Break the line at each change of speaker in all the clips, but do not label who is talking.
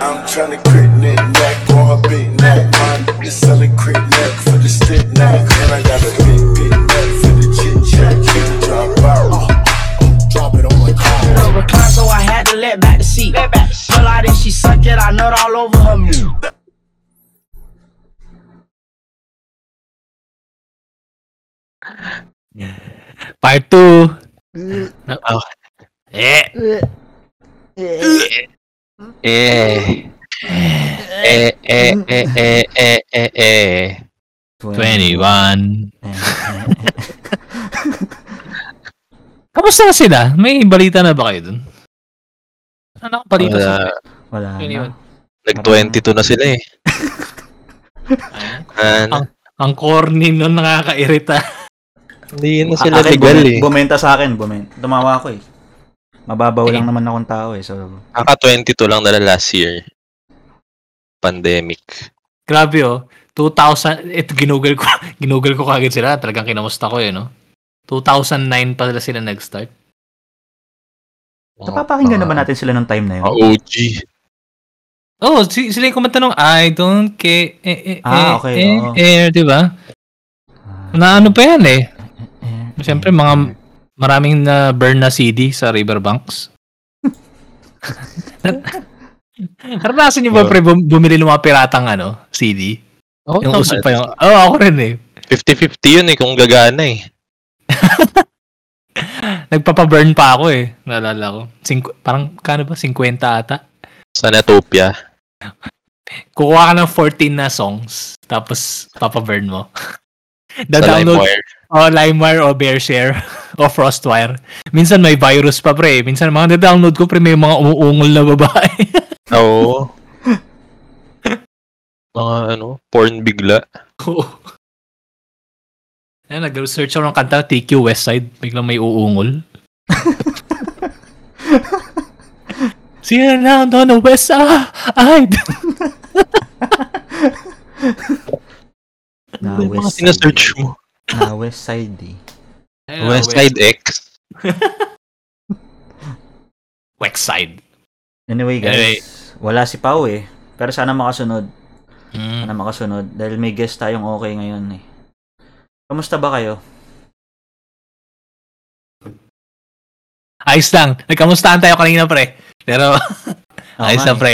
I'm trying to crit neck neck on a big neck. Mine is selling crit neck for the stick neck. And I got a big, big neck for the chit chat. Keep it drop out. Drop it on my car.
Recline, so I had to let back the seat. Pull out and she sucked it, I nut all over her meat.
Part 2. Oh. Eh.
Eh. Eh. Eh, eh, eh, eh, eh, eh, eh.
21. Kamusta na sila? May balita na ba kayo dun? Ano ka balita sa
Wala.
Na.
Nag-22 na sila eh. Ano?
Ang corny nun nakakairita.
Hindi na sila legal eh.
Bumenta sa akin, bumenta. Tumawa ako eh. Mababaw
Eh.
lang naman akong tao eh. So,
Kaka-22 lang nila last year. Pandemic.
Grabe oh. 2000, ito ginugol ko, ginugol ko kagad sila. Talagang kinamusta ko eh, no? 2009 pa sila sila nag-start.
napapakinggan naman natin sila ng time na yun.
Mga OG.
Oh, si, sila yung kumanta nung I don't care. Eh, eh,
Ah,
eh,
okay,
eh,
oo.
eh, di ba? Na ano pa yan eh. Siyempre, mga maraming na burn na CD sa Riverbanks. Naranasan niyo ba pre bum- bumili ng mga piratang ano, CD?
Oo,
yung uso pa yung... Oo, oh, ako rin eh.
50-50 yun eh kung gagana eh.
Nagpapa-burn pa ako eh. Naalala ko. Sing- parang, kano ba? 50 ata.
Sa Natopia.
Kukuha ka ng 14 na songs, tapos papa-burn mo.
Sa
Da-download. O LimeWire o Bearshare o Frostwire. Minsan may virus pa pre. Minsan mga na-download ko pre may mga umuungol na babae.
Oo. Mga ano, porn bigla.
Oo. Ayan, nag-research ako ng kanta TQ Westside. Biglang may uungol. See you now on the west side.
Na
Ano yung mga
West Side.
sinasearch mo?
Na West Side eh.
Ayun,
West Side X.
West Side.
Anyway guys,
Anyway.
wala si Pau eh. Pero sana makasunod.
Mm.
Sana makasunod. Dahil may guest tayong okay ngayon eh. Kamusta ba kayo?
Ayos lang. Nagkamustahan tayo kanina pre. Pero ayos
nga
lang pre.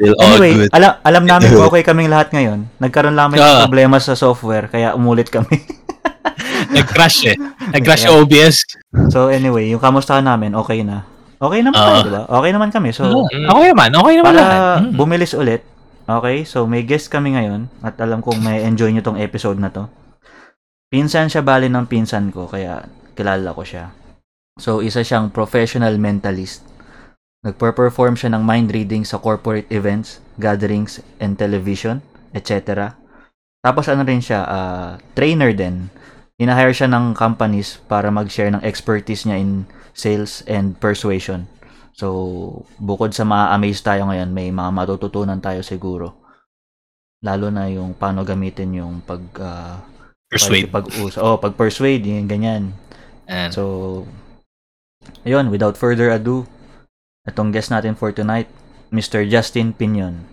All
Anyway,
good.
alam alam namin kung okay kaming lahat ngayon. Nagkaroon lang kami ng
Ah.
problema sa software kaya umulit kami.
Nag-crash eh. Nag-crash
Yeah.
OBS.
so anyway, yung kamustahan namin okay na. Okay naman
Ah.
tayo, di ba? Okay naman kami. So
Mm. Okay naman. Okay naman
para
Mm.
bumilis ulit. Okay, so may guest kami ngayon at alam kong may enjoy nyo tong episode na to. Pinsan siya bali ng pinsan ko kaya kilala ko siya. So isa siyang professional mentalist. Nagper-perform siya ng mind reading sa corporate events, gatherings, and television, etc. Tapos ano rin siya, ah, trainer din. Hinahire siya ng companies para mag-share ng expertise niya in sales and persuasion. So, bukod sa ma-amaze tayo ngayon, may mga matututunan tayo siguro. Lalo na yung paano gamitin yung pag ah,
Persuade.
pag uso oh, pag persuade yung ganyan.
And,
So, ayun, without further ado, itong guest natin for tonight, Mr. Justin Pinion.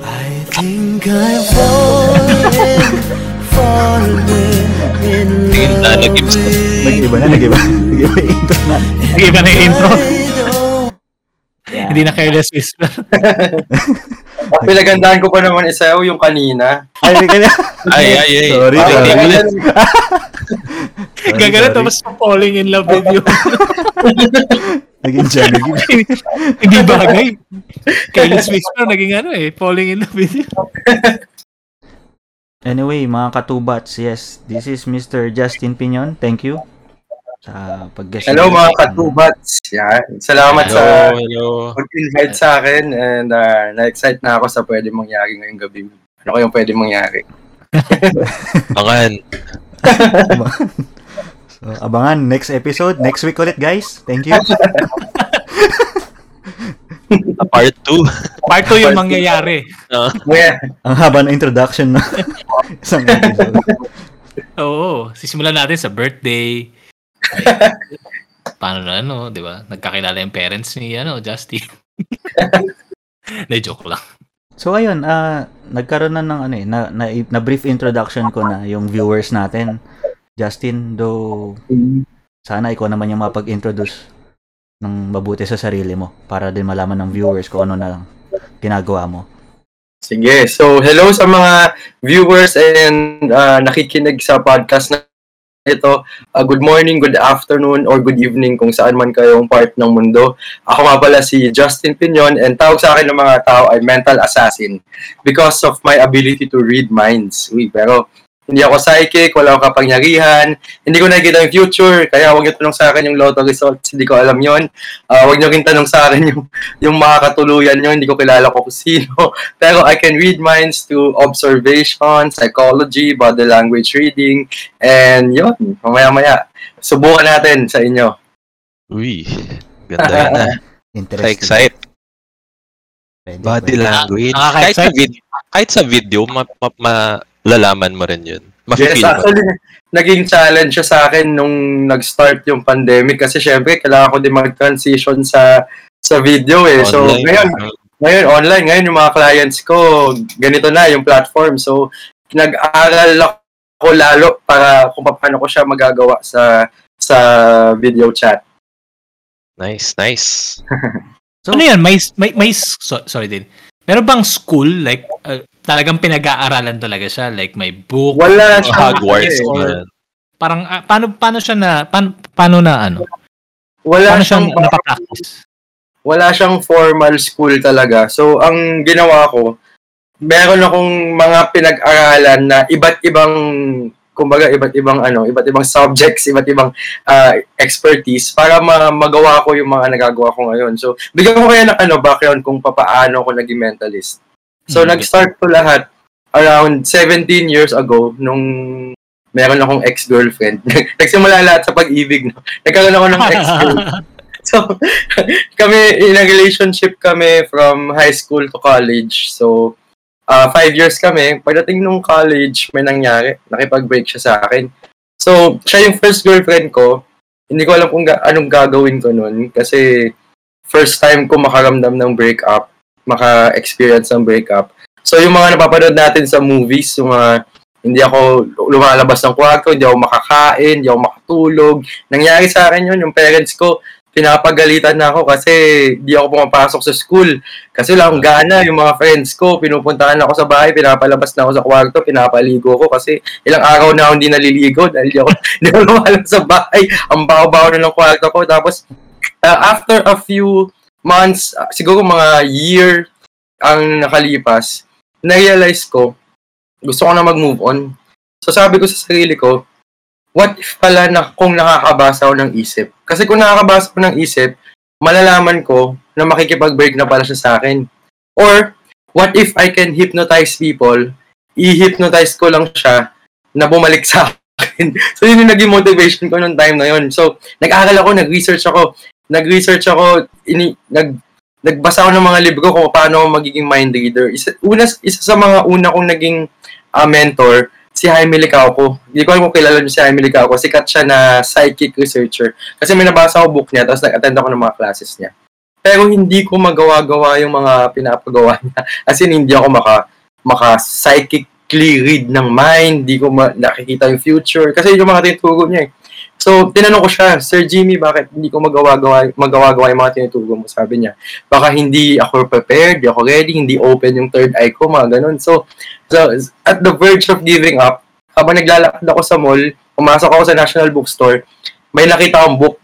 I think I've fallen,
Tingin na, na.
Nag-iba na, nag-iba. Nag-iba yung intro na.
Nag-iba na yung intro. Hindi na careless whisper.
Ang pinagandaan ko pa naman isa yung kanina.
Ay, na.
Ay, ay, ay.
Sorry,
Ay,
sorry.
na-
Gagana
sorry.
tapos falling in love with you.
Naging naging
Hindi bagay. Careless whisper naging ano eh. Falling in love with you.
Anyway, mga katubats, yes, this is Mr. Justin Pinion. Thank you sa pag-guest.
Hello mga katubats. Yan. Salamat
Hello,
sa
hello.
pag-invite sa akin and uh, na-excite na ako sa pwede mangyari ngayong gabi. Ano kayong pwede mangyari?
Pangan.
So, abangan next episode, next week ulit, guys. Thank you.
Part 2.
Part 2 yung mangyayari.
Yeah.
Ang haba ng introduction na isang episode.
Oo. Sisimulan natin sa birthday. Paano na ano, di ba? Nagkakilala yung parents ni ano, Justin. Hindi, joke lang.
So ayun, ah nagkaroon na ng ano eh, na, na, na brief introduction ko na yung viewers natin. Justin, do sana ikaw naman yung mapag-introduce ng mabuti sa sarili mo para din malaman ng viewers kung ano na ginagawa mo.
Sige. So, hello sa mga viewers and uh, nakikinig sa podcast na ito. Uh, good morning, good afternoon, or good evening kung saan man kayong part ng mundo. Ako nga pala si Justin Pinion and tawag sa akin ng mga tao ay mental assassin because of my ability to read minds. Uy, pero hindi ako psychic, wala akong kapangyarihan, hindi ko nakikita yung future, kaya huwag niyo tanong sa akin yung lotto results, hindi ko alam yon. Uh, huwag niyo rin tanong sa akin yung, yung mga katuluyan nyo, hindi ko kilala ko kung sino. Pero I can read minds through observation, psychology, body language reading, and yun, mamaya-maya. Subukan natin sa inyo.
Uy, ganda yan ah.
Interesting.
Excite.
Pwede,
Body
pwede.
language.
nakaka-excite.
Kahit sa, vid- kahit sa video, ma- ma- malalaman mo rin yun.
Yes,
Mafe-feel mo.
actually, naging challenge siya sa akin nung nag-start yung pandemic kasi syempre kailangan ko din mag-transition sa sa video eh. So,
Online.
ngayon, ngayon online, ngayon yung mga clients ko, ganito na yung platform. So, nag-aral ako lalo para kung paano ko siya magagawa sa sa video chat.
Nice, nice.
So-
ano yan? May, may, may, so, sorry din. Meron bang school, like, uh, talagang pinag-aaralan talaga siya? Like, may book?
Wala siya.
Hogwarts?
Hogwarts.
Or, parang, ah, paano, paano siya na, paano, paano na, ano?
Wala
Paano
siyang
siyang napapractice?
wala siyang formal school talaga. So, ang ginawa ko, meron akong mga pinag-aralan na iba't ibang kumbaga iba't ibang ano, iba't ibang subjects, iba't ibang ah, expertise para ma- magawa ko yung mga nagagawa ko ngayon. So, bigyan ko kayo ng ano, background kung papaano ako naging mentalist. So,
Hmm.
nag-start ko lahat around 17 years ago nung meron akong ex-girlfriend. Nagsimula lahat sa pag-ibig. Nagkaroon ako ng ex-girlfriend. So, kami, in a relationship kami from high school to college. So, uh, five years kami. Pagdating nung college, may nangyari. Nakipag-break siya sa akin. So, siya yung first girlfriend ko. Hindi ko alam kung ga- anong gagawin ko nun. Kasi, first time ko makaramdam ng breakup. Maka-experience ng breakup. So, yung mga napapanood natin sa movies, yung mga hindi ako lumalabas ng kwarto, hindi ako makakain, hindi ako makatulog. Nangyari sa akin yun, yung parents ko, pinapagalitan na ako kasi di ako pumapasok sa school. Kasi wala akong gana, yung mga friends ko, pinupuntahan ako sa bahay, pinapalabas na ako sa kwarto, pinapaligo ko kasi ilang araw na ako hindi naliligo dahil di ako, di ako lumalabas sa bahay. Ang baho-baho na ng kwarto ko. Tapos, uh, after a few months, uh, siguro mga year ang nakalipas, na-realize ko, gusto ko na mag-move on. So sabi ko sa sarili ko, what if pala na kung nakakabasa ako ng isip? Kasi kung nakakabasa ako ng isip, malalaman ko na makikipag-break na pala siya sa akin. Or, what if I can hypnotize people, i-hypnotize ko lang siya na bumalik sa akin. so, yun yung naging motivation ko nung time na yun. So, nag-aaral ako, nag-research ako, nag-research ako, ini, nag, nagbasa ako ng mga libro kung paano magiging mind reader. Isa, una, isa sa mga una kong naging ah, mentor, si Jaime Licauco. Hindi ko alam kung kilala niyo si Jaime Licauco. Sikat siya na psychic researcher. Kasi may nabasa ako book niya, tapos nag-attend ako ng mga classes niya. Pero hindi ko magawa-gawa yung mga pinapagawa niya. As in, hindi ako maka, maka psychically read ng mind, hindi ko ma- nakikita yung future. Kasi yun yung mga tinuturo niya eh. So, tinanong ko siya, Sir Jimmy, bakit hindi ko magawa-gawa, magawa-gawa yung mga tinuturo mo? Sabi niya, baka hindi ako prepared, hindi ako ready, hindi open yung third eye ko, mga ganun. So, so at the verge of giving up, habang naglalakad ako sa mall, pumasok ako sa National Bookstore, may nakita akong book.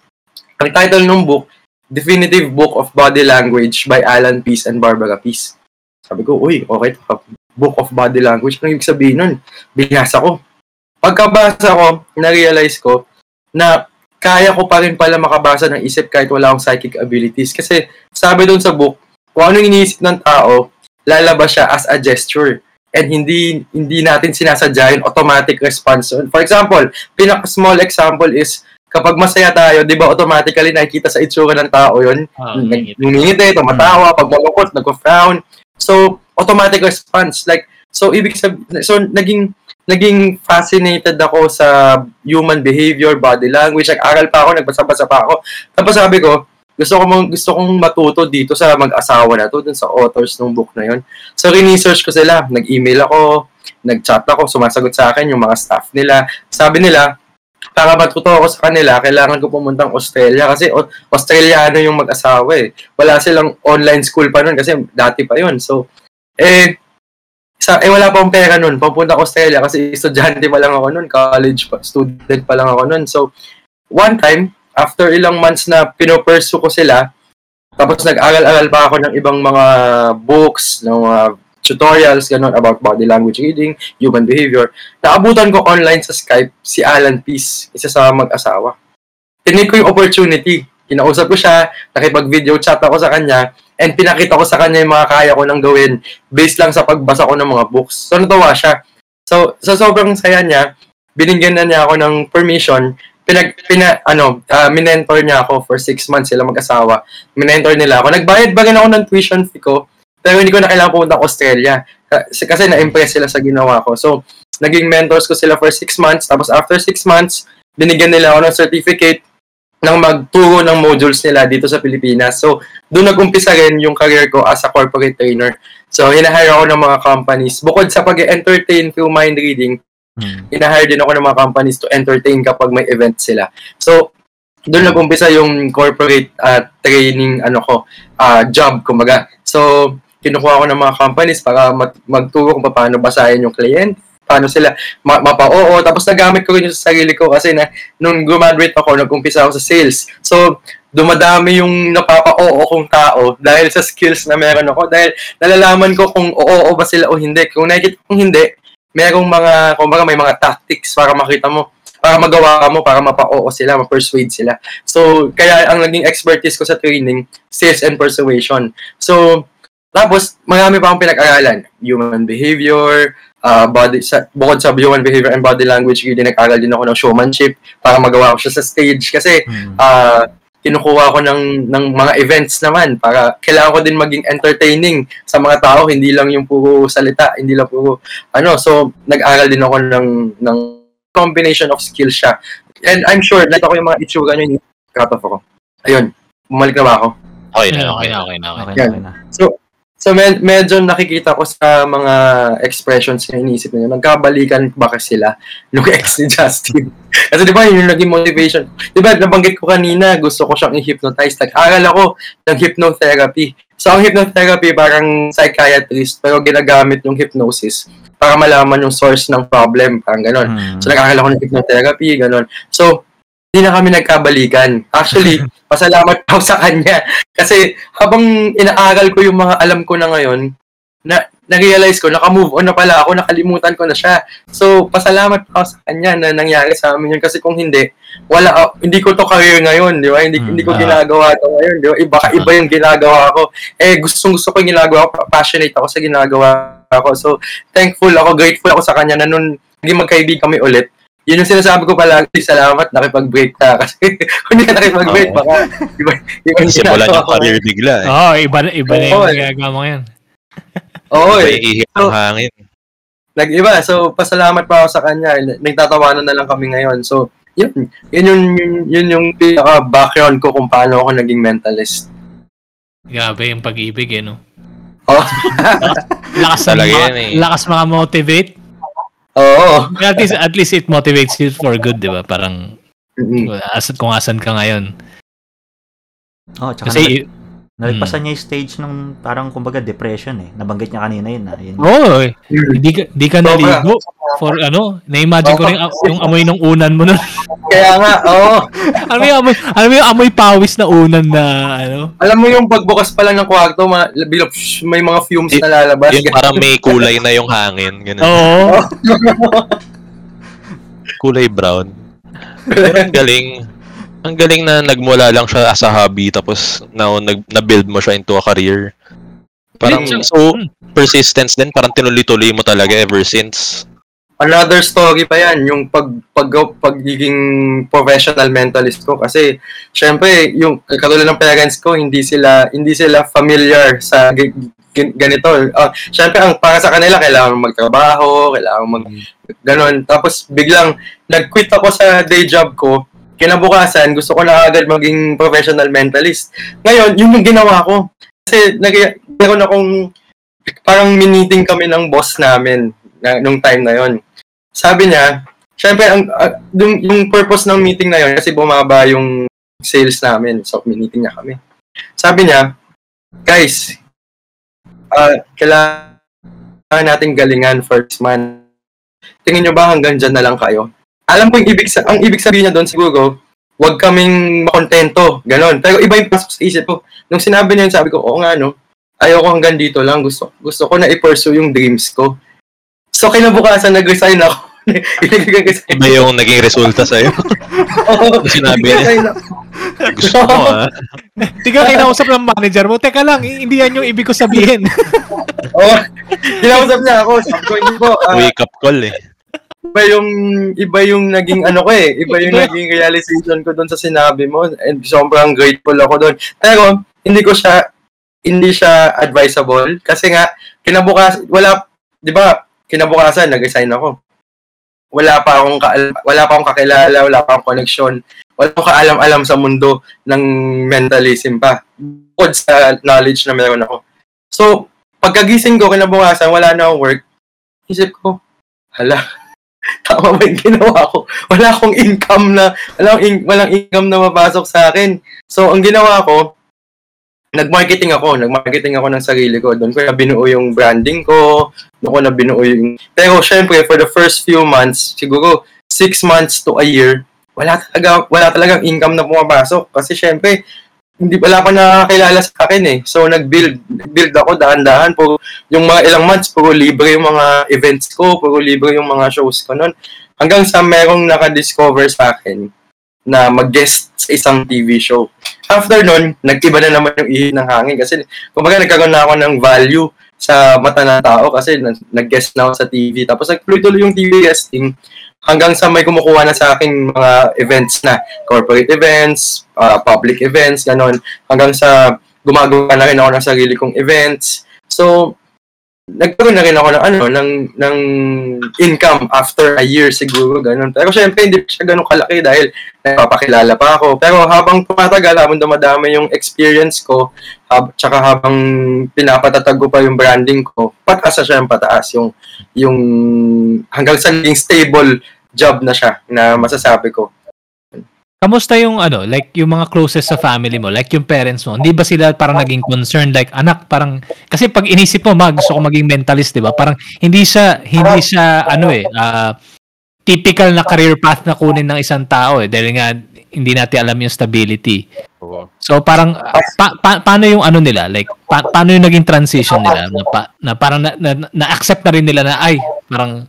Ang title ng book, Definitive Book of Body Language by Alan Peace and Barbara Peace. Sabi ko, uy, okay. Book of Body Language. Ano ibig sabihin nun? Binasa ko. Pagkabasa ko, na-realize ko na kaya ko pa rin pala makabasa ng isip kahit wala akong psychic abilities. Kasi sabi doon sa book, kung ano yung iniisip ng tao, lalabas siya as a gesture. And hindi hindi natin sinasadya yung automatic response. For example, pinaka-small example is kapag masaya tayo, di ba automatically nakikita sa itsura ng tao yon
Ah,
Nag- Ngumingiti, tumatawa, pag malungkot, nagko-frown. So, automatic response. Like, so, ibig sabihin, so, naging, naging fascinated ako sa human behavior, body language. Nag-aral pa ako, nagbasa-basa pa ako. Tapos sabi ko, gusto ko gusto kong matuto dito sa mag-asawa na to, dun sa authors ng book na yon. So, research ko sila. Nag-email ako, nag-chat ako, sumasagot sa akin yung mga staff nila. Sabi nila, para matuto ako sa kanila, kailangan ko pumuntang Australia kasi Australiano yung mag-asawa eh. Wala silang online school pa nun kasi dati pa yun. So, eh, sa, eh wala pa akong pera nun. Papunta ako Australia kasi estudyante pa lang ako nun, college pa, student pa lang ako nun. So, one time, after ilang months na pinopursue ko sila, tapos nag-aral-aral pa ako ng ibang mga books, ng mga tutorials, ganun, about body language reading, human behavior. Naabutan ko online sa Skype si Alan Peace, isa sa mag-asawa. Tinake ko yung opportunity. Kinausap ko siya, nakipag-video chat ako sa kanya, and pinakita ko sa kanya yung mga kaya ko nang gawin based lang sa pagbasa ko ng mga books. So, natuwa siya. So, sa sobrang saya niya, binigyan na niya ako ng permission. Pinag pina ano uh, minentor niya ako for six months sila mag-asawa. Minentor nila ako. Nagbayad ba ako ng tuition fee ko? Pero hindi ko na kailangan pumunta Australia. Kasi, kasi na-impress sila sa ginawa ko. So naging mentors ko sila for six months. Tapos after six months binigyan nila ako ng certificate ng magturo ng modules nila dito sa Pilipinas so doon nag-umpisa rin yung career ko as a corporate trainer so hinahire ako ng mga companies bukod sa pag-entertain through mind reading
Hmm.
hinahire din ako ng mga companies to entertain kapag may event sila. So, doon nag-umpisa yung corporate uh, training ano ko, uh, job kumbaga. So, kinukuha ko ng mga companies para mat- magturo kung paano basahin yung client, paano sila ma- mapa-oo. Tapos nagamit ko rin yung sa sarili ko kasi na, nung graduate ako, nag-umpisa ako sa sales. So, dumadami yung napapa-oo kong tao dahil sa skills na meron ako. Dahil nalalaman ko kung oo ba sila o hindi. Kung nakikita kong hindi, merong mga, kumbaga may mga tactics para makita mo, para magawa mo, para mapa-oo sila, ma-persuade sila. So, kaya ang naging expertise ko sa training, sales and persuasion. So, tapos, marami pa akong pinag-aralan. Human behavior, uh, body, sa, bukod sa human behavior and body language, hindi nag-aral din ako ng showmanship para magawa ko siya sa stage. Kasi,
Hmm.
ah kinukuha ko ng, ng mga events naman para kailangan ko din maging entertaining sa mga tao, hindi lang yung puro salita, hindi lang puro ano. So, nag-aral din ako ng, ng combination of skills siya. And I'm sure, nakita ko yung mga itsura nyo, cut off ako. Ayun, bumalik na ba ako?
Okay na,
Okay
okay
na, okay na, okay na.
okay na.
So, med- medyo nakikita ko sa mga expressions na iniisip niyo, nagkabalikan ba kasi sila nung ex ni Justin? Kasi di ba, yun yung naging motivation. Di ba, nabanggit ko kanina, gusto ko siyang i-hypnotize. Nag-aral ako ng hypnotherapy. So, ang hypnotherapy parang psychiatrist, pero ginagamit yung hypnosis para malaman yung source ng problem, parang ganon.
Hmm.
So, nag-aaral ako ng hypnotherapy, gano'n. So, hindi na kami nagkabalikan. Actually, pasalamat ako sa kanya. Kasi habang inaaral ko yung mga alam ko na ngayon, na na-realize ko, naka-move on na pala ako, nakalimutan ko na siya. So, pasalamat ako sa kanya na nangyari sa amin yun. Kasi kung hindi, wala, ah, hindi ko to career ngayon, di ba? Hindi,
Hmm,
hindi ko
ah.
ginagawa to ngayon, di ba? Iba, iba yung ginagawa ko. Eh, gustong gusto ko yung ginagawa ko, passionate ako sa ginagawa ko. So, thankful ako, grateful ako sa kanya na nun, naging magkaibig kami ulit. Yun yung sinasabi ko palagi, salamat, nakipag-break ka. Kasi kung hindi ka nakipag-break,
Oo.
baka iba, iba yung
Simulan
ginagawa
yung
ko.
career bigla eh.
Oo, iba, na- iba na yung
Oo, eh.
ginagawa mo ngayon.
Oo,
Iba
eh.
yung ihip
So-
ng hangin.
nag-iba. So, pasalamat pa ako sa kanya. Nagtatawanan na lang kami ngayon. So, yun. Yun yung, yun, yun yung pinaka-background ko kung paano ako naging mentalist.
Grabe yung pag-ibig eh, no?
Oh,
Lakas
Talaga
mga,
yan eh.
lakas mga motivate.
Oo.
At least, at least it motivates you for good, di ba? Parang,
Mm-mm.
as, kung asan ka ngayon.
Oh, tsaka
Kasi,
nalagpasan niya yung stage ng parang kumbaga depression eh. Nabanggit niya kanina yun na. Yun.
oo, eh.
Mm.
Hindi ka, hindi ka naligo. For ano, na-imagine ko rin yung, yung amoy ng unan mo nun.
Kaya nga, oo.
ano yung amoy, ano yung amoy pawis na unan na, ano?
Alam mo yung pagbukas pa lang ng kwarto, ma- psh, may mga fumes na lalabas.
Yung parang may kulay na yung hangin. Ganun.
Oo.
Kulay brown. Pero ang galing. Ang galing na nagmula lang siya as a hobby tapos now nag na-build mo siya into a career. Parang so persistence din parang tinuloy-tuloy mo talaga ever since.
Another story pa yan, yung pag, pag, pagiging professional mentalist ko. Kasi, syempre, yung katulad ng parents ko, hindi sila, hindi sila familiar sa g- g- ganito. Uh, syempre, ang para sa kanila, kailangan magtrabaho, kailangan mag, ganon. Tapos, biglang, nag-quit ako sa day job ko kinabukasan, gusto ko na agad maging professional mentalist. Ngayon, yun yung ginawa ko. Kasi nag- meron akong, parang miniting kami ng boss namin na, nung time na yon. Sabi niya, syempre, ang, ah, yung, purpose ng meeting na yon kasi bumaba yung sales namin. So, miniting niya kami. Sabi niya, guys, uh, kailangan natin galingan first month. Tingin nyo ba hanggang dyan na lang kayo? Alam ko yung ibig, sa- ang ibig sabihin niya doon siguro, huwag kaming makontento, ganon. Pero iba yung pasok sa isip ko. Nung sinabi niya yun, sabi ko, oo nga no, ayoko hanggang dito lang, gusto, gusto ko na i-pursue yung dreams ko. So kinabukasan, nag-resign ako.
Iba yung naging resulta sa'yo.
ako.
Sinabi niya. Gusto mo.
Di ka kinausap ng manager mo. Teka lang, hindi yan yung ibig ko sabihin.
Oo. Kinausap niya ako. Sabi ko, hindi po. ah,
Wake up call eh.
iba yung iba yung naging ano ko eh, iba yung naging realization ko doon sa sinabi mo and sobrang grateful ako doon. Pero hindi ko siya hindi siya advisable kasi nga kinabukas wala 'di ba kinabukasan nag-resign ako. Wala pa akong kaal- wala pa akong kakilala, wala pa akong connection, wala akong kaalam-alam sa mundo ng mentalism pa. Bukod sa knowledge na meron ako. So, pagkagising ko kinabukasan, wala na akong work. Isip ko, hala, tama ba yung ginawa ko? Wala akong income na, walang, in, walang income na mapasok sa akin. So, ang ginawa ko, nag-marketing ako. Nag-marketing ako ng sarili ko. Doon ko na binuo yung branding ko. Doon ko na binuo yung... Pero, syempre, for the first few months, siguro, six months to a year, wala talaga, wala talagang income na pumapasok. Kasi, syempre, hindi wala pa nakakilala sa akin eh. So, nag-build. Build ako dahan-dahan. Puro, yung mga ilang months, puro libre yung mga events ko, puro libre yung mga shows ko noon. Hanggang sa merong nakadiscover sa akin na mag-guest sa isang TV show. After nun, nag-iba na naman yung ihip ng hangin kasi kumbaga nagkaroon na ako ng value sa mata ng tao kasi na- nag-guest na ako sa TV. Tapos nagtuloy-tuloy yung TV guesting hanggang sa may kumukuha na sa akin mga events na corporate events, uh, public events, ganon. Hanggang sa gumagawa na rin ako ng sarili kong events. So, nagkaroon na rin ako ng ano ng ng income after a year siguro ganun. Pero syempre hindi siya ganun kalaki dahil nagpapakilala pa ako. Pero habang tumatagal, habang dumadami yung experience ko, hab tsaka habang pinapatatag ko pa yung branding ko, pataas na siya yung pataas yung yung hanggang sa naging stable job na siya na masasabi ko.
Kamusta yung ano, like yung mga closest sa family mo, like yung parents mo, hindi ba sila parang naging concerned like anak parang kasi pag inisip mo mag gusto ko maging mentalist, 'di ba? Parang hindi siya hindi siya ano eh, ah, typical na career path na kunin ng isang tao eh dahil nga hindi natin alam yung stability. So parang pa, pa- paano yung ano nila? Like pa- paano yung naging transition nila na, pa- na parang na, na, na-accept na rin nila na ay parang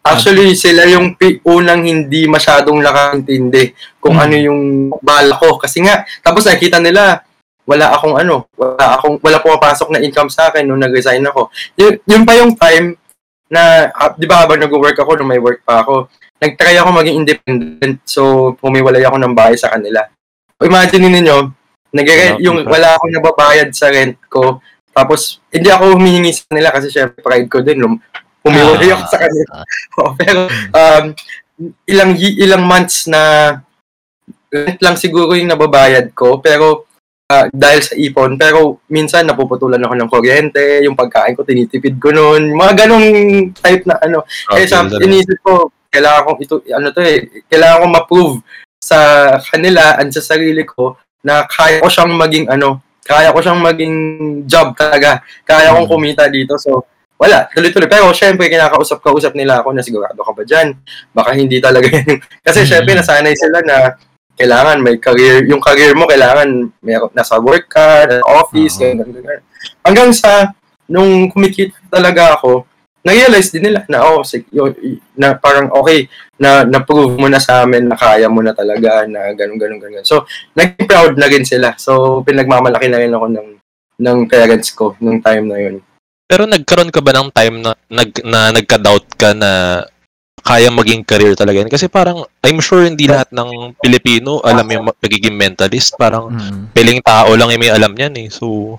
Actually, sila yung unang hindi masyadong nakakaintindi kung
Hmm.
ano yung bala ko. Kasi nga, tapos nakita nila, wala akong ano, wala akong, wala pumapasok na income sa akin nung nag-resign ako. Yun, yun pa yung time na, ah, di ba habang nag-work ako, nung may work pa ako, nag-try ako maging independent. So, pumiwalay ako ng bahay sa kanila. Imagine ninyo, nag yung wala akong nababayad sa rent ko, tapos, hindi ako humihingi sa kanila kasi syempre pride ko din. Lum- Humiwalay ako sa kanila. Oo, pero um, ilang ilang months na rent lang siguro yung nababayad ko pero ah, dahil sa ipon pero minsan napuputulan ako ng kuryente yung pagkain ko tinitipid ko noon mga ganong type na ano. Eh sa inisip ko kailangan kong ito ano to eh kailangan kong ma-prove sa kanila at sa sarili ko na kaya ko siyang maging ano kaya ko siyang maging job talaga. Kaya kong kumita dito. So wala, tuloy-tuloy. Pero syempre, kinakausap-kausap nila ako na sigurado ka ba dyan? Baka hindi talaga yan. Kasi syempre, nasanay sila na kailangan may career, yung career mo kailangan may, nasa work ka, nasa office,
Oo.
ganyan, ganyan. Hanggang sa, nung kumikita talaga ako, na-realize din nila na, oh, sig- yun, y- na parang okay, na na-prove mo na sa amin na kaya mo na talaga, na ganun, ganun, ganun. So, naging proud na rin sila. So, pinagmamalaki na rin ako ng, ng parents ko nung time na yun.
Pero nagkaroon ka ba ng time na, nag, na nagka-doubt ka na kaya maging career talaga yan? Kasi parang, I'm sure hindi lahat ng Pilipino alam yung pagiging mentalist. Parang,
Mm.
piling tao lang yung may alam yan eh. So,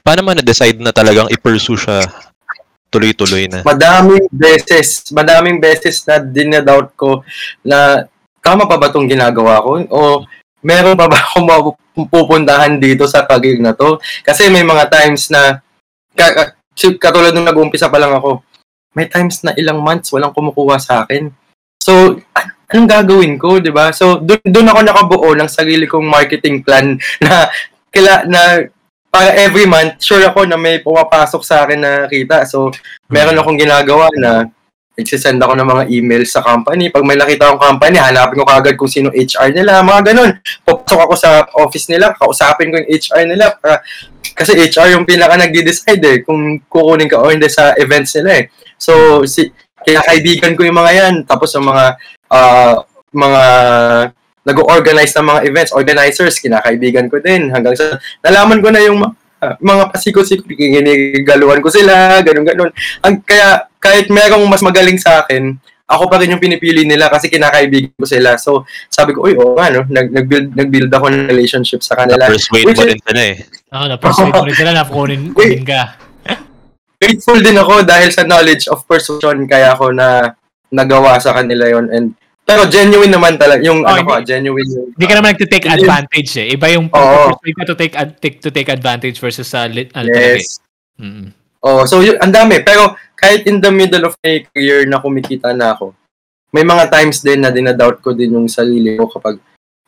paano man na-decide na talagang i-pursue siya tuloy-tuloy na?
madaming beses, madaming beses na dinadoubt ko na tama pa ba itong ginagawa ko? O meron pa ba akong mapupuntahan dito sa career na to? Kasi may mga times na, si- katulad nung nag-uumpisa pa lang ako, may times na ilang months walang kumukuha sa akin. So, an- anong gagawin ko, di ba? So, doon ako nakabuo ng sarili kong marketing plan na kila na para every month, sure ako na may pumapasok sa akin na kita. So, meron akong ginagawa na nagsisend ako ng mga emails sa company. Pag may nakita akong company, hanapin ko kagad kung sino HR nila, mga ganun. Papasok ako sa office nila, kausapin ko yung HR nila. Para, kasi HR yung pinaka nagde-decide eh, kung kukunin ka o hindi sa events nila eh. So, si, kaya kaibigan ko yung mga yan. Tapos yung mga, ah, mga nag-organize ng mga events, organizers, kinakaibigan ko din. Hanggang sa, nalaman ko na yung ah, mga pasikot-sikot, ginigaluhan ko sila, ganun-ganun. Ang, kaya, kahit merong mas magaling sa akin, ako pa rin yung pinipili nila kasi kinakaibigan ko sila. So, sabi ko, uy, oo nga, no? Nag, nag-build, nag-build ako ng relationship sa kanila.
Persuade
Which
mo rin sila eh.
Oo, na-persuade mo rin sila na kunin, kunin ka.
grateful din ako dahil sa knowledge of persuasion kaya ako na nagawa sa kanila yon and pero genuine naman talaga yung
Oh,
ano ko
hindi-
genuine yung
Hindi ka naman nagtitake
Hindi.
advantage eh. Iba yung
Oo.
persuade ka to take, ad- take to take advantage versus sa lit, ano eh.
yes
Mm.
oh so yun ang dami pero kahit in the middle of my career na kumikita na ako may mga times din na dinadoubt ko din yung sarili ko kapag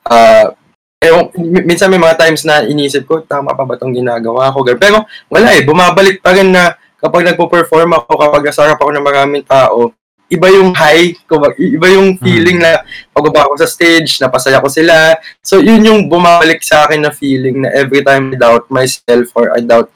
ah eh, minsan may mga times na inisip ko, tama pa ba itong ginagawa ko? Pero wala eh, bumabalik pa rin na kapag nagpo-perform ako, kapag nasarap ako ng maraming tao, iba yung high, iba yung feeling na pagbaba ako sa stage, napasaya ko sila. So, yun yung bumabalik sa akin na feeling na every time I doubt myself or I doubt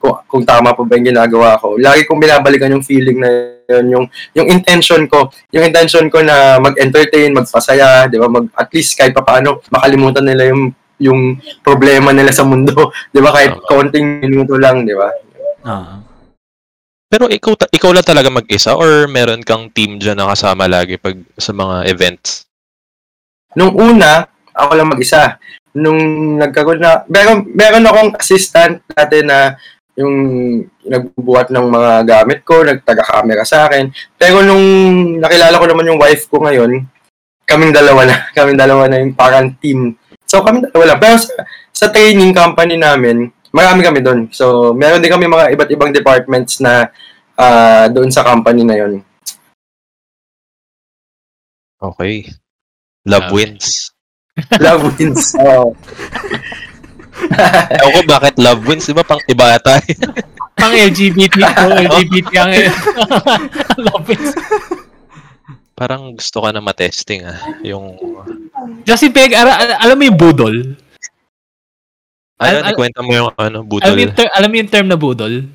kung, kung tama pa ba yung ginagawa ko. Lagi kong binabalikan yung feeling na yun, yung, yung intention ko, yung intention ko na mag-entertain, magpasaya, di ba, mag, at least kahit pa paano, makalimutan nila yung yung problema nila sa mundo, di ba, kahit kaunting minuto lang, di ba?
Oo.
Pero ikaw, ta- ikaw lang talaga mag-isa or meron kang team dyan na kasama lagi pag sa mga events?
Nung una, ako lang mag-isa. Nung nagkaroon na, meron, meron akong assistant dati na yung nagbubuhat ng mga gamit ko, nagtaga-camera sa akin. Pero nung nakilala ko naman yung wife ko ngayon, kaming dalawa na, kaming dalawa na yung parang team. So kaming dalawa lang. Pero sa, sa training company namin, marami kami doon. So meron din kami mga iba't ibang departments na ah, doon sa company na yon.
Okay. Love wins.
Love wins. Oh.
Ewan ko bakit love wins, di ba? Pang iba ata.
Pang LGBT, oh, LGBT ang love it.
Parang gusto ka na matesting ah. Yung,
Justin Peg, ara, al- alam mo yung budol?
ano,
Al-
ikwenta mo yung ano,
Alam
budol.
mo yung, ter- alam mo yung term na budol?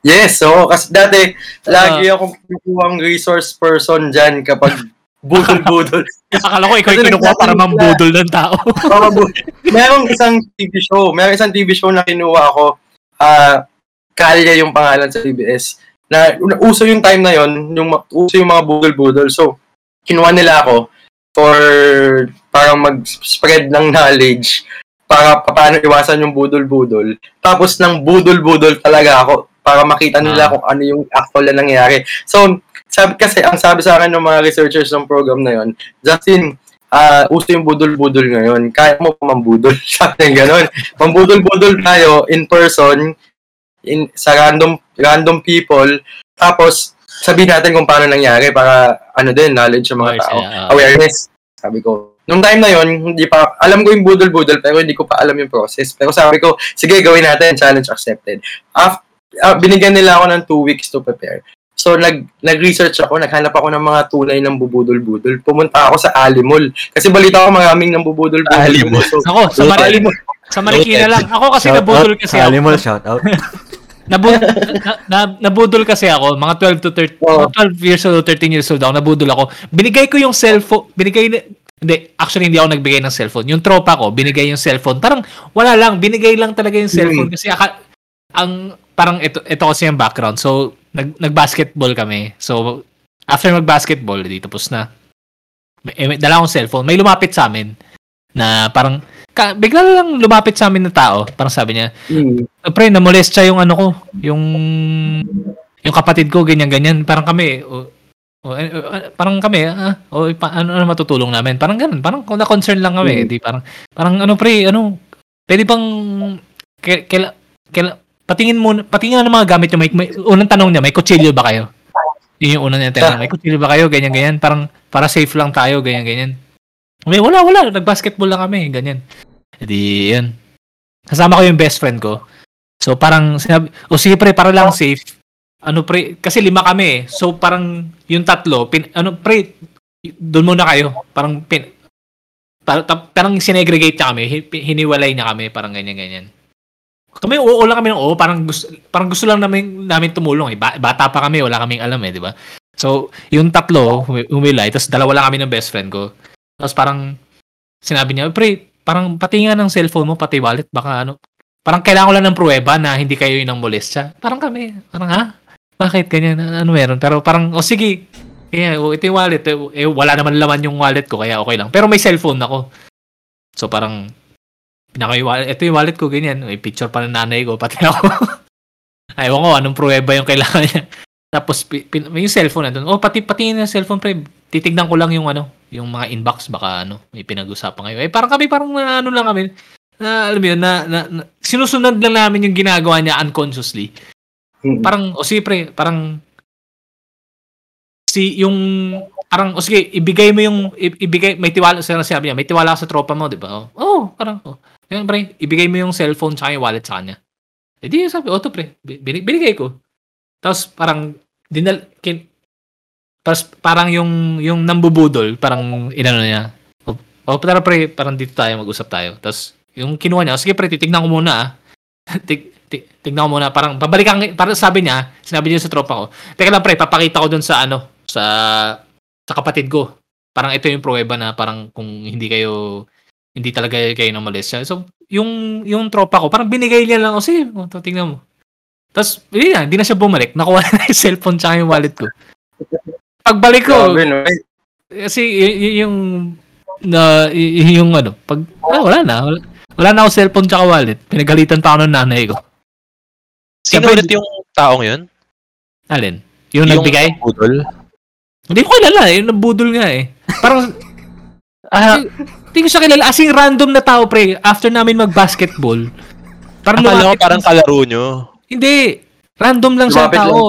Yes, so kasi dati lagi akong kinukuhang resource person dyan kapag budol-budol.
Akala ko ikaw yung kinukuha para mambudol ng tao.
Merong isang TV show, merong isang TV show na kinuha ako, ah Kalya yung pangalan sa TBS. Na uso yung time na yon, yung uso yung mga budol-budol. So, kinuha nila ako for parang mag-spread ng knowledge para pa- paano iwasan yung budol-budol. Tapos ng budol-budol talaga ako para makita nila
Ah.
kung ano yung actual na nangyayari. So, sabi kasi ang sabi sa akin ng mga researchers ng program na yon, Justin, ah uso yung budol-budol ngayon. Kaya mo pa mambudol. Sabi ng ganun. Mambudol-budol tayo in person, in, sa random random people, tapos sabihin natin kung paano nangyari para ano din, knowledge sa mga tao.
ah.
Awareness. Sabi ko. Nung time na yon hindi pa, alam ko yung budol-budol, pero hindi ko pa alam yung process. Pero sabi ko, sige, gawin natin, challenge accepted. Af, ah, binigyan nila ako ng two weeks to prepare. So, nag, nag-research ako, naghanap ako ng mga tunay ng bubudol-budol. Pumunta ako sa Alimol. Kasi balita ko maraming ng bubudol-budol.
Alimol.
So,
Ako, sa. Marikina, sa Marikina lang. Ako kasi
Shout
nabudol
out
kasi
sa
ako.
Animal, shout out.
Nabud, na, na, nabudol kasi ako, mga 12 to 13,
Oo.
mga 12 years old, 13 years old ako, nabudol ako. Binigay ko yung cellphone, binigay, na- hindi, actually hindi ako nagbigay ng cellphone. Yung tropa ko, binigay yung cellphone. Parang wala lang, binigay lang talaga yung cellphone kasi aka, ang parang ito ito kasi yung background. So nag nag-basketball kami. So after mag-basketball, di tapos na. Eh, may dala akong cellphone. May lumapit sa amin na parang ka, bigla lang lumapit sa amin na tao. Parang sabi niya. Uh, pre, namolest siya yung ano ko, yung yung kapatid ko, ganyan-ganyan. Parang kami, uh, O, eh, eh, parang kami, ah, o, pa, ano, ano matutulong namin? Parang ganun. Parang na-concern lang kami.
Mm.
Di, parang, parang ano pre, ano, pwede bang, kaila, kaila, patingin mo, patingin ng mga gamit nyo. May, may, unang tanong niya, may kutsilyo ba kayo? Yun yung unang niya tinanong. May kutsilyo ba kayo? Ganyan, ganyan. Parang, para safe lang tayo, ganyan, ganyan. May, wala, wala. Nag-basketball lang kami, ganyan. Edi, yun. Kasama ko yung best friend ko. So, parang, sinabi, o sige pre, para lang safe. Ano pre, kasi lima kami eh. So, parang, yung tatlo, pin, ano pre, doon muna kayo. Parang, pin, par, ta- parang sinegregate niya kami. hi- Hiniwalay niya kami, parang ganyan, ganyan. Kami, oo lang kami ng oo. Parang gusto, parang gusto lang namin, namin tumulong eh. Ba- bata pa kami, wala kaming alam eh, di ba? So, yung tatlo, humi- humilay, tapos dalawa lang kami ng best friend ko. Tapos parang, sinabi niya, pre, parang pati nga ng cellphone mo, pati wallet, baka ano, parang kailangan ko lang ng pruweba na hindi kayo yung molestya. Parang kami, parang ha? Bakit ganyan? Ano meron? Pero parang, o sige, kaya, oh, ito yung wallet. Eh, wala naman laman yung wallet ko, kaya okay lang. Pero may cellphone ako. So parang, pinaka yung wallet, ito yung wallet ko, ganyan. May picture pa ng nanay ko, pati ako. Ayaw ko, anong pruweba yung kailangan niya. Tapos, pi- pin, may yung cellphone na doon. Oh, pati, pati yung cellphone, pre. Titignan ko lang yung ano, yung mga inbox, baka ano, may pinag-usapan kayo. Eh, parang kami, parang na, ano lang kami, na, alam mo yun, na, na, na, sinusunod lang namin yung ginagawa niya unconsciously.
Mm.
Parang, o sige pre, parang, si, yung, parang, o sige, ibigay mo yung, ibigay, may tiwala, sa sabi niya, may tiwala sa tropa mo, di ba? Oh, oh parang, oh. Yan, pre, ibigay mo yung cellphone tsaka yung wallet sa kanya. Eh di, sabi, to pre, bin- binigay ko. Tapos, parang, dinal, kin, tapos, parang yung, yung nambubudol, parang, inano niya, oh, oh, tara pre, parang dito tayo, mag-usap tayo. Tapos, yung kinuha niya, sige pre, titignan ko muna ah. Tig, tignan ko muna, parang babalikan, parang sabi niya, sinabi niya sa tropa ko, teka lang pre, papakita ko dun sa ano, sa, sa kapatid ko. Parang ito yung pruweba na parang kung hindi kayo, hindi talaga kayo ng molestya. So, yung, yung tropa ko, parang binigay niya lang, o sige, oh, to, tingnan mo. Tapos, yun na, hindi na siya bumalik. Nakuha na yung cellphone tsaka yung wallet ko. Pagbalik ko,
Grabe, no? Ay,
kasi y- y- yung na y- yung ano, pag ah, wala na. Wala, wala na ako cellphone tsaka wallet. Pinagalitan pa ako ng nanay ko.
Sino
Siyempre,
ulit yung taong yun?
Alin? Yung, nagbigay?
budol?
Hindi ko kilala eh. Yung nabudol nga eh. Parang, ah, hindi ko siya kilala. As in, random na tao, pre. After namin mag-basketball. Parang
Akala ko
lumapit-
parang kalaro nyo.
Hindi. Random lang siya
Lumapit
tao.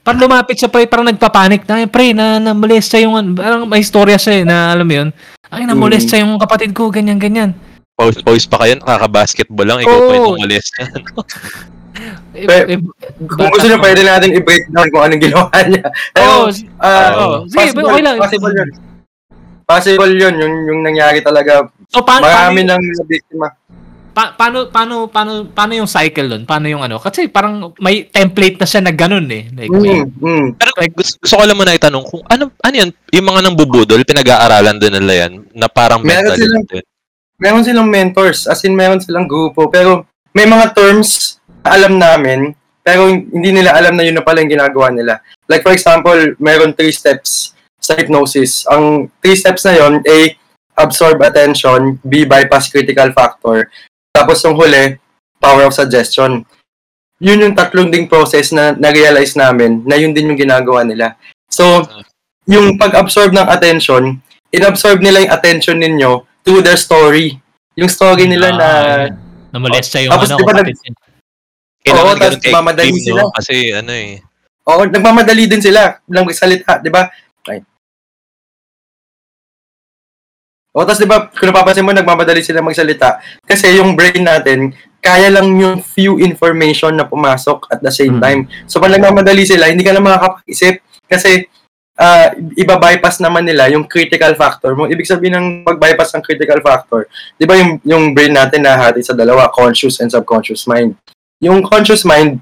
Parang lumapit siya, pre. Parang nagpapanik na, "Eh, pre, na, na molesta yung, ano." parang may istorya siya eh, na alam mo yun. Ay, na molesta yung kapatid ko, ganyan, ganyan.
Pause, pause pa kayo, nakaka-basketball lang, ikaw pa
Oo.
yung umalis.
Eh,
Pe-
eh,
Kung gusto niyo, pwede natin i-break down kung anong ginawa niya.
Oo,
Pero, ah,
oo. Sige,
possible,
okay lang.
possible yun. Possible yun, yung, yung nangyari talaga.
So, pa-
Marami
paano,
nang biktima.
pa- paano, paano, paano, paano yung cycle doon? Paano yung ano? Kasi parang may template na siya na ganun eh. Like, may-
Mm, mm.
Pero gusto, gusto ko lang muna itanong kung ano, ano yun, yung mga nang bubudol, pinag-aaralan din nila yan, na parang
Meron
mental
silang-
din.
Meron silang mentors, as in meron silang grupo, pero may mga terms na alam namin, pero hindi nila alam na yun na pala yung ginagawa nila. Like for example, meron three steps sa hypnosis. Ang three steps na yon A, absorb attention, B, bypass critical factor, tapos yung huli, power of suggestion. Yun yung tatlong ding process na na-realize namin na yun din yung ginagawa nila. So, yung pag-absorb ng attention, inabsorb nila yung attention ninyo to their story. Yung story nila na
Ah, na molesta yung
Tapos
ano,
di ba
kapatid niya.
Kailangan
Oo, tapos mamadali sila.
Kasi ano eh.
Oo, nagmamadali din sila lang magsalita, di ba? O, tapos di ba, kung napapansin mo, nagmamadali sila magsalita. Kasi yung brain natin, kaya lang yung few information na pumasok at the same
Hmm.
time. So, pag nagmamadali sila, hindi ka na makakapag-isip. Kasi, ah, iba-bypass naman nila yung critical factor mo. Ibig sabihin ng pag-bypass ng critical factor, di ba yung, yung brain natin nahati sa dalawa, conscious and subconscious mind. Yung conscious mind,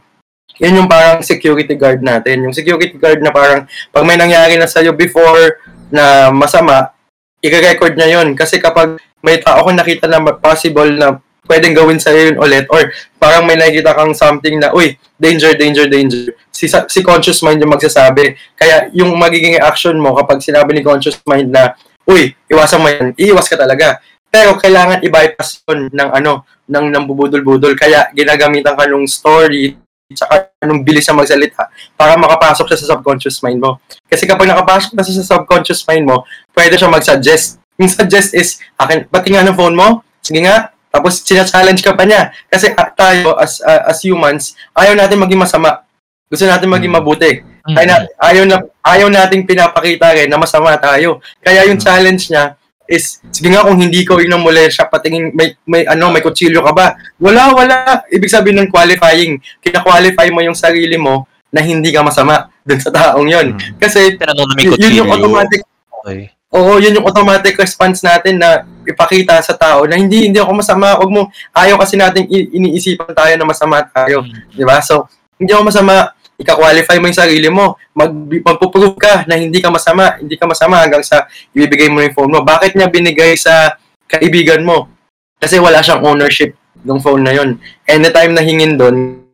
yun yung parang security guard natin. Yung security guard na parang pag may nangyari na sa'yo before na masama, i-record niya yun. Kasi kapag may tao kang nakita na possible na pwedeng gawin sa'yo yun ulit or parang may nakikita kang something na, uy, danger, danger, danger. Si, si conscious mind yung magsasabi. Kaya yung magiging action mo kapag sinabi ni conscious mind na, uy, iwasan mo yan, iiwas ka talaga. Pero kailangan i-bypass yun ng ano, ng, ng bubudol-budol. Kaya ginagamitan ka nung story tsaka anong bilis siya magsalita para makapasok siya sa subconscious mind mo. Kasi kapag nakapasok na siya sa subconscious mind mo, pwede siya mag-suggest. Yung suggest is, akin, pati nga ng phone mo, sige nga, tapos sina-challenge ka pa niya. Kasi ah, tayo, as ah, as humans, ayaw natin maging masama. Gusto natin maging mabuti.
Mm.
Kaya na, ayaw, na, ayaw nating pinapakita rin na masama tayo. Kaya yung challenge niya is, sige nga kung hindi ko inamuli siya, patingin, may, may, ano, may kutsilyo ka ba? Wala, wala. Ibig sabihin ng qualifying, kina-qualify mo yung sarili mo na hindi ka masama dun sa taong yon. Kasi,
Tinanong na may
y- yun yung automatic
Okay.
Oo, yun yung automatic response natin na ipakita sa tao na hindi hindi ako masama, wag mo ayaw kasi nating i- iniisipan tayo na masama tayo, di ba? So, hindi ako masama, ika-qualify mo yung sarili mo, mag magpo-prove ka na hindi ka masama, hindi ka masama hanggang sa ibibigay mo yung phone mo. Bakit niya binigay sa kaibigan mo? Kasi wala siyang ownership ng phone na yun. Anytime na hingin doon,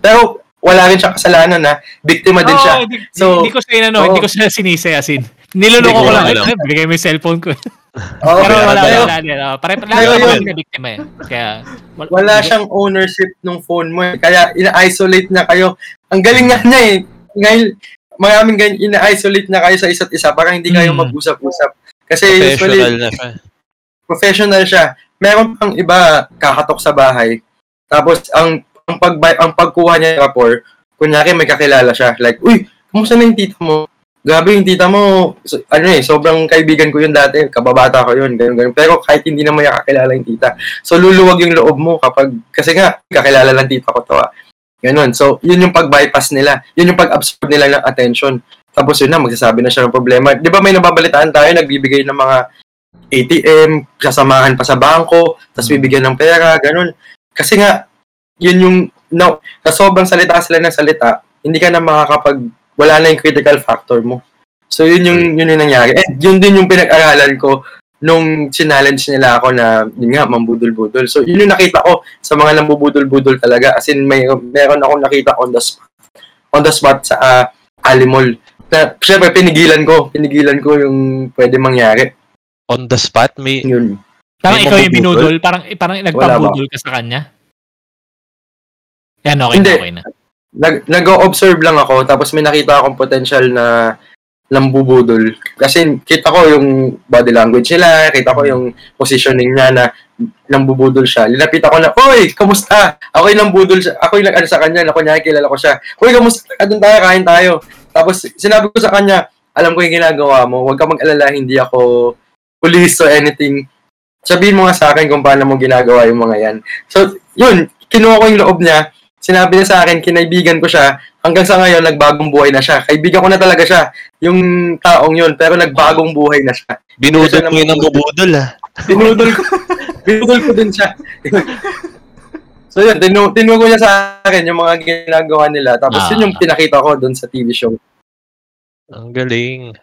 pero wala rin siya kasalanan na biktima din siya.
Oo, hindi,
So,
hindi ko siya inano,
oo.
hindi ko siya sinisi as in. Niloloko ko lang. Ay, bigay mo yung cellphone ko.
Oo,
Pero wala, wala, wala. wala. Pare, lalo
yun.
naman na biktima eh. Kaya, wala,
wala siyang ownership ng phone mo. eh. Kaya ina-isolate na kayo. Ang galing nga niya eh. Ngayon, maraming ganyan, ina-isolate na kayo sa isa't isa para hindi kayo
Mm.
mag-usap-usap. Kasi
Professional
usually,
na siya.
professional siya. Meron pang iba kakatok sa bahay. Tapos, ang ang pag ang pagkuha niya ng rapport, kunyari may kakilala siya. Like, uy, kumusta na yung tita mo? Grabe yung tita mo, so- ano eh, sobrang kaibigan ko yun dati, kababata ko yun, ganun, ganun. Pero kahit hindi naman niya kakilala yung tita. So, luluwag yung loob mo kapag, kasi nga, kakilala lang tita ko to ah. Ganun. So, yun yung pag-bypass nila. Yun yung pag-absorb nila ng attention. Tapos yun na, magsasabi na siya ng problema. Di ba may nababalitaan tayo, nagbibigay ng mga ATM, sasamahan pa sa bangko, tapos bibigyan ng pera, ganun. Kasi nga, yun yung, no, sa sobrang salita sila ng salita, hindi ka na makakapag, wala na yung critical factor mo. So, yun yung, yun yung nangyari. And yun din yung pinag-aralan ko nung challenge nila ako na, yun nga, mambudol-budol. So, yun yung nakita ko sa mga nambubudol-budol talaga. As in, may, meron akong nakita on the spot, on the spot sa uh, Alimol. Na, syempre, pinigilan ko. Pinigilan ko yung pwede mangyari.
On the spot, may...
Yun.
Parang
May
ikaw yung binudol, parang, parang nagpabudol ka sa kanya. Yan, okay
Hindi.
na, okay na.
Nag nag-observe lang ako tapos may nakita akong potential na lambubudol. Kasi kita ko yung body language nila, kita ko yung positioning niya na lambubudol siya. Linapit ako na, Oy, kamusta? Ako yung lambudol siya. Ako yung nag-ano sa kanya, na kunyari kilala ko siya. Uy, kamusta? Doon tayo, kain tayo. Tapos sinabi ko sa kanya, alam ko yung ginagawa mo. Huwag ka mag-alala, hindi ako police or anything. Sabihin mo nga sa akin kung paano mo ginagawa yung mga yan. So, yun, kinuha ko yung loob niya. Sinabi niya sa akin, kinaibigan ko siya. Hanggang sa ngayon, nagbagong buhay na siya. Kaibigan ko na talaga siya. Yung taong yun, pero nagbagong buhay na siya.
Binudol mo yun ng bubudol, ah.
Binudol ko. binudol ko din siya. so yun, tinu tinuro niya sa akin yung mga ginagawa nila. Tapos
Ah.
yun yung pinakita ko doon sa TV show.
Ang galing.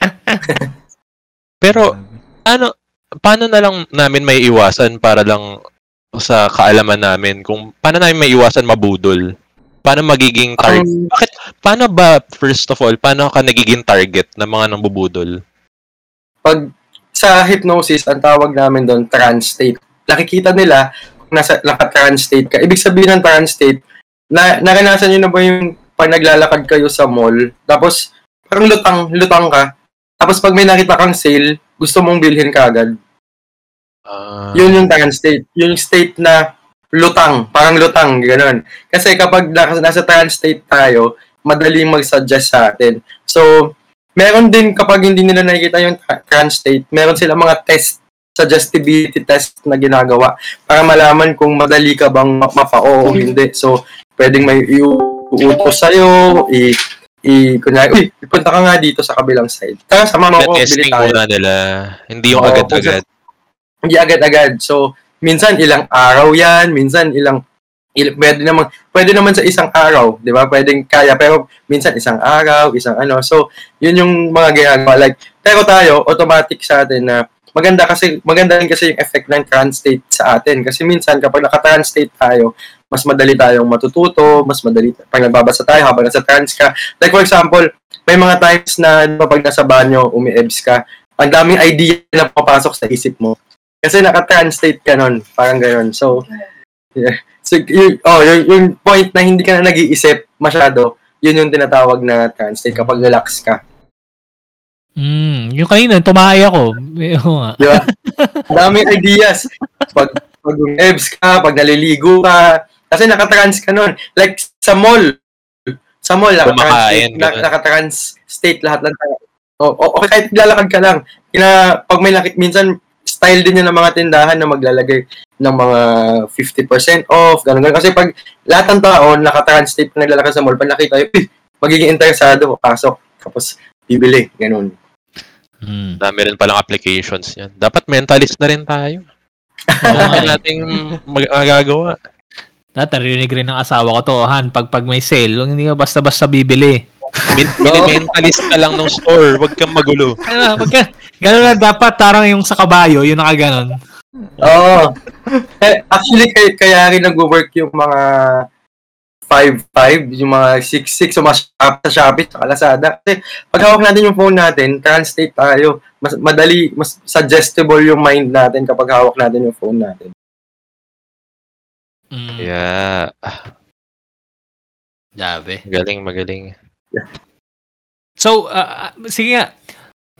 Pero, ano, paano na lang namin may iwasan para lang sa kaalaman namin kung paano namin may iwasan mabudol? Paano magiging target?
Um,
Bakit, paano ba, first of all, paano ka nagiging target ng mga nambubudol?
pag sa hypnosis, ang tawag namin doon, trance state. Nakikita nila kung nasa naka-trance state ka. Ibig sabihin ng trance state, na, naranasan nyo na ba yung pag naglalakad kayo sa mall, tapos parang lutang, lutang ka, tapos pag may nakita kang sale, gusto mong bilhin ka agad.
Ah,
Yun yung trance state. Yung state na lutang, parang lutang, gano'n. Kasi kapag nasa, nasa trance state tayo, madaling mag-suggest sa atin. So, meron din kapag hindi nila nakikita yung tra- trance state, meron sila mga test, suggestibility test na ginagawa para malaman kung madali ka bang ma- mapa-oo o hindi. So, pwedeng may iuutos sa'yo, i, i, kunyari, uy, punta ka nga dito sa kabilang side. Tara, sama mo ako,
testing muna nila. Hindi yung agad-agad.
Hindi agad-agad. So, minsan ilang araw yan, minsan ilang il, pwede naman pwede naman sa isang araw, 'di ba? Pwedeng kaya pero minsan isang araw, isang ano. So, 'yun yung mga ginagawa like pero tayo automatic sa atin na maganda kasi maganda rin kasi yung effect ng trance state sa atin kasi minsan kapag naka-trance state tayo, mas madali tayong matututo, mas madali pag nagbabasa tayo habang nasa trance ka. Like for example, may mga times na di ba, pag nasa banyo, umi-ebs ka, ang daming idea na papasok sa isip mo. Kasi naka-translate ka nun. Parang gano'n. So, yeah. So, yung, oh, yung, yung point na hindi ka na nag-iisip masyado, yun yung tinatawag na trance state kapag relax ka.
Mm, yung kanina, tumahay ako. Oo nga.
Di ba? Daming ideas. Pag, pag EBS ka, pag naliligo ka, kasi nakatrans ka nun. Like, sa mall, sa mall, nakatrans na,
ganun.
nakatrans state lahat ng tao. O, o, o kahit lalakad ka lang. Kina, pag may nakik, minsan, style din yun ng mga tindahan na maglalagay ng mga 50% off, ganun, ganun. Kasi pag lahat ng tao nakatrans state na naglalakad sa mall, pag nakita yun, "Eh, magiging interesado, pasok, tapos bibili, ganun.
Mm.
Dami rin palang applications yan. Dapat mentalist na rin tayo. Nga nating mag- magagawa.
Dati, narinig rin ng asawa ko to, Han, pag, pag may sale, hindi ka basta-basta bibili.
Min- mentalist ka lang ng store. Huwag kang magulo.
Ano, pagka, gano'n na dapat, tarang yung sa kabayo, yung nakaganon.
Oo. Eh, actually, kaya, kaya rin nag-work yung mga 5-5, yung mga 6-6, yung mga shop, sa Shopee, sa Lazada. Kasi pag hawak natin yung phone natin, translate tayo. Mas madali, mas suggestible yung mind natin kapag hawak natin yung phone natin.
Mm,
Yeah.
Grabe.
Magaling, magaling.
So, ah, ah, sige nga,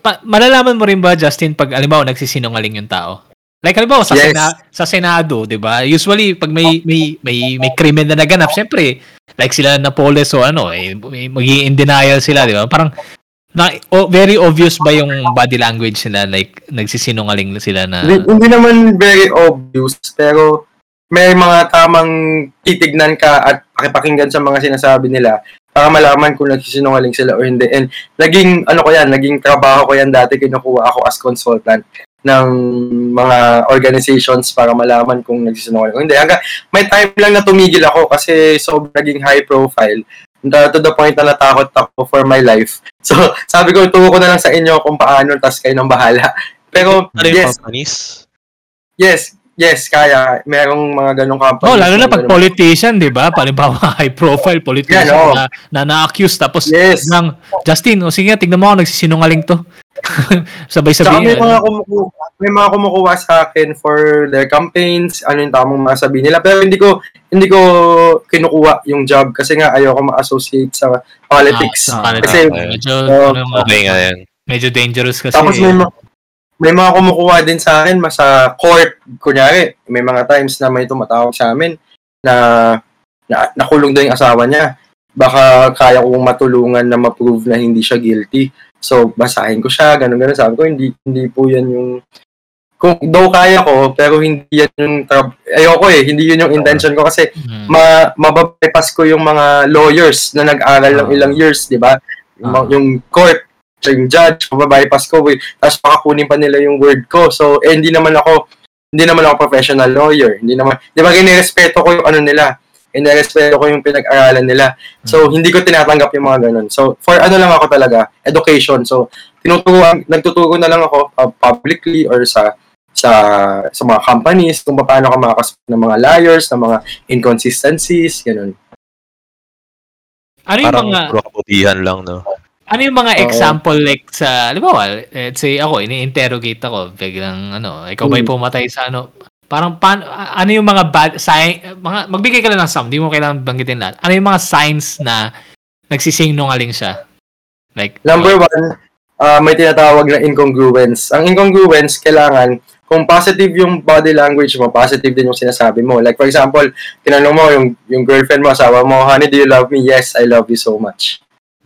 pa- malalaman mo rin ba, Justin, pag, alimbawa, nagsisinungaling yung tao? Like, halimbawa, sa,
Yes.
Sena- sa Senado, di ba? Usually, pag may, may, may, may krimen na naganap, syempre, like sila na Napoles o ano, eh, magiging in denial sila, di ba? Parang, na, o, very obvious ba yung body language nila? Like, nagsisinungaling sila na...
Hindi, hindi naman very obvious, pero may mga tamang titignan ka at pakipakinggan sa mga sinasabi nila para malaman kung nagsisinungaling sila o hindi. And naging, ano ko yan, naging trabaho ko yan dati, kinukuha ako as consultant ng mga organizations para malaman kung nagsisinungaling o hindi. Hanggang may time lang na tumigil ako kasi sobrang naging high profile. To to the point na natakot ako for my life. So, sabi ko, turo ko na lang sa inyo kung paano, tas kayo nang bahala. Pero,
Ano yung
yes,
companies?
Yes, yes, kaya. Merong mga ganong companies.
Oh, lalo na pag politician, 'di ba? Palimbawa high profile politician
Yan, oh.
na, na na-accuse tapos
Yes.
ng Justin, o sige, tingnan mo ako nagsisinungaling to. Sabay sabihin.
may mga, kumukuha, may mga kumukuha sa akin for their campaigns, ano yung tamang mga sabihin nila. Pero hindi ko hindi ko kinukuha yung job kasi nga ayoko ma-associate sa politics.
Ah, sa
kasi,
okay.
medyo,
Oh,
ano,
Okay nga yan.
medyo dangerous kasi.
tapos may, ma- may mga kumukuha din sa akin mas sa court. Kunyari, may mga times na may tumatawag sa amin na, na nakulong daw yung asawa niya. Baka kaya kong matulungan na ma-prove na hindi siya guilty. So, basahin ko siya, ganun ganun. Sabi ko, hindi, hindi po yan yung... Kung daw kaya ko, pero hindi yan yung... Tra- ayoko eh, hindi yun yung intention ko kasi
Hmm.
ma mababypass ko yung mga lawyers na nag-aral ng
Ah.
ilang years, di ba? Yung,
Ah.
yung court, yung judge, mababypass ko, eh. tapos pakakunin pa nila yung word ko. So, eh, hindi naman ako, hindi naman ako professional lawyer. Hindi naman, di ba, ginirespeto ko yung ano nila. Inirespeto ko yung pinag-aralan nila. So, hindi ko tinatanggap yung mga ganun. So, for ano lang ako talaga, education. So, tinuturuan, nagtuturo na lang ako uh, publicly or sa sa sa mga companies kung paano ka makakaspot ng mga liars, ng mga inconsistencies, ganun.
ano yung
Parang
mga
kabutihan lang, no?
Ano yung mga
Oo.
example like sa, halimbawa, let's say ako, ini-interrogate ako, biglang ano, ikaw ba'y
Hmm.
pumatay sa ano, parang pan, ano yung mga bad sign, mga, magbigay ka lang ng some, di mo kailangan banggitin lahat. Ano yung mga signs na nagsisinungaling siya? Like,
Number one, uh, may tinatawag na incongruence. Ang incongruence, kailangan, kung positive yung body language mo, positive din yung sinasabi mo. Like, for example, tinanong mo yung, yung girlfriend mo, asawa mo, honey, do you love me? Yes, I love you so much.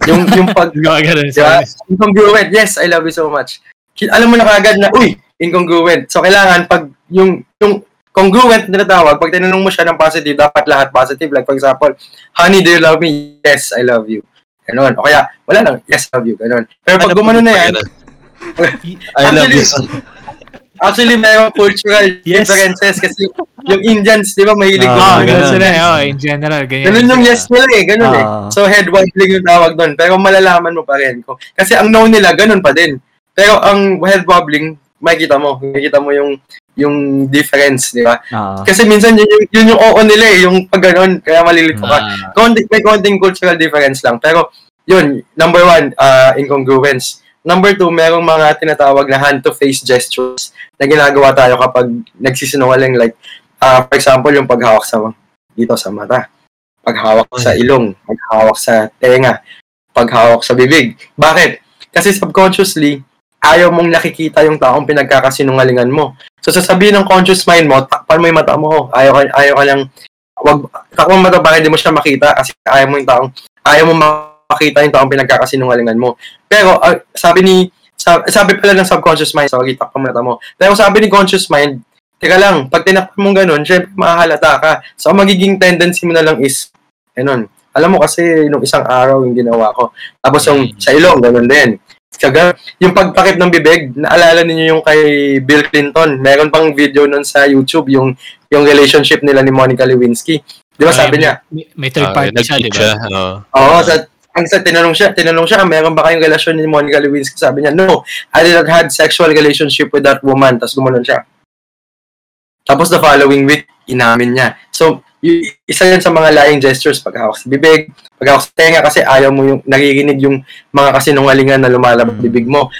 Yung, yung pag,
Gagano'n
Di ba?
siya.
Incongruent. Yes, I love you so much. Alam mo na kagad na, uy, incongruent. So, kailangan pag yung, yung congruent na tinatawag, pag tinanong mo siya ng positive, dapat lahat positive. Like, for example, honey, do you love me? Yes, I love you. Ganon. O kaya, wala lang, yes, I love you. Ganon. Pero pag gumano na yan,
I love you.
Actually, mayroong cultural
Yes.
differences kasi yung Indians, di ba, mahilig
Ah,
Ah,
gumanon.
ganun sila eh. Oh, in general, ganyan.
Ganun yung yes nila eh, ganun eh.
Ah.
So head wobbling yung tawag doon. Pero malalaman mo pa rin. Ko. Kasi ang no nila, ganun pa din. Pero ang head wobbling, makikita mo. Makikita mo yung yung difference, di ba?
Ah.
Kasi minsan yun yung, yun yung oo nila eh, yung pag ganun, kaya malilito ka.
Ah,
Konti, may konting cultural difference lang. Pero yun, number one, uh, incongruence. Number two, merong mga tinatawag na hand-to-face gestures na ginagawa tayo kapag nagsisinungaling. Like, uh, for example, yung paghawak sa dito sa mata. Paghawak sa ilong, paghawak sa tenga, paghawak sa bibig. Bakit? Kasi subconsciously, ayaw mong nakikita yung taong pinagkakasinungalingan mo. So sasabihin ng conscious mind mo, takpan mo yung mata mo. Ayaw ka, ayaw ka lang, wag, takpan mo mata, bakit hindi mo siya makita? Kasi ayaw mo yung taong, ayaw mo makita yung taong pinagkakasinungalingan mo. Pero, ah, sabi ni, sabi, sabi pala ng subconscious mind, sorry, takpan mo mata mo. Pero sabi ni conscious mind, teka lang, pag tinakpan mo ganun, syempre mahahalata ka. So, ang magiging tendency mo na lang is, ganun. Alam mo kasi, nung isang araw yung ginawa ko. Tapos yung sa ilong, ganun din. Kaga, yung pagtakip ng bibig, naalala niyo yung kay Bill Clinton. Meron pang video nun sa YouTube, yung yung relationship nila ni Monica Lewinsky. Di ba sabi niya?
May, may third
Ah,
party siya, di ba?
oo.
Oo, sa ang sa tinanong siya, tinanong siya, meron ba kayong relasyon ni Monica Lewinsky? Sabi niya, no, I did not had sexual relationship with that woman. Tapos gumanon siya. Tapos the following week, inamin niya. So, y- isa yan sa mga lying gestures, paghawak sa bibig, paghawak sa tenga kasi ayaw mo yung, naririnig yung mga kasinungalingan na lumalabas sa bibig mo.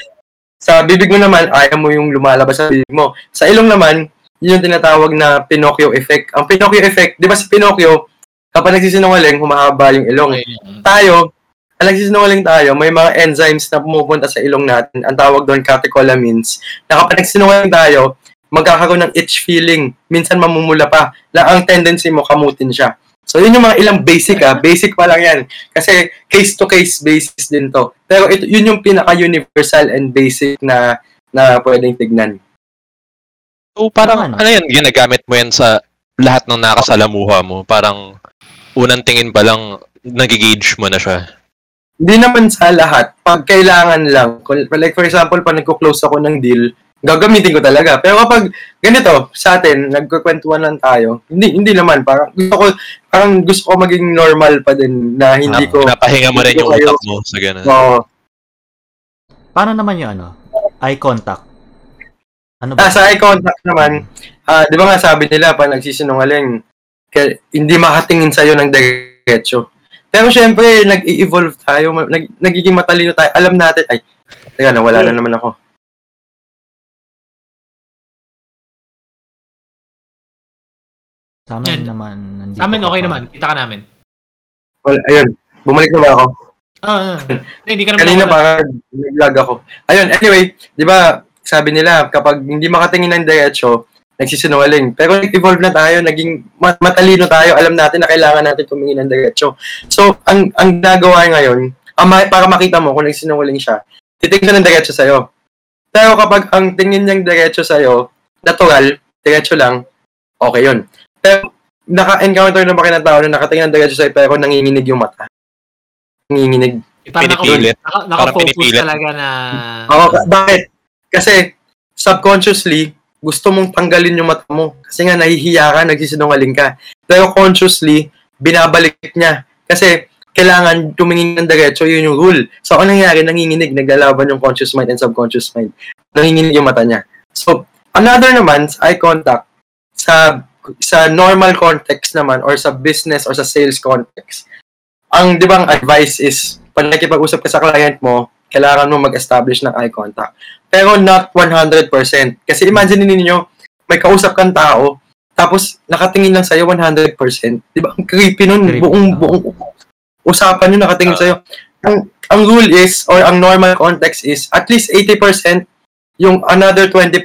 Sa bibig mo naman, ayaw mo yung lumalabas sa bibig mo. Sa ilong naman, yun yung tinatawag na Pinocchio effect. Ang Pinocchio effect, di ba si Pinocchio, kapag nagsisinungaling, humahaba yung ilong tayo, nagsisinungaling tayo, may mga enzymes na pumupunta sa ilong natin. Ang tawag doon catecholamines. Na kapag nagsisinungaling tayo, magkakaroon ng itch feeling. Minsan mamumula pa. Na ang tendency mo, kamutin siya. So, yun yung mga ilang basic ah. Basic pa lang yan. Kasi case-to-case basis din to. Pero ito, yun yung pinaka-universal and basic na na pwedeng tignan.
So, parang,
Ano?
ano yan, ginagamit mo yan sa lahat ng nakasalamuha mo. Parang, unang tingin pa lang, nagigage mo na siya.
Hindi naman sa lahat. Pag kailangan lang. Like for example, pag nagko-close ako ng deal, gagamitin ko talaga. Pero kapag ganito, sa atin, nagkukwentuhan lang tayo, hindi hindi naman. Parang gusto ko, parang gusto ko maging normal pa din na hindi ko...
Napahinga mo rin yung
kayo-
utak mo sa ganun.
Oo.
Paano naman yung ano? Eye contact. Ano ba?
Ah, sa eye contact naman, ah, di ba nga sabi nila, pag nagsisinungaling, kaya hindi makatingin sa'yo ng diretso. Pero syempre, nag-i-evolve tayo, nag- nagiging matalino tayo. Alam natin, ay, teka, nawala na naman ako.
Sa amin
Yan.
naman. nandito
Sa amin,
ka
okay
pa.
naman. Kita ka namin.
Well, ayun, bumalik na ba ako?
Ah, ah. Hindi ka naman
Kanina
ako-
parang nag-lag ako. Ayun, anyway, di ba, sabi nila, kapag hindi makatingin ng diretso, nagsisinungaling. Pero nag-evolve na tayo, naging ma- matalino tayo, alam natin na kailangan natin tumingin ng diretso. So, ang ang ginagawa ngayon, ang ma- para makita mo kung nagsinungaling siya, titingin siya ng diretso sa'yo. Pero kapag ang tingin niyang diretso sa'yo, natural, diretso lang, okay yun. Pero, naka-encounter na ba kayo ng tao na nakatingin ng diretso sa'yo pero nanginginig yung mata? Nanginginig.
Naka-
Pinipilit.
naka, naka-focus talaga na...
Oo, bakit? Kasi subconsciously, gusto mong tanggalin yung mata mo. Kasi nga nahihiya ka, nagsisinungaling ka. Pero consciously, binabalik niya. Kasi kailangan tumingin ng diretso, yun yung rule. So, ano nangyari? Nanginginig, naglalaban yung conscious mind and subconscious mind. Nanginginig yung mata niya. So, another naman, eye contact, sa sa normal context naman or sa business or sa sales context, ang di ba ang advice is, pag nakipag-usap ka sa client mo, kailangan mo mag-establish ng eye contact. Pero not 100%. Kasi imagine ninyo, may kausap kang tao, tapos nakatingin lang sa'yo 100%. Di ba? Ang creepy nun.
Creepy,
buong, buong usapan yun nakatingin sa'yo. Ang, ang rule is, or ang normal context is, at least 80% yung another 20%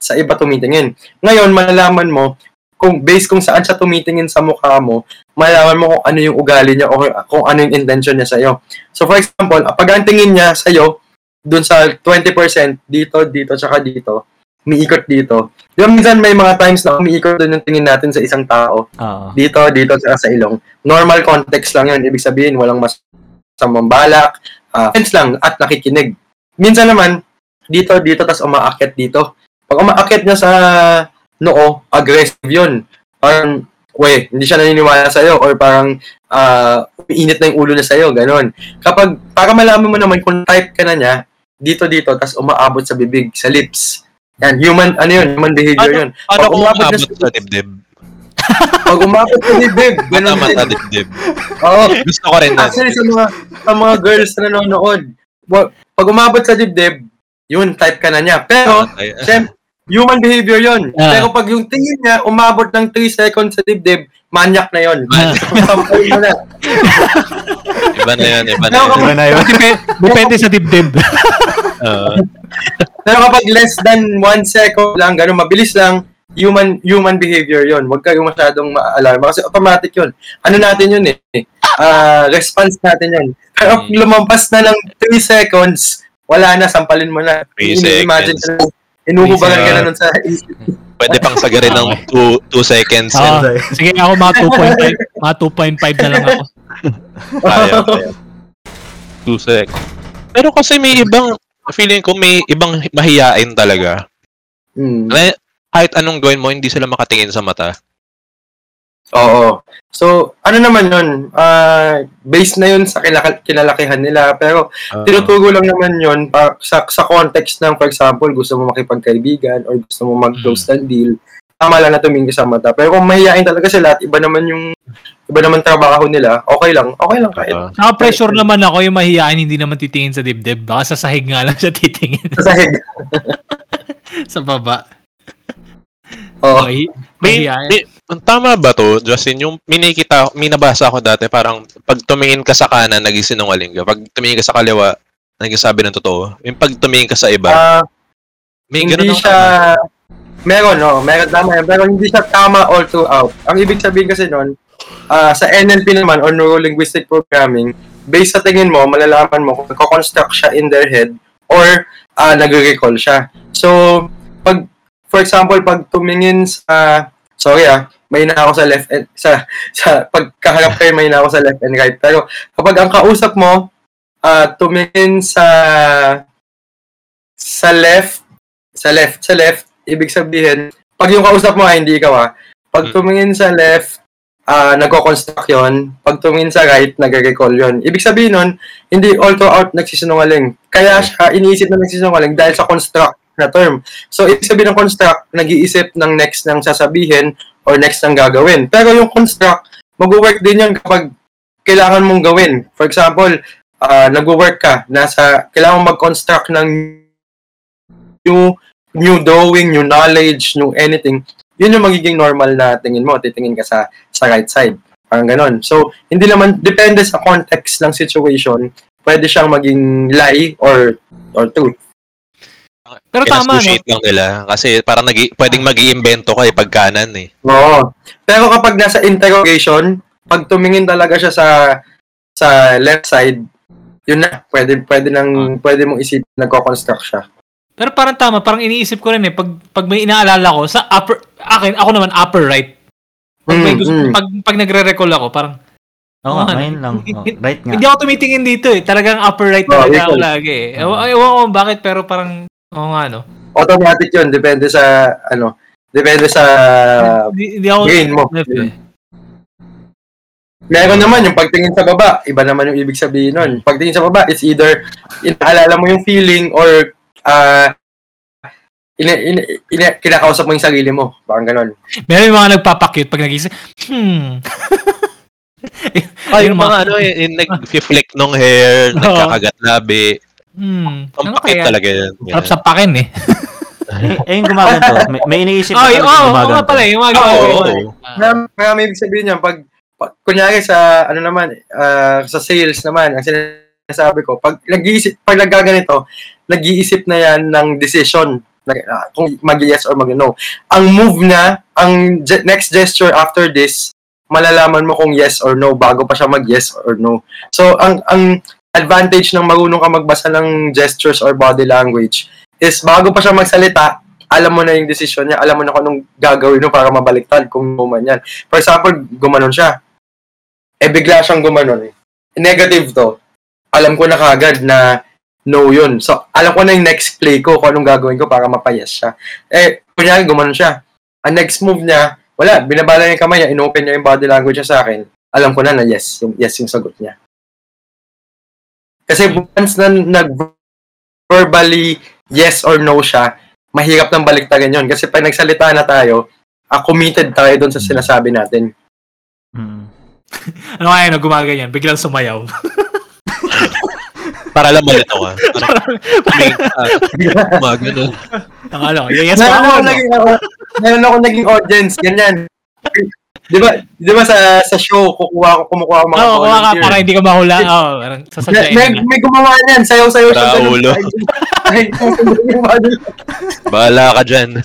sa iba tumitingin. Ngayon, malalaman mo, kung based kung saan siya tumitingin sa mukha mo, malalaman mo kung ano yung ugali niya o kung ano yung intention niya sa'yo. So for example, pag ang tingin niya sa'yo, dun sa 20% dito, dito, tsaka dito, umiikot dito. Di ba minsan may mga times na umiikot dun yung tingin natin sa isang tao.
Oo.
Dito, dito, tsaka sa ilong. Normal context lang yun. Ibig sabihin, walang masamang balak. Uh, sense lang at nakikinig. Minsan naman, dito, dito, tas umaakyat dito. Pag umaakyat niya sa noo, aggressive yun. Parang, we, hindi siya naniniwala sa'yo or parang ah umiinit na yung ulo niya sa'yo, ganon. Kapag, para malaman mo naman kung type ka na niya, dito, dito, tas umaabot sa bibig, sa lips. Yan, human, ano yun, human behavior yun.
Ano
Pag
kung
umabot na
umabot
sa-
sa dibdib?
Pag umabot sa bibig,
Mata,
ganon
mata,
din.
dibdib.
Oo,
Gusto ko rin na.
Actually, sa mga, sa mga girls na nanonood, pag umabot sa dibdib, yun, type ka na niya. Pero,
Ay,
syem- human behavior yon.
Ah.
Pero pag yung tingin niya, umabot ng 3 seconds sa dibdib, manyak na yon. Mo na.
Iba na yun, iba na yun.
Iba na yun.
Dep- depende sa dibdib.
Oo.
pero kapag less than 1 second lang, ganun, mabilis lang, human human behavior yon. Huwag kayong masyadong ma-alarma kasi automatic yon. Ano natin yun eh? Ah, response natin yun. Pero kung lumampas na ng 3 seconds, wala na, sampalin mo na.
Three
Ini-imagine
seconds.
ka na. Inuhubagan ka na nun sa isip.
Pwede pang sagarin ng 2 seconds.
Oo.
yan.
sige, ako mga 2.5, mga 2.5 na lang ako.
Kaya, kaya. 2 seconds. Pero kasi may ibang, feeling ko may ibang mahiyain talaga.
Hmm.
Na, kahit anong gawin mo, hindi sila makatingin sa mata.
Oo. So, ano naman yun? Ah, based na yun sa kinaka- kinalakihan nila. Pero,
Oo.
tinuturo lang naman yun pa, sa, sa context ng, for example, gusto mo makipagkaibigan or gusto mo mag-close ng deal, tama lang na tumingin sa mata. Pero kung mahihain talaga sila at iba naman yung iba naman trabaho nila, okay lang. Okay lang kahit.
Oo.
Naka-pressure naman ako yung mahihain, hindi naman titingin sa dibdib. Baka sa sahig nga lang siya titingin
Sa sahig.
sa baba. Mahi-
May,
mahihain.
may- tama ba to, Justin? Yung minikita, minabasa ako dati, parang pag tumingin ka sa kanan, naging sinungaling ka. Pag tumingin ka sa kaliwa, nagsasabi ng totoo. Yung pag tumingin ka sa iba,
Ah,
may
hindi
ako.
siya meron no meron tama yan pero hindi siya tama all throughout ang ibig sabihin kasi nun ah, sa NLP naman or Neuro Linguistic Programming based sa tingin mo malalaman mo kung nagko-construct siya in their head or uh, nagre-recall siya so pag for example pag tumingin sa sorry ah may na ako sa left and sa sa pagkaharap kayo may na ako sa left and right. Pero kapag ang kausap mo ah, tumingin sa sa left sa left sa left ibig sabihin pag yung kausap mo ay hindi ikaw ah. Pag
Hmm.
tumingin sa left ah nagko-construct yon pag tumingin sa right nagre-recall yon ibig sabihin nun hindi all throughout nagsisinungaling. Kaya siya iniisip na nagsisinungaling dahil sa construct na term so ibig sabihin ng construct nag-iisip ng next ng sasabihin or next ng gagawin pero yung construct mag-work din yan kapag kailangan mong gawin for example ah nagwo-work ka nasa kailangan mag-construct ng new new drawing, new knowledge, new anything, yun yung magiging normal na tingin mo. Titingin ka sa sa right side. Parang ganon. So, hindi naman, depende sa context ng situation, pwede siyang maging lie or or truth.
Pero tama, no?
Lang nila. Kasi parang nag pwedeng mag iimbento ka eh, pag kanan eh.
Oo. Pero kapag nasa interrogation, pag tumingin talaga siya sa sa left side, yun na, pwede, pwede, nang, pwede mong isipin nagko-construct siya.
Pero parang tama, parang iniisip ko rin eh, pag, pag may inaalala ko, sa upper, akin, ako naman upper right. Pag, may
Mm,
gusto,
mm.
pag, pag nagre-recall ako, parang,
Oo nga, ngayon lang. Oh, right nga.
hindi ako tumitingin dito eh. Talagang upper right
Oh,
talaga
ikaw.
ako lagi eh. Ewan, ewan ko bakit, pero parang, oo nga no.
Automatic yun, depende sa, ano, depende sa
hindi, hindi ako,
brain mo.
left eh.
Meron naman yung pagtingin sa baba, iba naman yung ibig sabihin nun. Pagtingin sa baba, it's either inaalala mo yung feeling or uh, ina, ina, ina, kinakausap mo yung sarili mo. Parang ganon.
Meron yung mga nagpapakit pag nagising, hmm.
Ay,
Yung
yung mga ano, yung, yung nag-flick ng hair,
Oo.
nagkakagat labi.
Hmm.
Ang
Ano
pakit
kaya?
talaga yan.
Sarap sa pakin eh.
Eh, yung gumaganto. May, may iniisip
Oh,
na
yung, oh,
yung
oo nga
gumaganto.
pala, yung mga
Oo,
gawin.
oo.
Marami, marami ibig sabihin yan. Pag, pag kunyari sa, ano naman, ah, sa sales naman, ang sinasabi ko, pag nag-iisip, pag nagaganito, nag-iisip na yan ng decision na- ah, kung mag-yes or mag-no. Ang move na, ang ge- next gesture after this, malalaman mo kung yes or no bago pa siya mag-yes or no. So, ang ang advantage ng marunong ka magbasa ng gestures or body language is bago pa siya magsalita, alam mo na yung decision niya, alam mo na kung anong gagawin mo para mabaliktad kung guman yan. For example, gumanon siya. Eh, bigla siyang gumanon eh. Negative to. Alam ko na kagad na no yun. So, alam ko na yung next play ko kung anong gagawin ko para mapayas siya. Eh, kunyari, gumanon siya. Ang next move niya, wala, binabala niya yung kamay niya, inopen niya yung body language niya sa akin. Alam ko na na yes, yung, yes yung sagot niya. Kasi once na nag-verbally yes or no siya, mahirap nang baliktarin yun. Kasi pag nagsalita na tayo, ah, committed tayo doon sa sinasabi natin.
Mm.
Ano kaya na gumaganyan? Biglang sumayaw.
Para lang malito ka. Parang, tumingin ka, mga ganun.
Ang ano, yes pa
ako
ako.
naging, ako, meron ako naging audience, ganyan. Di ba, di ba sa sa show, kukuha ko, kumukuha ako mga
Oo, kuha ka para hindi ka mahula. Oo, parang
May,
sasadyain
may,
na.
may gumawa niyan, sayaw-sayaw siya.
Para
ganun.
ulo.
Ay, ay,
Bahala ka dyan.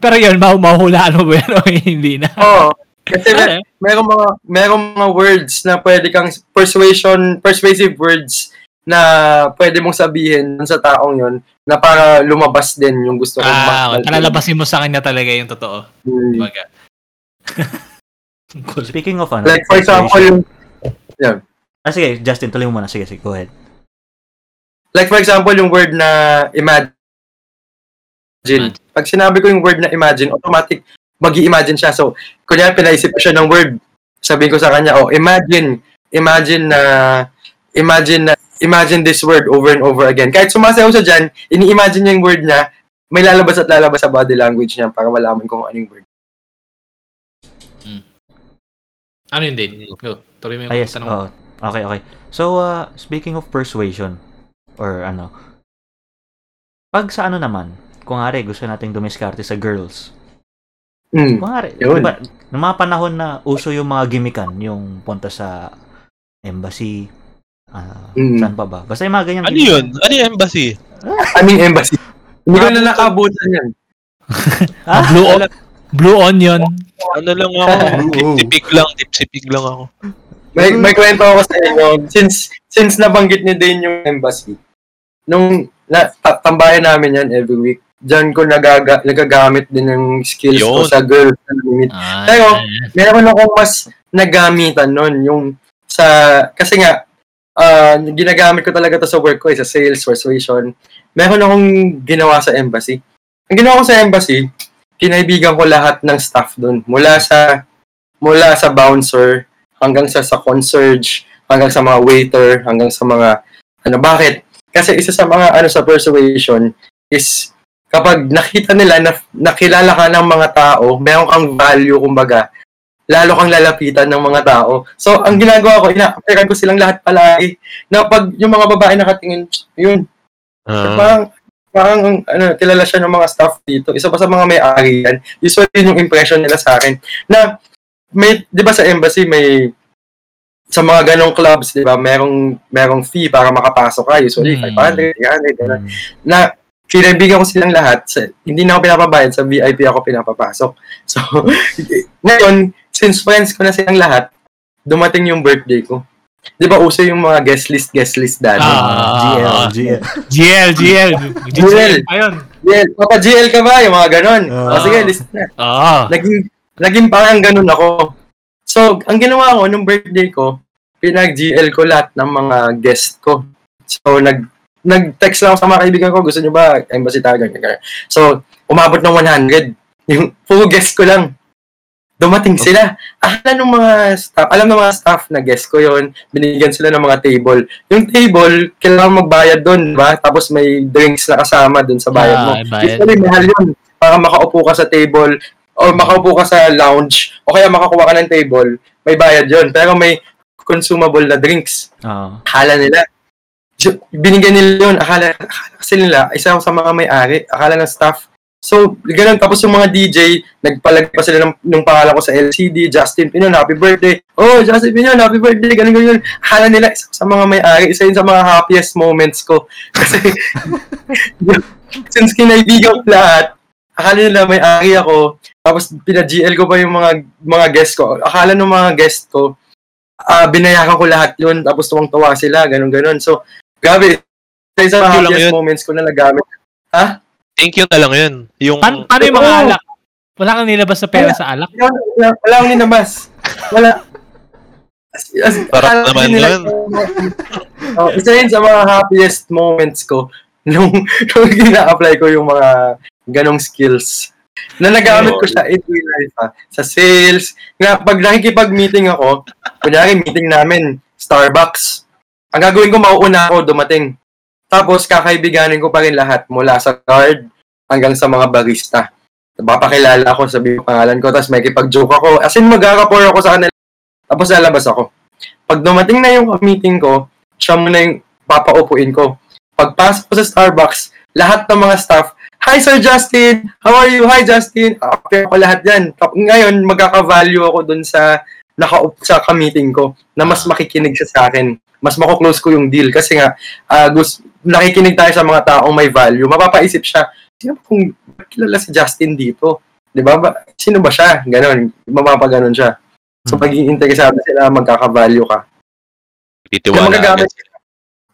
Pero yun, mahu mahulaan mo ba yan o hindi na?
Oo. Kasi may, merong mga merong mga words na pwede kang persuasion, persuasive words na pwede mong sabihin sa taong yon na para lumabas din yung gusto kong
Ah,
ma-
palalabasin mo sa kanya talaga yung totoo.
Hmm.
Baga. cool.
Speaking of ano,
Like for example, yung
Ah, sige, Justin, tuloy mo muna. Sige, sige, go ahead.
like for example yung word na imagine. Pag sinabi ko yung word na imagine, automatic mag imagine siya. So, kunya pinaisip ko siya ng word. Sabihin ko sa kanya, oh, imagine, imagine na, imagine na, imagine this word over and over again. Kahit sumasayaw siya dyan, ini-imagine niya yung word niya, may lalabas at lalabas sa body language niya para malaman kung ano yung word.
Ano yun din? Go, tuloy mo yung
Ah, yes.
tanong.
oo. okay, okay. So, uh, speaking of persuasion, or ano, pag sa ano naman, kung ari gusto nating dumiskarte sa girls,
Hmm.
kung ari,
Yun.
di ba, noong mga panahon na uso yung mga gimikan, yung punta sa embassy, ah,
Mm.
saan pa ba? Basta yung mga ganyan.
Ano yun? Ano yung embassy?
Aming embassy. Hindi ko na nakabutan yan.
Ah, blue, on, blue onion.
Ano lang ako? Tipsy-pig lang. Tipsy-pig lang ako.
May, may kwento ako sa inyo. Since, since nabanggit niyo din yung embassy, nung na, ta- tambayan namin yan every week, Diyan ko nagaga, nagagamit din ng skills ko
Yun.
sa girls na limit.
Ah,
Pero, meron akong mas nagamitan nun, yung sa, kasi nga, ah, ginagamit ko talaga to sa work ko, eh, sa sales, persuasion. Meron akong ginawa sa embassy. Ang ginawa ko sa embassy, kinaibigan ko lahat ng staff dun. Mula sa, mula sa bouncer, hanggang sa, sa concierge, hanggang sa mga waiter, hanggang sa mga, ano, bakit? Kasi isa sa mga, ano, sa persuasion is, kapag nakita nila na nakilala ka ng mga tao, meron kang value, kumbaga, lalo kang lalapitan ng mga tao. So, ang ginagawa ko, ina-appearan ko silang lahat palagi. Na pag yung mga babae nakatingin, yun,
Ah.
parang, parang, ano, kilala siya ng mga staff dito. Isa pa sa mga may-ari yan. Usually, yun yung impression nila sa akin. Na, may, di ba sa embassy, may, sa mga ganong clubs, di ba, merong, merong fee para makapasok ka. Usually,
Hmm.
500, 300, gano'n
Mm.
na kinaibigan ko silang lahat. Sa, hindi na ako pinapabayad, sa VIP ako pinapapasok. So, ngayon, since friends ko na silang lahat, dumating yung birthday ko. Di ba uso yung mga guest list, guest list dati?
Ah.
GL, GL.
GL, GL. GL yun.
GL, Papa GL ka ba? Yung mga ganon.
Ah.
o sige, list na.
Oo.
Naging, naging parang ganon ako. So, ang ginawa ko nung birthday ko, pinag-GL ko lahat ng mga guest ko. So, nag nag-text lang ako sa mga kaibigan ko, gusto nyo ba embassy tayo. So, umabot ng 100. Yung full guest ko lang. Dumating sila. Akala ng mga staff, alam ng mga staff na guest ko yon binigyan sila ng mga table. Yung table, kailangan magbayad doon, di ba? Tapos may drinks na kasama doon sa bayad mo.
Ah, bayad.
Usually, mahal yun. Para makaupo ka sa table, o makaupo ka sa lounge, o kaya makakuha ka ng table, may bayad yon Pero may consumable na drinks
Oo.
akala nila, binigyan nila yun, akala, akala kasi nila, isa ako sa mga may-ari, akala ng staff. So, ganun, tapos yung mga DJ, nagpalag pa sila ng, ng pangalan ko sa LCD, Justin Pinon, happy birthday. Oh, Justin Pinon, happy birthday, ganun, ganun. Akala nila, isa sa mga may-ari, isa yun sa mga happiest moments ko. Kasi, since kinaibigan ko lahat, akala nila may-ari ako, tapos pina-GL ko pa yung mga mga guest ko. Akala ng mga guest ko, ah binayakan ko lahat yun, tapos tuwang-tuwa sila, ganun-ganun. So, grabe, isa sa mga happiest moments ko na nagamit.
Thank you na lang yun. Yung,
Paano, paano yung mga alak? Wala kang nilabas sa pera sa alak?
Wala, wala, wala akong ninabas. Wala. As, as,
Sarap
akala
naman
nila-
yun.
oh, isa yun sa mga happiest moments ko nung, nung gina-apply ko yung mga ganong skills. Na nagamit ko siya in real life ha. Sa sales. Na pag nakikipag-meeting ako, kunyari meeting namin, Starbucks. Ang gagawin ko, mauuna ako dumating. Tapos kakaibiganin ko pa rin lahat mula sa guard hanggang sa mga barista. Papakilala ako, sabi ko pangalan ko, tapos may kipag-joke ako. As in, mag-rapport ako sa kanila. Tapos lalabas ako. Pag dumating na yung meeting ko, siya muna yung papaupuin ko. pagpasok ko sa Starbucks, lahat ng mga staff, Hi Sir Justin! How are you? Hi Justin! Okay ako lahat yan. Ngayon, magkaka-value ako dun sa nakaup sa ka-meeting ko na mas makikinig siya sa akin. Mas mako-close ko yung deal. Kasi nga, ah, gus- nakikinig tayo sa mga taong may value. Mapapaisip siya, sino ba kung kilala si Justin dito? Di ba? Sino ba siya? Ganon. Mapapaganon siya. So,
Hmm.
pagiging interesado sila, magkaka-value ka. Na
Titiwala
magagamit
agad.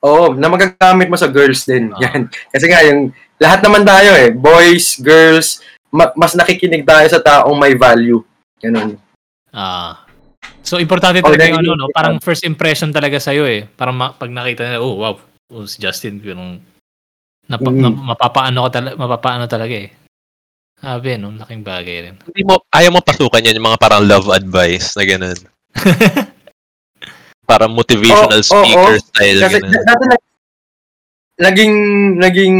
Oo, na magagamit mo sa girls din.
Ah.
Yan. Kasi nga, yung, lahat naman tayo eh. Boys, girls, ma- mas nakikinig tayo sa taong may value. Ganun.
Ah. so importante
Oh,
talaga yung ano, no? Parang first impression talaga sa eh. Parang ma- pag nakita nila, oh wow, oh, si Justin yung napa,
Mm.
na- mapapaano ko talaga, mapapaano talaga eh. Sabi, no, laking bagay rin.
Hindi mo, ayaw mo pasukan yan, yung mga parang love advice na ganun. parang motivational
oo,
speaker
oo.
style.
Kasi
ganun.
dati na, naging, naging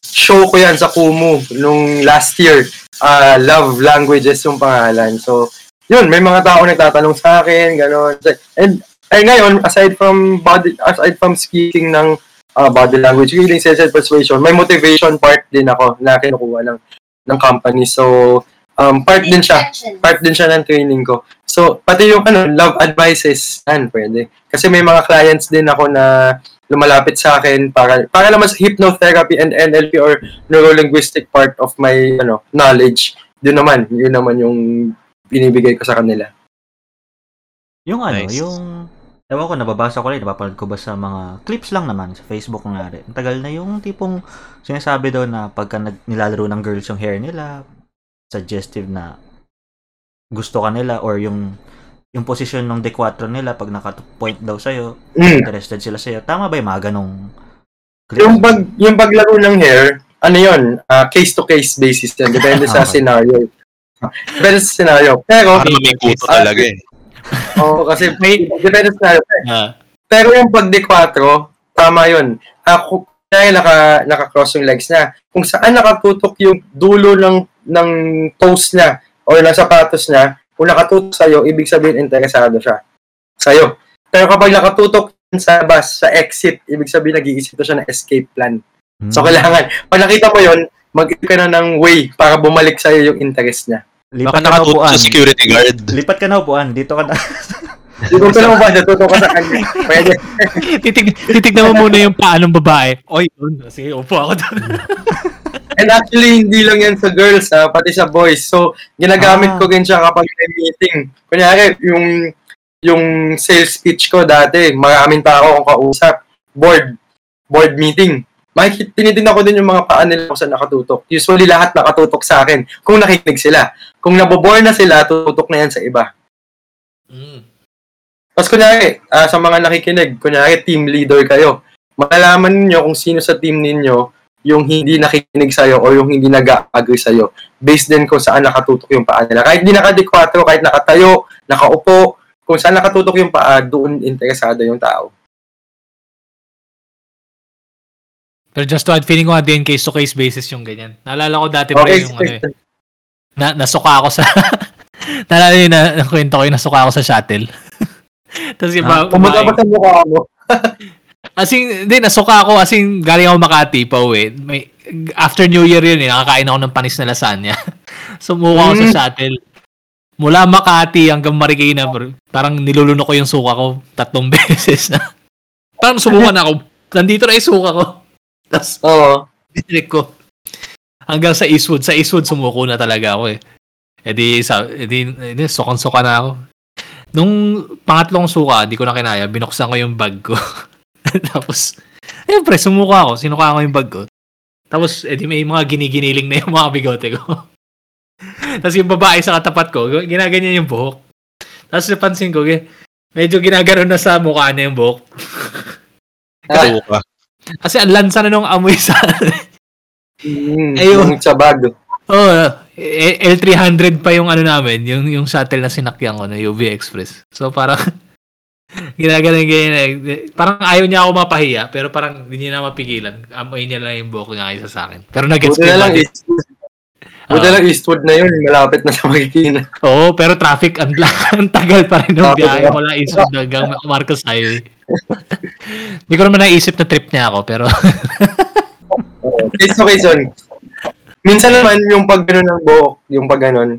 show ko yan sa Kumu nung last year. Ah, love languages yung pangalan. So, yun, may mga tao nagtatanong sa akin, gano'n. And, ay ngayon, aside from body, aside from speaking ng ah, body language, reading, sales, and persuasion, may motivation part din ako na kinukuha ng, ng company. So, um, part din siya part din siya ng training ko. So, pati yung ano, love advices, yan, pwede. Kasi may mga clients din ako na lumalapit sa akin para para naman sa hypnotherapy and NLP or neurolinguistic part of my ano knowledge. Yun naman, yun naman yung binibigay ko sa kanila.
Yung ano,
Nice.
yung... Ewan ko, nababasa ko rin, napapanood ko ba sa mga clips lang naman sa Facebook nga rin. Ang tagal na yung tipong sinasabi daw na pagka nag- nilalaro ng girls yung hair nila, suggestive na gusto ka nila or yung yung posisyon ng D4 nila pag naka-point daw sa'yo,
Mm.
interested sila sa'yo. Tama ba yung mga ganong clips?
Yung pag yung paglaro ng hair, ano yun, case to case basis yan. Depende sa
Okay.
scenario. Depende sa scenario. Pero,
Parang may kuto
Ah,
talaga eh.
Oo, kasi
May-
depende sa.
Ah.
Pero yung pag D4, tama yun. Ako, kaya naka, naka-cross yung legs niya. Kung saan nakatutok yung dulo ng, ng toes niya or ng sapatos niya, kung nakatutok sa'yo, ibig sabihin interesado siya sa'yo. Pero kapag nakatutok sa bus, sa exit, ibig sabihin nag-iisip na siya ng escape plan.
Hmm.
So, kailangan, pag nakita mo yun, mag ka na ng way para bumalik sa'yo yung interest niya.
Lipat
Baka
ka na
nakatuto
upuan.
sa security guard.
Lipat ka na upuan. Dito ka na.
Kung ka lang ba, natutok ka sa kanya. Pwede.
Titig, titignan mo muna yung paa ng babae. Oy, yun. Sige, upo ako doon.
And actually, hindi lang yan sa girls, ha, pati sa boys. So, ginagamit
Ah.
ko din siya kapag may meeting. Kunyari, yung yung sales pitch ko dati, maraming tao akong kausap. Board. Board meeting. Makikita, tinitingnan ko din yung mga paa nila kung saan nakatutok. Usually, lahat nakatutok sa akin kung nakikinig sila. Kung nabobore na sila, tututok na yan sa iba.
Mm.
Tapos kunyari, ah, sa mga nakikinig, kunyari team leader kayo, malalaman niyo kung sino sa team ninyo yung hindi nakikinig sa'yo o yung hindi nag-agree sa'yo. Based din kung saan nakatutok yung paa nila. Kahit di nakadikwatro, kahit nakatayo, nakaupo, kung saan nakatutok yung paa, doon interesado yung tao.
Pero just to add, feeling ko nga din case-to-case basis yung ganyan. Naalala ko dati pa
Okay,
yung ano eh, na, nasuka ako sa... Naalala yun na, nakwento ko yung nasuka ako sa shuttle. Tapos yung
Ah,
ba-
Pumunta pa sa mukha mo.
As in, hindi, nasuka ako. As in, galing ako Makati pa uwi. May, after New Year yun eh, nakakain ako ng panis na lasagna. Sumuka ako sa
Mm.
shuttle. Mula Makati hanggang Marikina, bro. parang nilulunok ko yung suka ko tatlong beses na. parang sumuka na ako. Nandito na yung suka ko. Tapos,
Oo.
district ko. Hanggang sa Eastwood. Sa Eastwood, sumuko na talaga ako eh. E di, sa, e di, e di sukan-suka na ako. Nung pangatlong suka, di ko na kinaya, binuksan ko yung bag ko. Tapos, eh pre, sumuka ako. Sinuka ko yung bag ko. Tapos, edi may mga giniginiling na yung mga bigote ko. Tapos yung babae sa katapat ko, ginaganyan yung buhok. Tapos napansin ko, eh, medyo ginagano na sa mukha niya yung buhok.
Ah,
Suka.
Kasi ang lansa na nung amoy sa...
mm,
Ayun.
yung sa bag.
oh, eh, L300 pa yung ano namin, yung, yung shuttle na sinakyan ko na UV Express. So parang, ginagaling ganyan. Parang ayaw niya ako mapahiya, pero parang hindi niya na mapigilan. Amoy niya lang yung buhok niya kaysa sa akin. Pero nag-gets ko
Buti na lang. Buti
Ah.
lang Eastwood na yun, malapit na sa Marikina.
Oo, pero traffic ang, ang tagal pa rin ng biyahe
ah.
mula Eastwood hanggang Marcos Highway. Hindi ko naman naisip na trip niya ako, pero.
Case to case yun. Minsan naman, yung pag gano'n ng buhok, yung pag gano'n,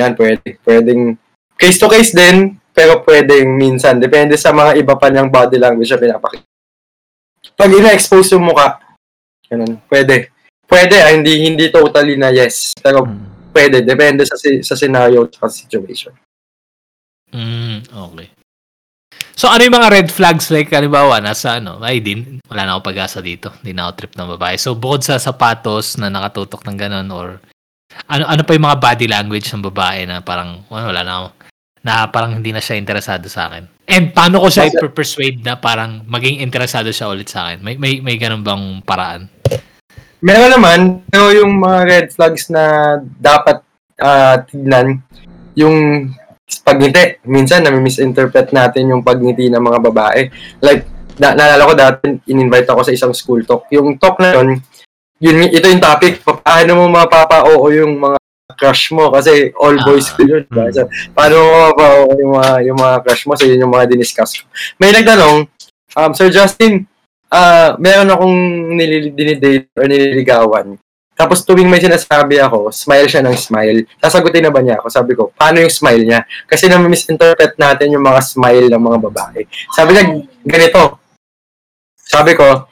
yan, pwede. Pwedeng, case to case din, pero pwedeng minsan. Depende sa mga iba pa niyang body language na pinapakita. Pag ina-expose yung mukha, ganun, pwede. Pwede, ah, hindi hindi totally na yes. Pero
Hmm.
pwede, depende sa sa scenario at sa situation.
mm, okay. So ano yung mga red flags like halimbawa nasa ano, ay din wala na ako pag-asa dito. Hindi na ako trip ng babae. So bukod sa sapatos na nakatutok ng ganun or ano ano pa yung mga body language ng babae na parang well, wala na ako na parang hindi na siya interesado sa akin. And paano ko siya i-persuade na parang maging interesado siya ulit sa akin? May may may ganun bang paraan?
Meron naman, pero yung mga red flags na dapat ah, tignan, yung pagngiti. Minsan, nami-misinterpret natin yung pagngiti ng mga babae. Like, na naalala ko dati, in-invite ako sa isang school talk. Yung talk na yun, yun, ito yung topic, paano mo mapapa-oo yung mga crush mo kasi all boys
Ah.
yun.
Hmm.
So, paano mo mapapa-oo yung mga, yung mga crush mo? So, yun yung mga diniscuss ko. May nagtanong, um, Sir Justin, ah meron akong nilil- dinidate or nililigawan. Tapos tuwing may sinasabi ako, smile siya ng smile. Sasagutin na ba niya ako? Sabi ko, paano yung smile niya? Kasi na-misinterpret natin yung mga smile ng mga babae. Sabi niya, ganito. Sabi ko,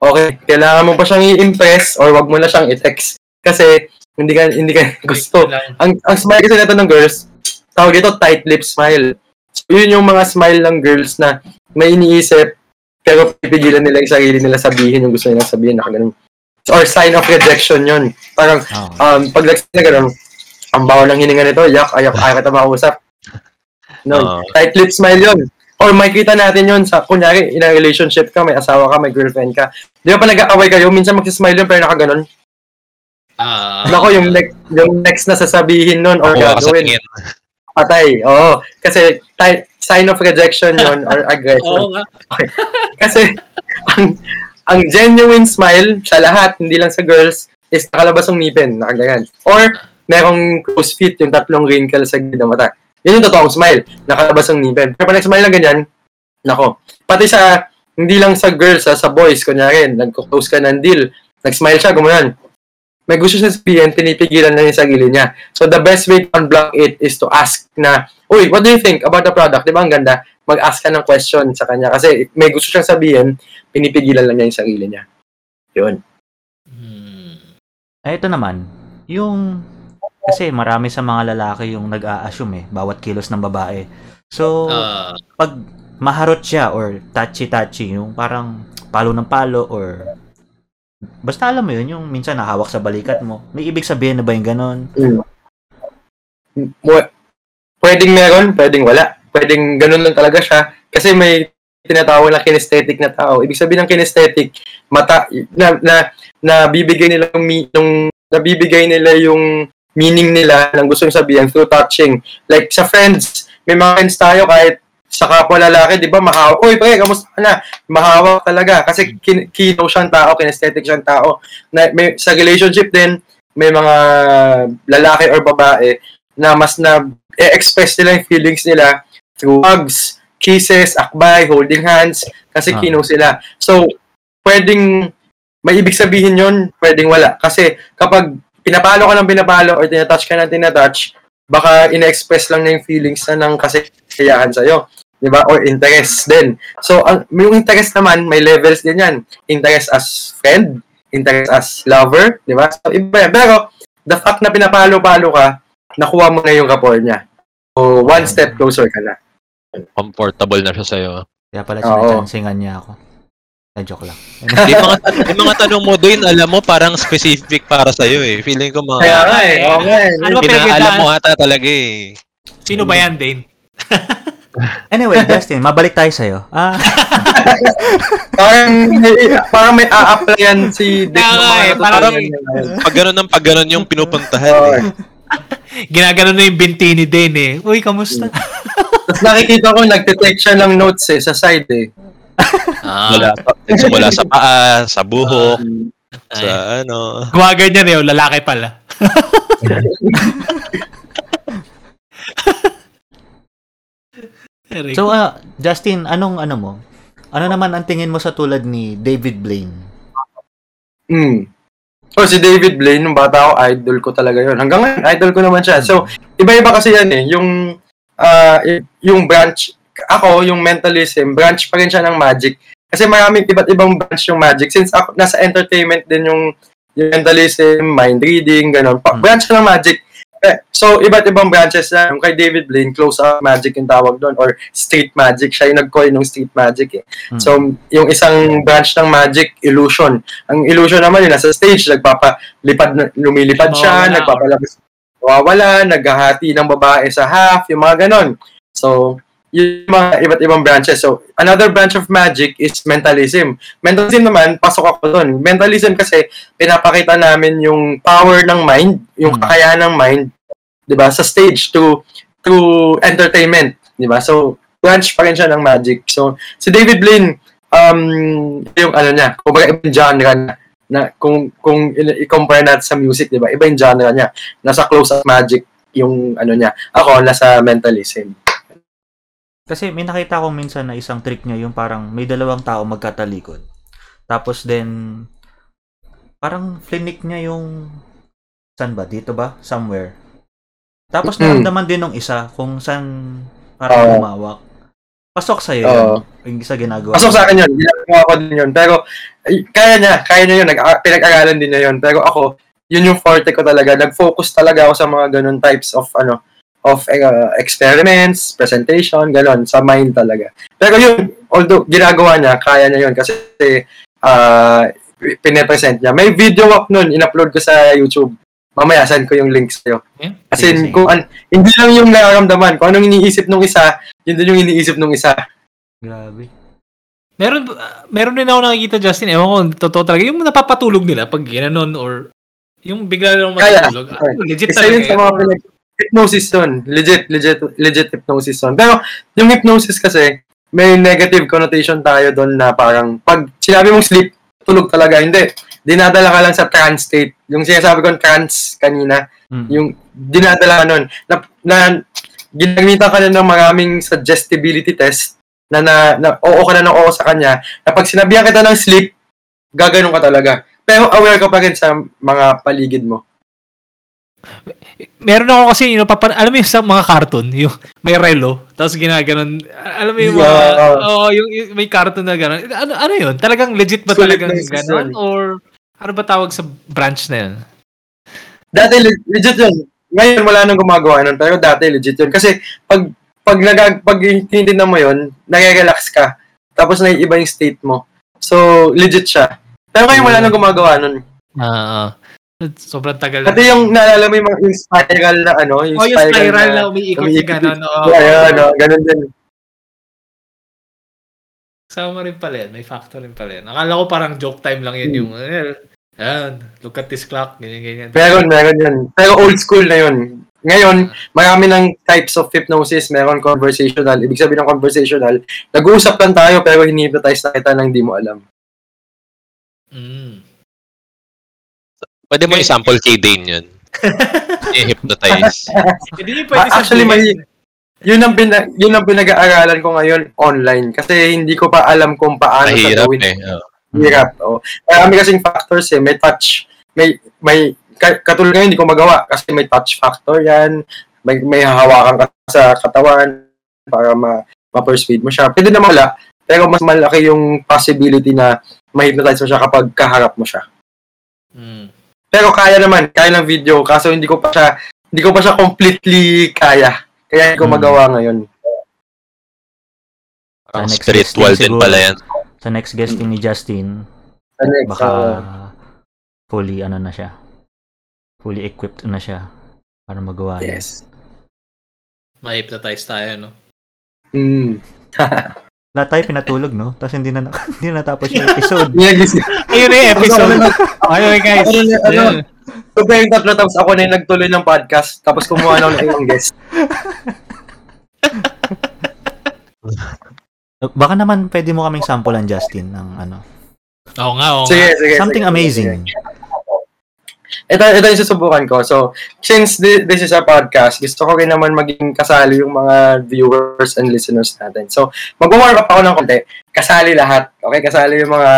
okay, kailangan mo pa siyang i-impress or wag mo na siyang i-text. Kasi hindi ka hindi ka gusto. Ang ang smile kasi nito ng girls, tawag ito tight lip smile. So, yun yung mga smile ng girls na may iniisip pero pipigilan nila yung sarili nila sabihin yung gusto nila sabihin na ganun. Or sign of rejection yun. Parang
Oo.
um, pag nagsabi na ganun, ang bawa ng hininga nito, yak, ayak, ayaw kita makausap. No,
Oo.
tight lip smile yun. Or makikita natin yun sa, kunyari, in a relationship ka, may asawa ka, may girlfriend ka. Di ba pa nag-aaway kayo, minsan magsismile yun pero nakaganon.
Ah,
Nako, yung, next, yung next na sasabihin nun or
sa
gagawin, patay. Oo. Kasi ti- sign of rejection yun or aggression.
Oo nga.
Kasi ang ang genuine smile sa lahat, hindi lang sa girls, is nakalabas ng ngipin, nakaganyan. Or merong close fit, yung tatlong wrinkle sa gilid ng mata. Yun yung totoong smile, nakalabas ng ngipin. Pero pag nag-smile na ganyan, nako. Pati sa, hindi lang sa girls, ha, sa boys, kunyari, nagko-close ka ng deal, nag-smile siya, gumanon. May gusto siya sabihin, pinipigilan na yung sarili niya. So the best way to unblock it is to ask na, Uy, what do you think about the product? Di ba ang ganda? Mag-ask ka ng question sa kanya. Kasi may gusto siyang sabihin, pinipigilan lang niya yung sarili niya. Yun.
Hmm.
Eh, ito naman, yung, kasi marami sa mga lalaki yung nag-a-assume eh, bawat kilos ng babae. So,
Ah,
pag maharot siya or touchy-touchy, yung parang palo ng palo or basta alam mo yun, yung minsan nahawak sa balikat mo. May ibig sabihin na ba yung ganon?
Mu- Pwedeng meron, pwedeng wala. Pwedeng ganun lang talaga siya. Kasi may tinatawag na kinesthetic na tao. Ibig sabihin ng kinesthetic, mata, na, na, nabibigay nila yung, yung, nabibigay nila yung meaning nila ng gusto yung sabihin through touching. Like sa friends, may mga friends tayo kahit sa kapwa lalaki, di ba, mahawak. Uy, pre, kamusta ka na? Mahawak talaga. Kasi kin- kino siyang tao, kinesthetic siyang tao. Na, may, sa relationship din, may mga lalaki or babae na mas na express nila yung feelings nila through hugs, kisses, akbay, holding hands, kasi
Ah.
kino sila. So, pwedeng may ibig sabihin yon pwedeng wala. Kasi kapag pinapalo ka ng pinapalo or tinatouch ka ng tinatouch, baka ina-express lang na yung feelings na ng kasiyahan sa'yo. Di ba? Or interest din. So, ang, yung interest naman, may levels din yan. Interest as friend, interest as lover, di ba? So, iba yan. Pero, the fact na pinapalo-palo ka, nakuha mo na yung rapport niya. So, one step closer ka na.
Comfortable na siya sa'yo.
Kaya pala
Oo.
sinachansingan niya ako. Na joke lang.
yung, mga, yung mga tanong mo din, alam mo, parang specific para sa'yo eh. Feeling ko mga...
Kaya nga eh. Oo nga eh.
Ano ba
Pinaalam
pinagkailangan?
mo ata talaga eh.
Sino ba yan, Dane?
Anyway, Justin, mabalik tayo sa'yo. Ah,
Parang may, parang may a-applyan si Dick
Kaya
ng
nga
mga
eh, parang-
natutunan niya.
Pag ganun ng pag ganun yung pinupuntahan
Oo.
eh.
Ginagano na yung binti ni Dane eh. Uy, kamusta?
Tapos nakikita ko, nagtitake siya ng notes eh, sa side eh.
Ah,
Mula, sa- simula sa paa, sa buhok, Sa ano.
Gumaganyan yun, lalaki pala. Eric.
So, ah, Justin, anong ano mo? Ano naman ang tingin mo sa tulad ni David Blaine?
Mm. Oh, si David Blaine, nung bata ako, idol ko talaga yon. Hanggang ngayon, idol ko naman siya. So, iba-iba kasi yan eh. Yung, y- yung branch, ako, yung mentalism, branch pa rin siya ng magic. Kasi maraming iba't ibang branch yung magic. Since ako, nasa entertainment din yung, yung mentalism, mind reading, ganun. Pa,
Hmm.
branch siya ng magic. Eh, so, iba't ibang branches na. Yung kay David Blaine, close up magic yung tawag doon. Or street magic. Siya yung nag-coin ng street magic eh.
Hmm.
So, yung isang branch ng magic, illusion. Ang illusion naman yun, nasa stage, nagpapalipad, na- lumilipad siya,
Mawawala.
nagpapalabas, wawala, naghahati ng babae sa half, yung mga ganon. So, yung mga iba't ibang branches. So, another branch of magic is mentalism. Mentalism naman, pasok ako doon. Mentalism kasi, pinapakita namin yung power ng mind, yung
Hmm.
kakayahan ng mind, di ba, sa stage to to entertainment, di ba? So, branch pa rin siya ng magic. So, si David Blaine, um, yung ano niya, kumbaga ibang genre na, na kung, kung i-compare natin sa music, di ba? Iba yung genre niya. Nasa close-up magic yung ano niya. Ako, nasa mentalism.
Kasi may nakita ko minsan na isang trick niya yung parang may dalawang tao magkatalikod. Tapos then, parang flinik niya yung, saan ba? Dito ba? Somewhere. Tapos
Mm.
naramdaman din ng isa kung saan parang umawak. Pasok sa'yo
Oo.
yun. Yung isa ginagawa.
Pasok sa akin yun. Ginagawa ko din yun. Pero, ay, kaya niya. Kaya niya yun. Nag- pinag-aralan din niya yun. Pero ako, yun yung forte ko talaga. Nag-focus talaga ako sa mga ganun types of, ano, of uh, experiments, presentation, ganun, sa mind talaga. Pero yun, although ginagawa niya, kaya niya yun kasi uh, pinepresent niya. May video walk nun, in-upload ko sa YouTube. Mamaya, send ko yung links sa'yo.
Yeah.
Kasi
sige.
kung an- hindi lang yung nararamdaman, kung anong iniisip nung isa, yun din yung iniisip nung isa.
Grabe.
Meron ah, meron din ako nakikita Justin, ewan ko totoo talaga yung napapatulog nila pag ginanon or yung bigla lang
Kaya,
matutulog. Ah, legit
Isa yun
talaga.
sa mga pinag hypnosis yun. Legit, legit, legit hypnosis yun. Pero yung hypnosis kasi, may negative connotation tayo doon na parang pag sinabi mong sleep, tulog talaga. Hindi. Dinadala ka lang sa trance state. Yung sinasabi kong trance kanina,
Mm.
yung dinadala ka nun. Na, na ginagamitan ka na ng maraming suggestibility test na, na, na oo ka na ng oo sa kanya, na pag sinabihan kita ng sleep, gaganon ka talaga. Pero aware ka pa rin sa mga paligid mo.
Meron ako kasi, you know, papan- alam mo yung sa mga cartoon, yung may relo, tapos ginaganon, alam mo yung mga,
Yeah.
oh, yung, yung may cartoon na gano'n. Ano, ano yun? Talagang legit ba
Sulit
talagang gano'n? Or ano ba tawag sa branch na yun?
Dati le- legit yun. Ngayon wala nang gumagawa nun, pero dati legit yun. Kasi pag pag nag pag tinitingnan mo yun, nare-relax ka. Tapos naiiba yung state mo. So, legit siya. Pero ngayon wala nang gumagawa nun.
Ah, sobrang tagal na.
Pati yung naalala mo yung, mga- yung spiral na ano, yung,
Oh, yung spiral na umiikot yung
umiikot.
gano'n. Oh,
Yeah, ano, ganun din.
Sama rin pala yan. May factor rin pala yan. Akala ko parang joke time lang yun yung, eh, ayan, look at this clock, ganyan, ganyan.
Meron, meron yan. Pero old school na yun. Ngayon, marami ng types of hypnosis. Meron conversational. Ibig sabihin ng conversational, nag-uusap lang tayo pero hinipnotize na kita nang di mo alam.
Mm.
Pwede mo i-sample kay Dane yun. I-hypnotize.
Hindi niyo pwede
Ah, actually,
sabihin.
Yun ang, pina- yun ang pinag-aaralan ko ngayon online kasi hindi ko pa alam kung paano sa
Mahirap
gawin.
eh. Oh.
Hirap. Oh. Marami kasing factors eh. May touch. May, may, ka- katulad ngayon, hindi ko magawa kasi may touch factor yan. May, may hahawakan ka sa katawan para ma, ma-persuade mo siya. Pwede naman wala. Pero mas malaki yung possibility na ma-hypnotize mo siya kapag kaharap mo siya.
Mm.
Pero kaya naman, kaya ng video. Kaso hindi ko pa siya, hindi ko pa siya completely kaya. Kaya hindi ko
Hmm.
magawa ngayon.
Next
spiritual din pala yan.
Sa next guesting ni Justin,
Sa next,
baka
uh,
fully ano na siya. Fully equipped na siya para magawa
yes.
Ma-hypnotize tayo, no?
Mm.
Lahat tayo pinatulog, no? Tapos hindi na hindi na natapos yung episode.
Ayun na yung episode. Ayun, guys.
Ano ano? So, pa yung tatlo, tapos ako na yung nagtuloy ng podcast, tapos kumuha na ako ng ibang guest.
Baka naman pwede mo kaming sampulan, Justin, ng ano.
Oo nga, oo
Sige,
nga.
sige.
Something
sige,
amazing.
sige. Ito, ito yung susubukan ko. So, since thi- this is a podcast, gusto ko rin naman maging kasali yung mga viewers and listeners natin. So, mag-warm up ako ng konti. Kasali lahat. Okay? Kasali yung mga...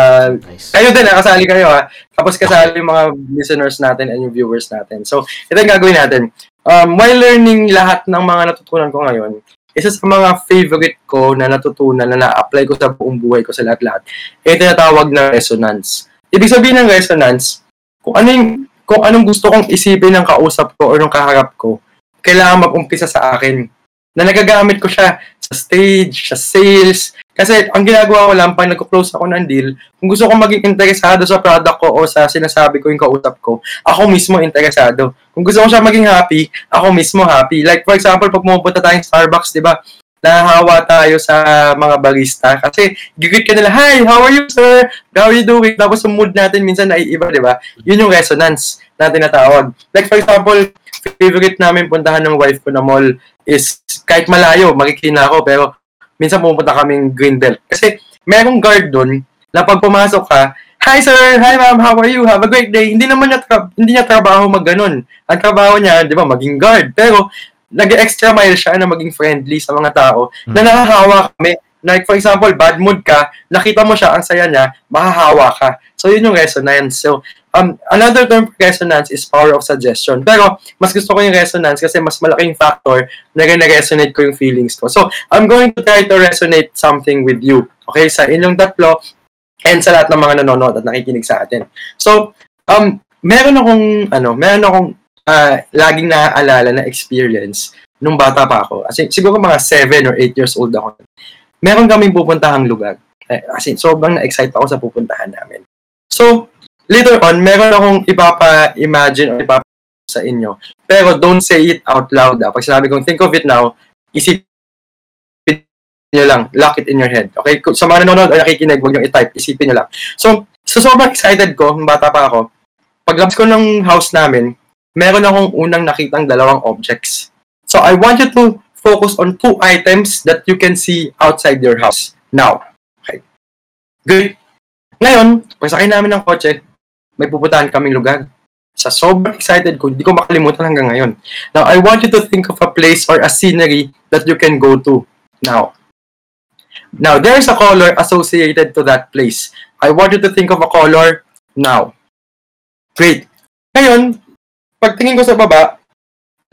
Nice.
Kayo din, ha? kasali kayo ha. Tapos kasali yung mga listeners natin and yung viewers natin. So, ito yung gagawin natin. Um, while learning lahat ng mga natutunan ko ngayon, isa sa mga favorite ko na natutunan na na-apply ko sa buong buhay ko sa lahat-lahat, ay tinatawag na resonance. Ibig sabihin ng resonance, kung ano yung, kung anong gusto kong isipin ng kausap ko o ng kaharap ko, kailangan mag-umpisa sa akin. Na nagagamit ko siya sa stage, sa sales. Kasi ang ginagawa ko lang, pag nagko-close ako ng deal, kung gusto ko maging interesado sa product ko o sa sinasabi ko yung kausap ko, ako mismo interesado. Kung gusto ko siya maging happy, ako mismo happy. Like for example, pag pumupunta tayong Starbucks, di ba? Nahahawa tayo sa mga barista kasi gigit ka nila, Hi, how are you, sir? How are you doing? Tapos yung mood natin minsan naiiba, di ba? Yun yung resonance na tinatawag. Like for example, favorite namin puntahan ng wife ko na mall is kahit malayo, makikina ako, pero minsan pumunta kaming Greenbelt. Kasi merong guard doon na pag pumasok ka, Hi sir, hi ma'am, how are you? Have a great day. Hindi naman niya, tra- hindi niya trabaho mag ganun. Ang trabaho niya, di ba, maging guard. Pero nag-extra mile siya na maging friendly sa mga tao na nahahawa kami. Like, for example, bad mood ka, nakita mo siya, ang saya niya, mahahawa ka. So, yun yung resonance. So, um, another term for resonance is power of suggestion. Pero, mas gusto ko yung resonance kasi mas malaking factor na resonate ko yung feelings ko. So, I'm going to try to resonate something with you. Okay? Sa inyong tatlo, and sa lahat ng mga nanonood at nakikinig sa atin. So, um, meron akong, ano, meron akong ah, laging naaalala na experience nung bata pa ako. As siguro mga 7 or 8 years old ako. Meron kaming pupuntahang lugar. Eh, As sobrang na-excite ako sa pupuntahan namin. So, later on, meron akong ipapa-imagine o ipapa sa inyo. Pero don't say it out loud. Ah. Pag sinabi kong think of it now, isipin nyo lang. Lock it in your head. Okay? Sa mga nanonood o nakikinig, huwag nyo i-type. Isipin nyo lang. So, so sobrang excited ko, bata pa ako. Paglabas ko ng house namin, meron akong unang nakitang dalawang objects. So, I want you to focus on two items that you can see outside your house now. Okay. Good. Ngayon, pagsakay namin ng kotse, may pupuntahan kaming lugar. Sa sobrang excited ko, hindi ko makalimutan hanggang ngayon. Now, I want you to think of a place or a scenery that you can go to now. Now, there's a color associated to that place. I want you to think of a color now. Great. Ngayon, pagtingin ko sa baba,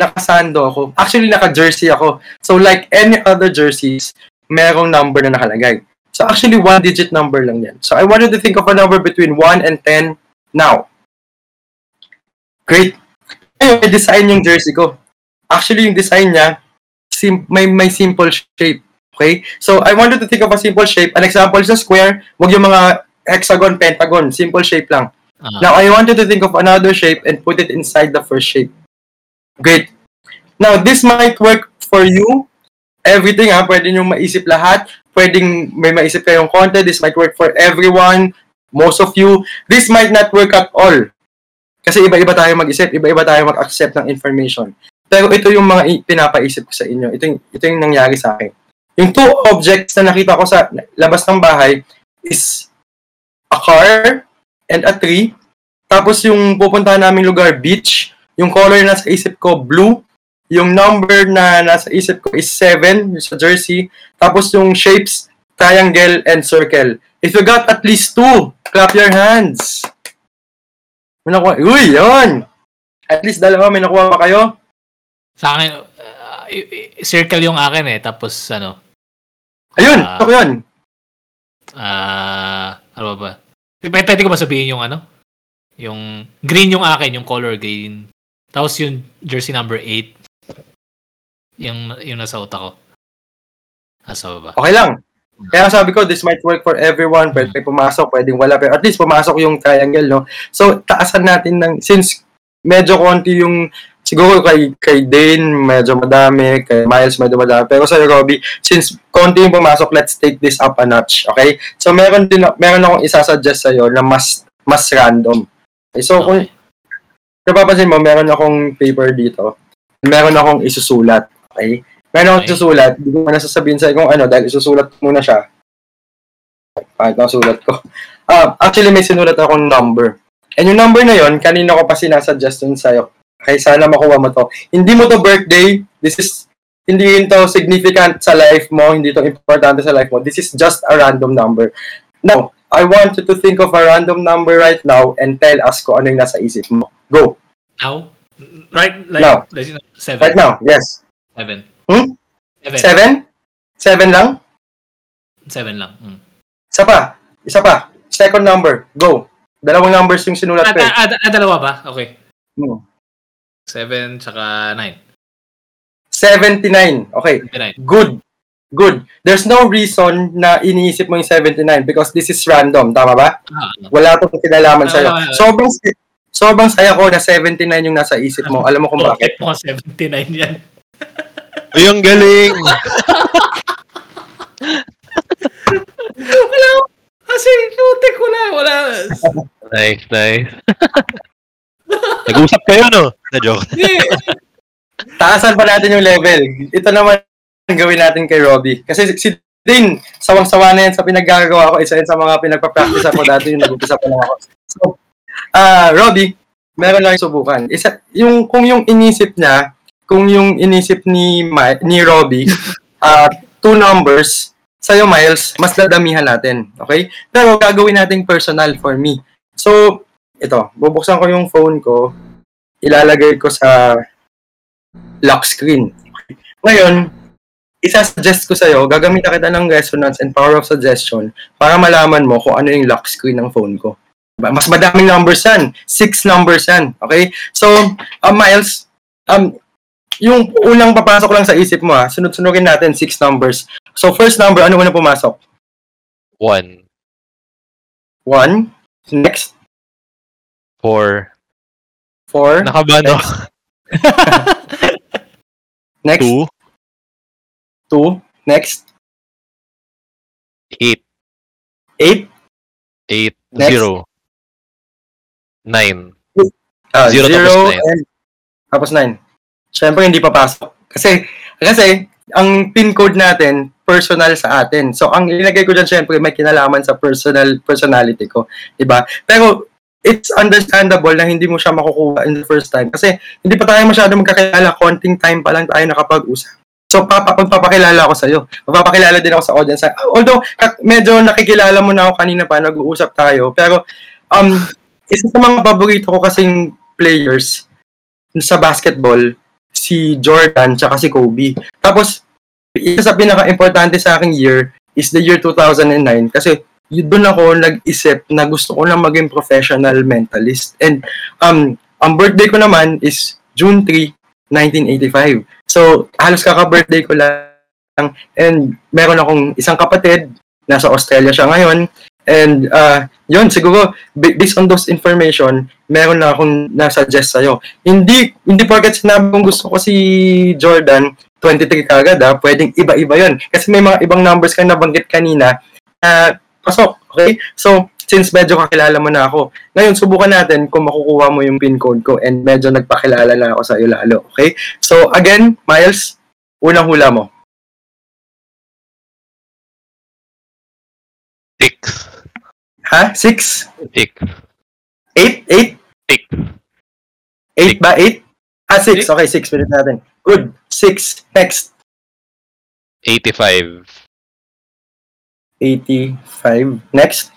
nakasando ako. Actually, naka-jersey ako. So, like any other jerseys, merong number na nakalagay. So, actually, one-digit number lang yan. So, I want you to think of a number between 1 and 10 now. Great. Ngayon, may design yung jersey ko. Actually, yung design niya, sim- may, may simple shape. Okay? So, I want you to think of a simple shape. An example is a square. Huwag yung mga hexagon, pentagon. Simple shape lang.
Ah.
Now, I want you to think of another shape and put it inside the first shape. Great. Now, this might work for you. Everything, ha? Pwede nyo maisip lahat. Pwedeng may maisip kayong konti. This might work for everyone. Most of you. This might not work at all. Kasi iba-iba tayo mag-isip. Iba-iba tayo mag-accept ng information. Pero ito yung mga pinapaisip ko sa inyo. Ito yung, ito yung nangyari sa akin. Yung two objects na nakita ko sa labas ng bahay is a car and a tree. Tapos yung pupuntahan namin lugar, beach. Yung color na nasa isip ko, blue. Yung number na nasa isip ko is 7, yung sa jersey. Tapos yung shapes, triangle and circle. If you got at least two, clap your hands. May nakuha. Uy, yun! At least dalawa, may nakuha pa kayo?
Sa akin, uh, circle yung akin eh. Tapos ano,
Ayun,
Ah.
ito ko yun.
ah, ano ba ba? Pwede ko ba sabihin yung ano? Yung green yung akin, yung color green. Tapos yung jersey number 8. Yung, yung nasa utak ko. Nasa baba.
Okay lang. Kaya sabi ko, this might work for everyone. Pwede pumasok, pwedeng wala. Pero at least pumasok yung triangle, no? So, taasan natin ng, since medyo konti yung, siguro kay, kay Dane, medyo madami, kay Miles, medyo madami. Pero sa Robbie, since konti yung pumasok, let's take this up a notch, okay? So, meron din, meron akong isasuggest sa'yo na mas, mas random. Okay, so, kung,
Okay.
Napapansin mo, meron akong paper dito. Meron akong isusulat, okay? Meron akong
Okay.
isusulat. Hindi ko na sasabihin sa'yo kung ano, dahil isusulat muna siya. Kahit ang sulat ko. Ah, actually, may sinulat akong number. And yung number na yon kanina ko pa sinasuggest yun sa'yo. Kaya sana makuha mo to. Hindi mo to birthday. This is, hindi yun to significant sa life mo. Hindi to importante sa life mo. This is just a random number. Now, I want you to think of a random number right now and tell us kung ano yung nasa isip mo. Go.
Now? Right? Like,
Now.
seven.
Right now. Yes.
Seven.
Hmm?
Seven.
Seven? Seven lang?
Seven lang. Mm.
Isa pa. Isa pa. Second number. Go. Dalawang numbers yung sinulat
Ah,
ko. eh.
ah, ah, ah, dalawa ba? Okay.
Hmm.
Seven, tsaka nine.
79. Okay.
Nine.
Good. Good. There's no reason na iniisip mo yung 79 because this is random. Tama ba?
Ah,
Wala itong kinalaman
Ah,
sa'yo.
ah, ah.
Sobrang, sobrang saya ko na 79 yung nasa isip mo. Alam mo kung bakit?
Bakit mo 79 yan?
Ay, ang galing!
wala ko. Kasi, putik, wala, wala.
Nice, nice. Nag-usap kayo, no? Na-joke.
Hindi.
Taasan pa natin yung level. Ito naman ang gawin natin kay Robbie. Kasi si Din, sawang-sawa na yan sa pinaggagawa ko. Isa yan sa mga pinagpa-practice ako dati yung nag-upisa pa lang ako. So, ah Robbie, meron lang subukan. Isa, yung, kung yung inisip niya, kung yung inisip ni, Ma- ni Robbie, ah two numbers, sa'yo Miles, mas dadamihan natin. Okay? Pero gagawin natin personal for me. So, ito, bubuksan ko yung phone ko, ilalagay ko sa lock screen. Ngayon, isa-suggest ko sa'yo, gagamitan kita ng resonance and power of suggestion para malaman mo kung ano yung lock screen ng phone ko. Diba? Mas madaming numbers yan. Six numbers yan. Okay? So, um, Miles, um, yung unang papasok lang sa isip mo, ha, sunod-sunugin natin six numbers. So, first number, ano una pumasok?
One,
One. Next,
four,
four.
nakaba, no?
Next,
Two,
two. Next,
eight,
eight.
eight,
Next.
zero, nine.
Ah,
Zero
zero,
tapos nine.
and tapos nine. Siyempre, hindi papasok. Kasi, kasi, ang pin code natin, personal sa atin. So, ang ilagay ko dyan, syempre, may kinalaman sa personal personality ko. Diba? Pero, it's understandable na hindi mo siya makukuha in the first time. Kasi, hindi pa tayo masyado magkakilala. Konting time pa lang tayo nakapag-usap. So, papa, pagpapakilala ako sa'yo. Mapapakilala din ako sa audience. Although, medyo nakikilala mo na ako kanina pa, nag-uusap tayo. Pero, um, isa sa mga paborito ko kasing players sa basketball, si Jordan tsaka si Kobe. Tapos, isa sa pinaka-importante sa aking year is the year 2009 kasi yun doon ako nag-isip na gusto ko na maging professional mentalist. And um, ang birthday ko naman is June 3, 1985. So, halos kaka-birthday ko lang. And meron akong isang kapatid, nasa Australia siya ngayon. And uh, yun, siguro, ba- based on those information, meron na akong nasuggest sa'yo. Hindi, hindi porket sinabi kong gusto ko si Jordan, 23 kagad ah, pwedeng iba-iba yun. Kasi may mga ibang numbers ka nabanggit kanina na pasok, okay? So, since medyo kakilala mo na ako, ngayon subukan natin kung makukuha mo yung pin code ko and medyo nagpakilala na ako sa iyo lalo, okay? So, again, Miles, unang hula mo.
Six,
Ha? Six?
six,
Eight? Eight?
six,
Eight ba? Eight? Ah, six.
Six.
Okay, six. Pilit natin. Good. Six. Next.
eighty-five,
85. Next.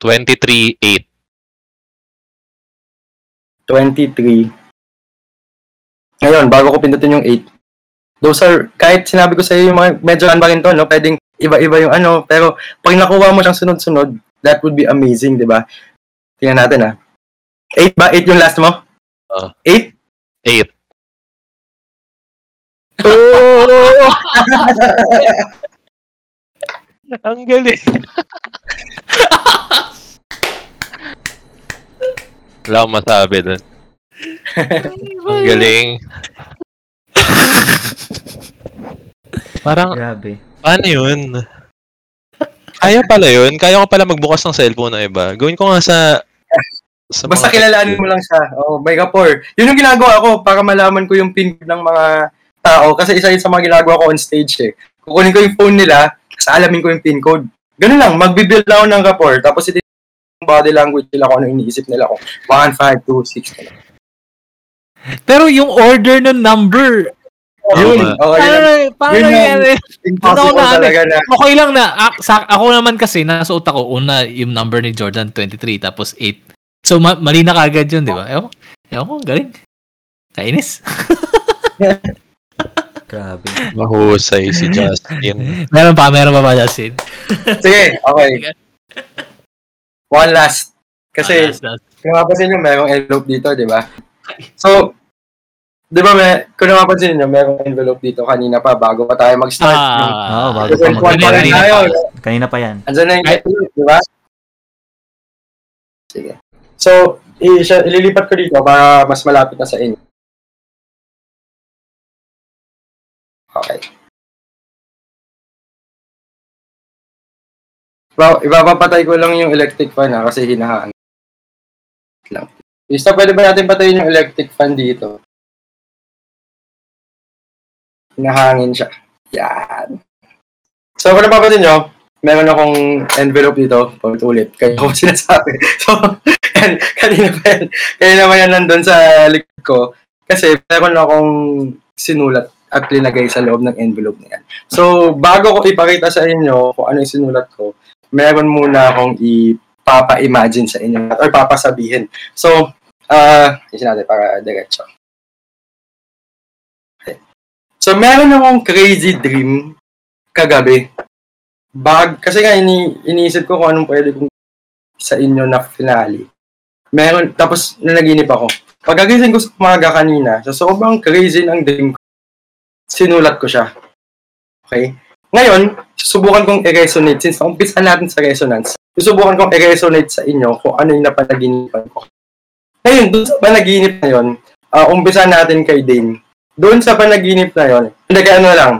twenty-three, eight,
23. Ngayon, bago ko pindutin yung 8. Those are, kahit sinabi ko sa iyo yung mga medyo ba rin to, no? Pwedeng iba-iba yung ano, pero pag nakuha mo siyang sunod-sunod, that would be amazing, di ba? Tingnan natin, ha? 8 ba? 8 yung last mo?
Oo.
8?
eight.
Oh!
Ang galing. Wala akong masabi dun. Ang galing. Parang,
Grabe.
paano yun? Kaya pala yun. Kaya ko pala magbukas ng cellphone na iba. Gawin ko nga sa... sa
Basta kilalanin mo lang siya. Oh, by Kapor. Yun yung ginagawa ko para malaman ko yung pin ng mga tao. Kasi isa yun sa mga ginagawa ko on stage eh. kukunin ko yung phone nila, tapos alamin ko yung pin code. Ganun lang, magbibuild ako ng rapport, tapos ito yung body language nila kung ano iniisip nila ko. 1, 5, 2, 6. nila.
Pero yung order ng number,
Yun, oh,
paano,
yun.
paano
Yun
yan?
ang- Impossible
Ano na,
talaga na.
Okay lang na, sa, ako naman kasi, nasa utak ko, una, yung number ni Jordan, 23, tapos 8. So, ma- mali na kagad yun, di ba? Ewan, ewan ko, galing. Kainis.
Grabe.
Mahusay si Justin.
meron pa, meron pa ba, Justin?
Sige, okay. One last. Kasi, kung napapansin nyo, mayroong envelope dito, di ba? So, di ba, may, kung napapansin nyo, mayroong envelope dito kanina pa, bago pa tayo mag-start.
Oo,
Ah,
bago
Kasi
pa
one pa rin
mag-
tayo.
Kanina pa yan.
Andyan na yung envelope, di ba? Sige. So, ililipat ko dito para mas malapit na sa inyo. Okay. Well, ibabapatay ko lang yung electric fan ha, kasi hinahaan. Lang. Basta pwede ba natin patayin yung electric fan dito? Hinahangin siya. Yan. So, kung napapansin nyo, meron akong envelope dito, paulit-ulit. Kaya ako sinasabi. So, kan- kanina pa yan, kanina pa yan nandun sa likod ko. Kasi meron akong sinulat at linagay sa loob ng envelope na yan. So, bago ko ipakita sa inyo kung ano yung sinulat ko, meron muna akong ipapa-imagine sa inyo or papasabihin. So, ah, uh, natin para diretso. So, meron akong crazy dream kagabi. Bag, kasi nga ini, iniisip ko kung anong pwede kong sa inyo na finale. Meron, tapos nanaginip ako. Pagkagising ko sa umaga kanina, sa sobrang crazy ng dream ko, sinulat ko siya. Okay? Ngayon, susubukan kong i-resonate, since umpisa natin sa resonance, susubukan kong i-resonate sa inyo kung ano yung napanaginipan ko. Ngayon, doon sa panaginip na yun, uh, umpisa natin kay Dane. Doon sa panaginip na yun, hindi kaya ano lang,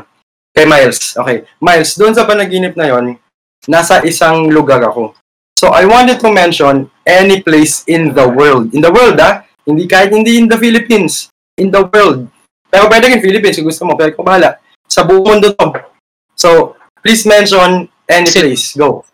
kay Miles. Okay. Miles, doon sa panaginip na yon, nasa isang lugar ako. So, I wanted to mention any place in the world. In the world, ah. Hindi kahit hindi in the Philippines. In the world. Pero pwede rin Philippines kung gusto mo. Pero kung bahala. Sa buong mundo to. So, please mention any place. Go.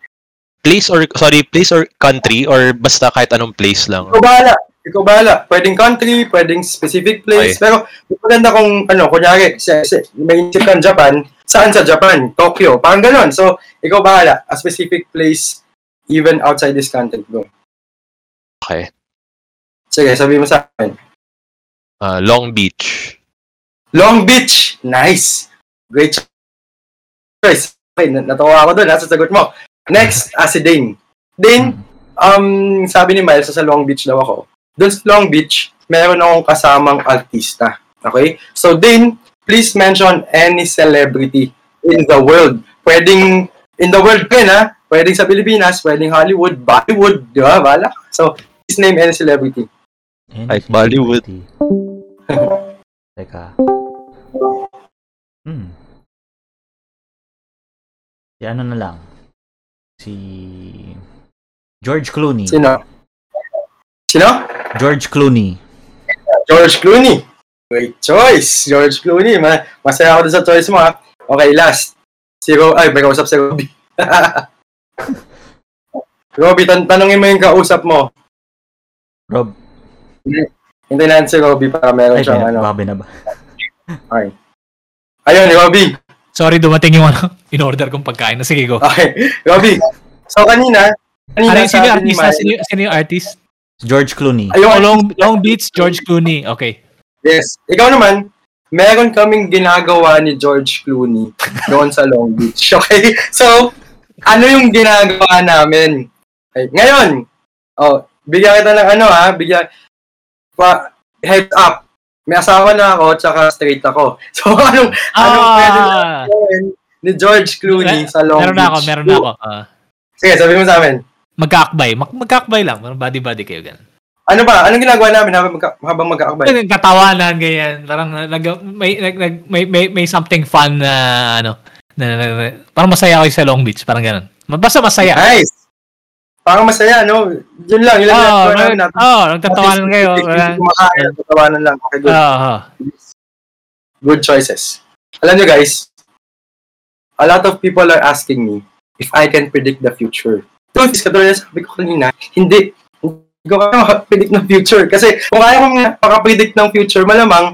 Place or, sorry, place or country or basta kahit anong place lang.
Ikaw bahala. Ikaw bahala. Pwedeng country, pwedeng specific place.
Okay.
Pero, maganda kung, ano, kunyari, si, si, may isip kang Japan, saan sa Japan? Tokyo. Parang ganon. So, ikaw bahala. A specific place, even outside this country. Go.
Okay.
Sige, sabi mo sa akin.
Ah, Long Beach.
Long Beach. Nice. Great choice. Okay, nat- natawa ako doon. Nasa sagot mo. Next, ah, si Dane. Dane, um, sabi ni Miles, sa Long Beach daw ako. Doon sa Long Beach, meron akong kasamang artista. Okay? So, Dane, please mention any celebrity in the world. Pwedeng in the world din, ha? Pwedeng sa Pilipinas, pwedeng Hollywood, Bollywood, di ba? Bala. So, please name any celebrity.
Any
Like Bollywood.
celebrity. Teka. Hmm. Si ano na lang. Si George Clooney.
Sino? Sino?
George Clooney.
George Clooney. Great choice, George Clooney. Ma masaya ako sa choice mo, ha? Okay, last. Si Ro ay, may kausap si Robby. Robby, tan tanongin mo yung kausap mo.
Rob.
Hintayin natin si Robby para meron
Ay,
siyang ano.
baka binaba.
Okay. Ayun, Robby.
Sorry, dumating yung ano, in-order kong pagkain. Sige, go.
Okay. Robby. So, kanina, kanina
Ano, sino yung?
Mike-
Sino, sino yung artist?
George Clooney.
Ayun,
Oh, Long, Long Beach, George Clooney. Okay.
Yes. Ikaw naman, meron kaming ginagawa ni George Clooney doon sa Long Beach. Okay? So, ano yung ginagawa namin? Okay. Ngayon, oh, bigyan kita ng ano ha, bigyan, pa, heads up. May asawa na ako, tsaka straight ako. So, anong, anong pwede na
Ah!
ni George Clooney sa Long
Meron
Beach?
na ako, meron na ako. Ah.
Sige, sabi mo sa amin.
Magkakbay. Mag magkakbay lang. Body-body kayo, ganun.
Ano ba? Anong ginagawa namin habang, magka, habang magkakabay?
Katawanan, ganyan. Parang nag, may, nag, may, may, may something fun na, ano, na, na, na, parang masaya ako sa Long Beach. Parang ganun. Basta masaya.
Nice! Parang masaya, no? Yun lang, yun lang
Oo, oh,
namin natin.
oh, nagtatawanan kayo.
Kumakain, nagtatawanan lang. Okay, good.
Oo.
good choices. Alam nyo guys, a lot of people are asking me if I can predict the future. Is, katulad na sabi ko kanina, hindi. Hindi ko kaya makapredict ng future. Kasi kung kaya kong makapredict ng future, malamang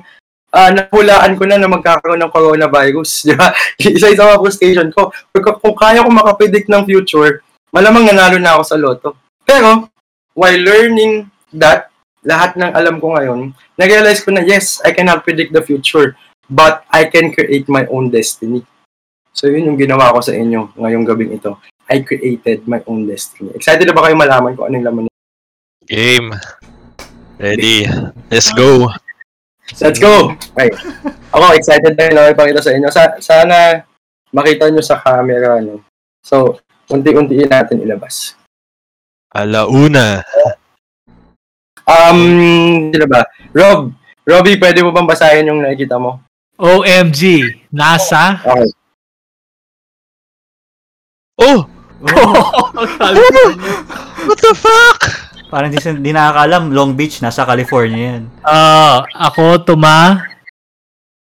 ah nahulaan ko na na magkakaroon ng coronavirus. Di ba? Isa-isa mga frustration ko. Kung, kung kaya ko makapredict ng future, malamang nanalo na ako sa loto. Pero, while learning that, lahat ng alam ko ngayon, nag-realize ko na yes, I cannot predict the future, but I can create my own destiny. So yun yung ginawa ko sa inyo ngayong gabing ito. I created my own destiny. Excited na ba kayo malaman kung anong laman nito?
Game. Ready. Let's go.
Let's go! Okay. Ako, excited na yun ipakita sa inyo. Sa, sana makita nyo sa camera. No? So, unti-untiin natin ilabas.
Alauna.
Um, sino ba? Rob, Robbie, pwede mo bang basahin yung nakikita mo?
OMG, NASA.
Okay.
Oh! What the fuck?
Parang di, di nakakaalam, Long Beach, nasa California yan.
Ah, ako tuma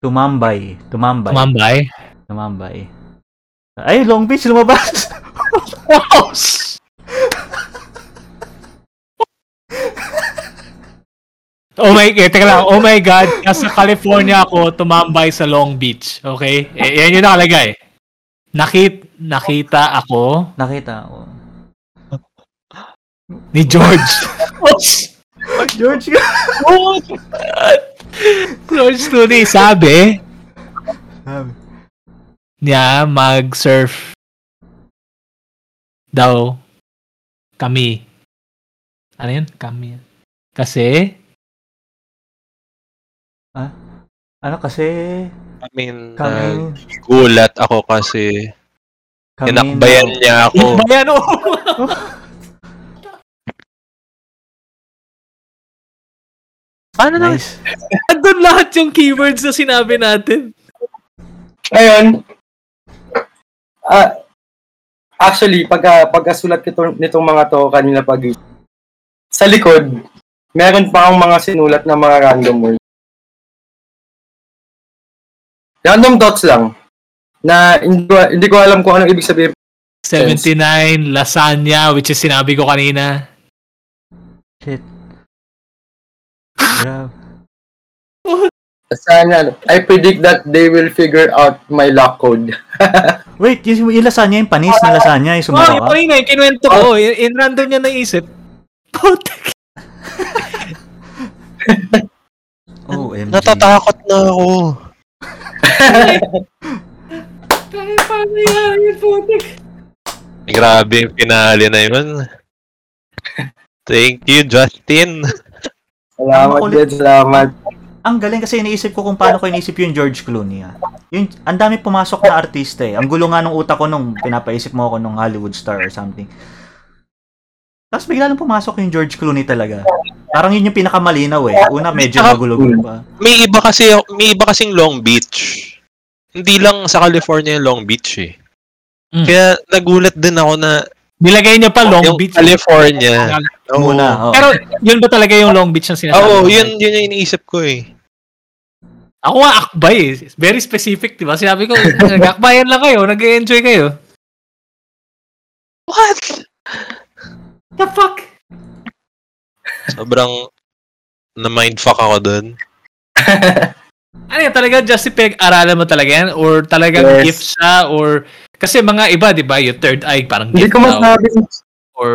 Tumambay. Tumambay.
tumambay.
Tumambay. Ay, Long Beach, lumabas!
Oh my, eh, teka lang. Oh my God, nasa California ako, tumambay sa Long Beach. Okay? Eh, yan yung nakalagay. Nakit, nakita ako
Nakita ko.
ni George.
George,
oh, George Clooney, sabi niya mag-surf daw kami. Ano yun? Kami. Kasi,
ano kasi,
I mean,
kami,
gulat ako kasi
kami
inakbayan
na-
niya ako.
bayan oh.
Paano na?
Nice.
Andun lahat yung keywords na sinabi natin.
Ngayon, ah, actually, pagka, pagkasulat nito, nitong mga to kanina pag sa likod, meron pa akong mga sinulat na mga random words. Random thoughts lang. Na hindi ko, hindi ko alam kung anong ibig sabihin.
79, lasagna, which is sinabi ko kanina.
Shit.
Sana, I predict that they will figure out my lock code.
Wait, yung, yung lasagna, yung panis na lasagna, yung
Oh, yung
sumawa.
kanina, yung kinuwento ko. In, in random niya naisip. Putek.
Oh, MG.
Natatakot na ako.
Kaya paano yan? Yung putek.
Grabe yung pinali na yun. Thank you, Justin.
Salamat,
Makulit.
Jed. Salamat.
Ang galing kasi iniisip ko kung paano ko iniisip yung George Clooney. Ah. Yung, ang dami pumasok na artista eh. Ang gulo nga nung utak ko nung pinapaisip mo ako nung Hollywood star or something. Tapos bigla lang pumasok yung George Clooney talaga. Parang yun yung pinakamalinaw eh. Una medyo magulo-gulo pa.
May iba kasi, may iba kasing Long Beach. Hindi lang sa California yung Long Beach eh.
Mm.
Kaya nagulat din ako na
Nilagay niya pa Long
yung
Beach.
California. Oo.
Muna. Oh.
Pero yun ba talaga yung Long Beach na sinasabi?
Oo,
mo?
yun, yun yung iniisip ko eh.
Ako nga akbay eh. Very specific, di ba? Sinabi ko, nag-akbayan lang kayo, nag-enjoy kayo.
What?
The fuck?
Sobrang na-mindfuck ako dun.
Ano yan, talaga just aralan mo talaga yan? Or talagang
Yes.
gift siya? Or, kasi mga iba, di ba, yung third eye, parang
Hindi
gift
ko
daw.
masabing,
Or,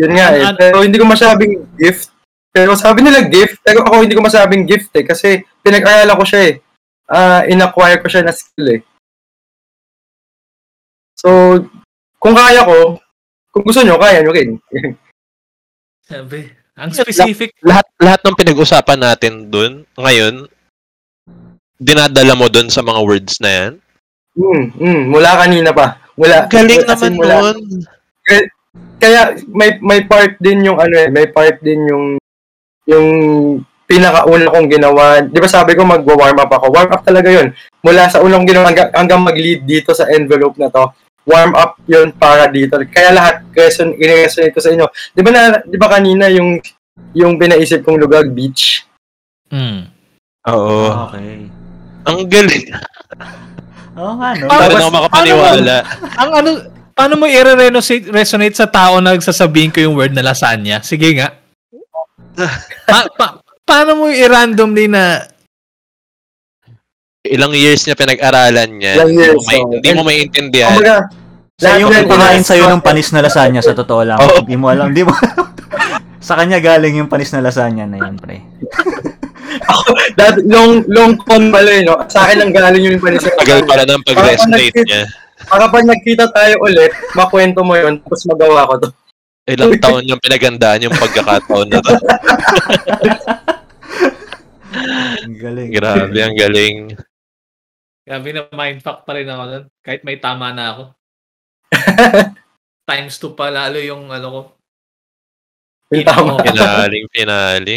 yun nga eh.
An-
Pero hindi ko masabing gift. Pero sabi nila gift, pero ako hindi ko masabing gift eh. Kasi pinag-aralan ko siya eh. Ah, in-acquire ko siya na skill eh. So, kung kaya ko, kung gusto nyo, kaya nyo rin.
sabi, ang specific.
Lahat lahat ng pinag-usapan natin dun ngayon, dinadala mo dun sa mga words na yan.
mm, mm, mula kanina pa. Mula,
Galing
in
naman
mula-
nun.
Kaya may may part din yung ano eh, may part din yung yung pinakauna kong ginawa. 'Di ba sabi ko magwa-warm up ako. Warm up talaga 'yun. Mula sa unang ginawa hanggang, hanggang mag-lead dito sa envelope na to. Warm up 'yun para dito. Kaya lahat question i-resonate ko sa inyo. 'Di ba na 'di ba kanina yung yung pinaisip kong lugar beach.
Hmm.
Oo.
Okay.
Ang galing.
Oo nga, no?
Para na ako makapaniwala.
Ang ano, paano mo i-resonate resonate sa tao na nagsasabihin ko yung word na lasagna? Sige nga. pa, pa- paano mo i-randomly na
Ilang years niya pinag-aralan niya.
Ilang years,
May,
oh.
hindi mo maintindihan.
Kumbaga,
Siya yung
ina-
sa'yo ng panis na lasagna, sa totoo lang. Hindi mo alam, hindi mo Sa kanya galing yung panis na lasagna na yan, pre.
Dati, long, long con pala eh, no? Sa akin lang galing yung panis.
Tagal pala ng pag-resonate niya.
Para pag nagkita tayo ulit, makwento mo yun, tapos magawa ko to.
Ilang taon yung pinagandaan yung pagkakataon na to.
Ang galing.
Grabe, ang galing.
Grabe na mindfuck pa rin ako nun. Kahit may tama na ako. Times 2 pa lalo yung ano ko.
Yung tama.
Pinaling, pinali.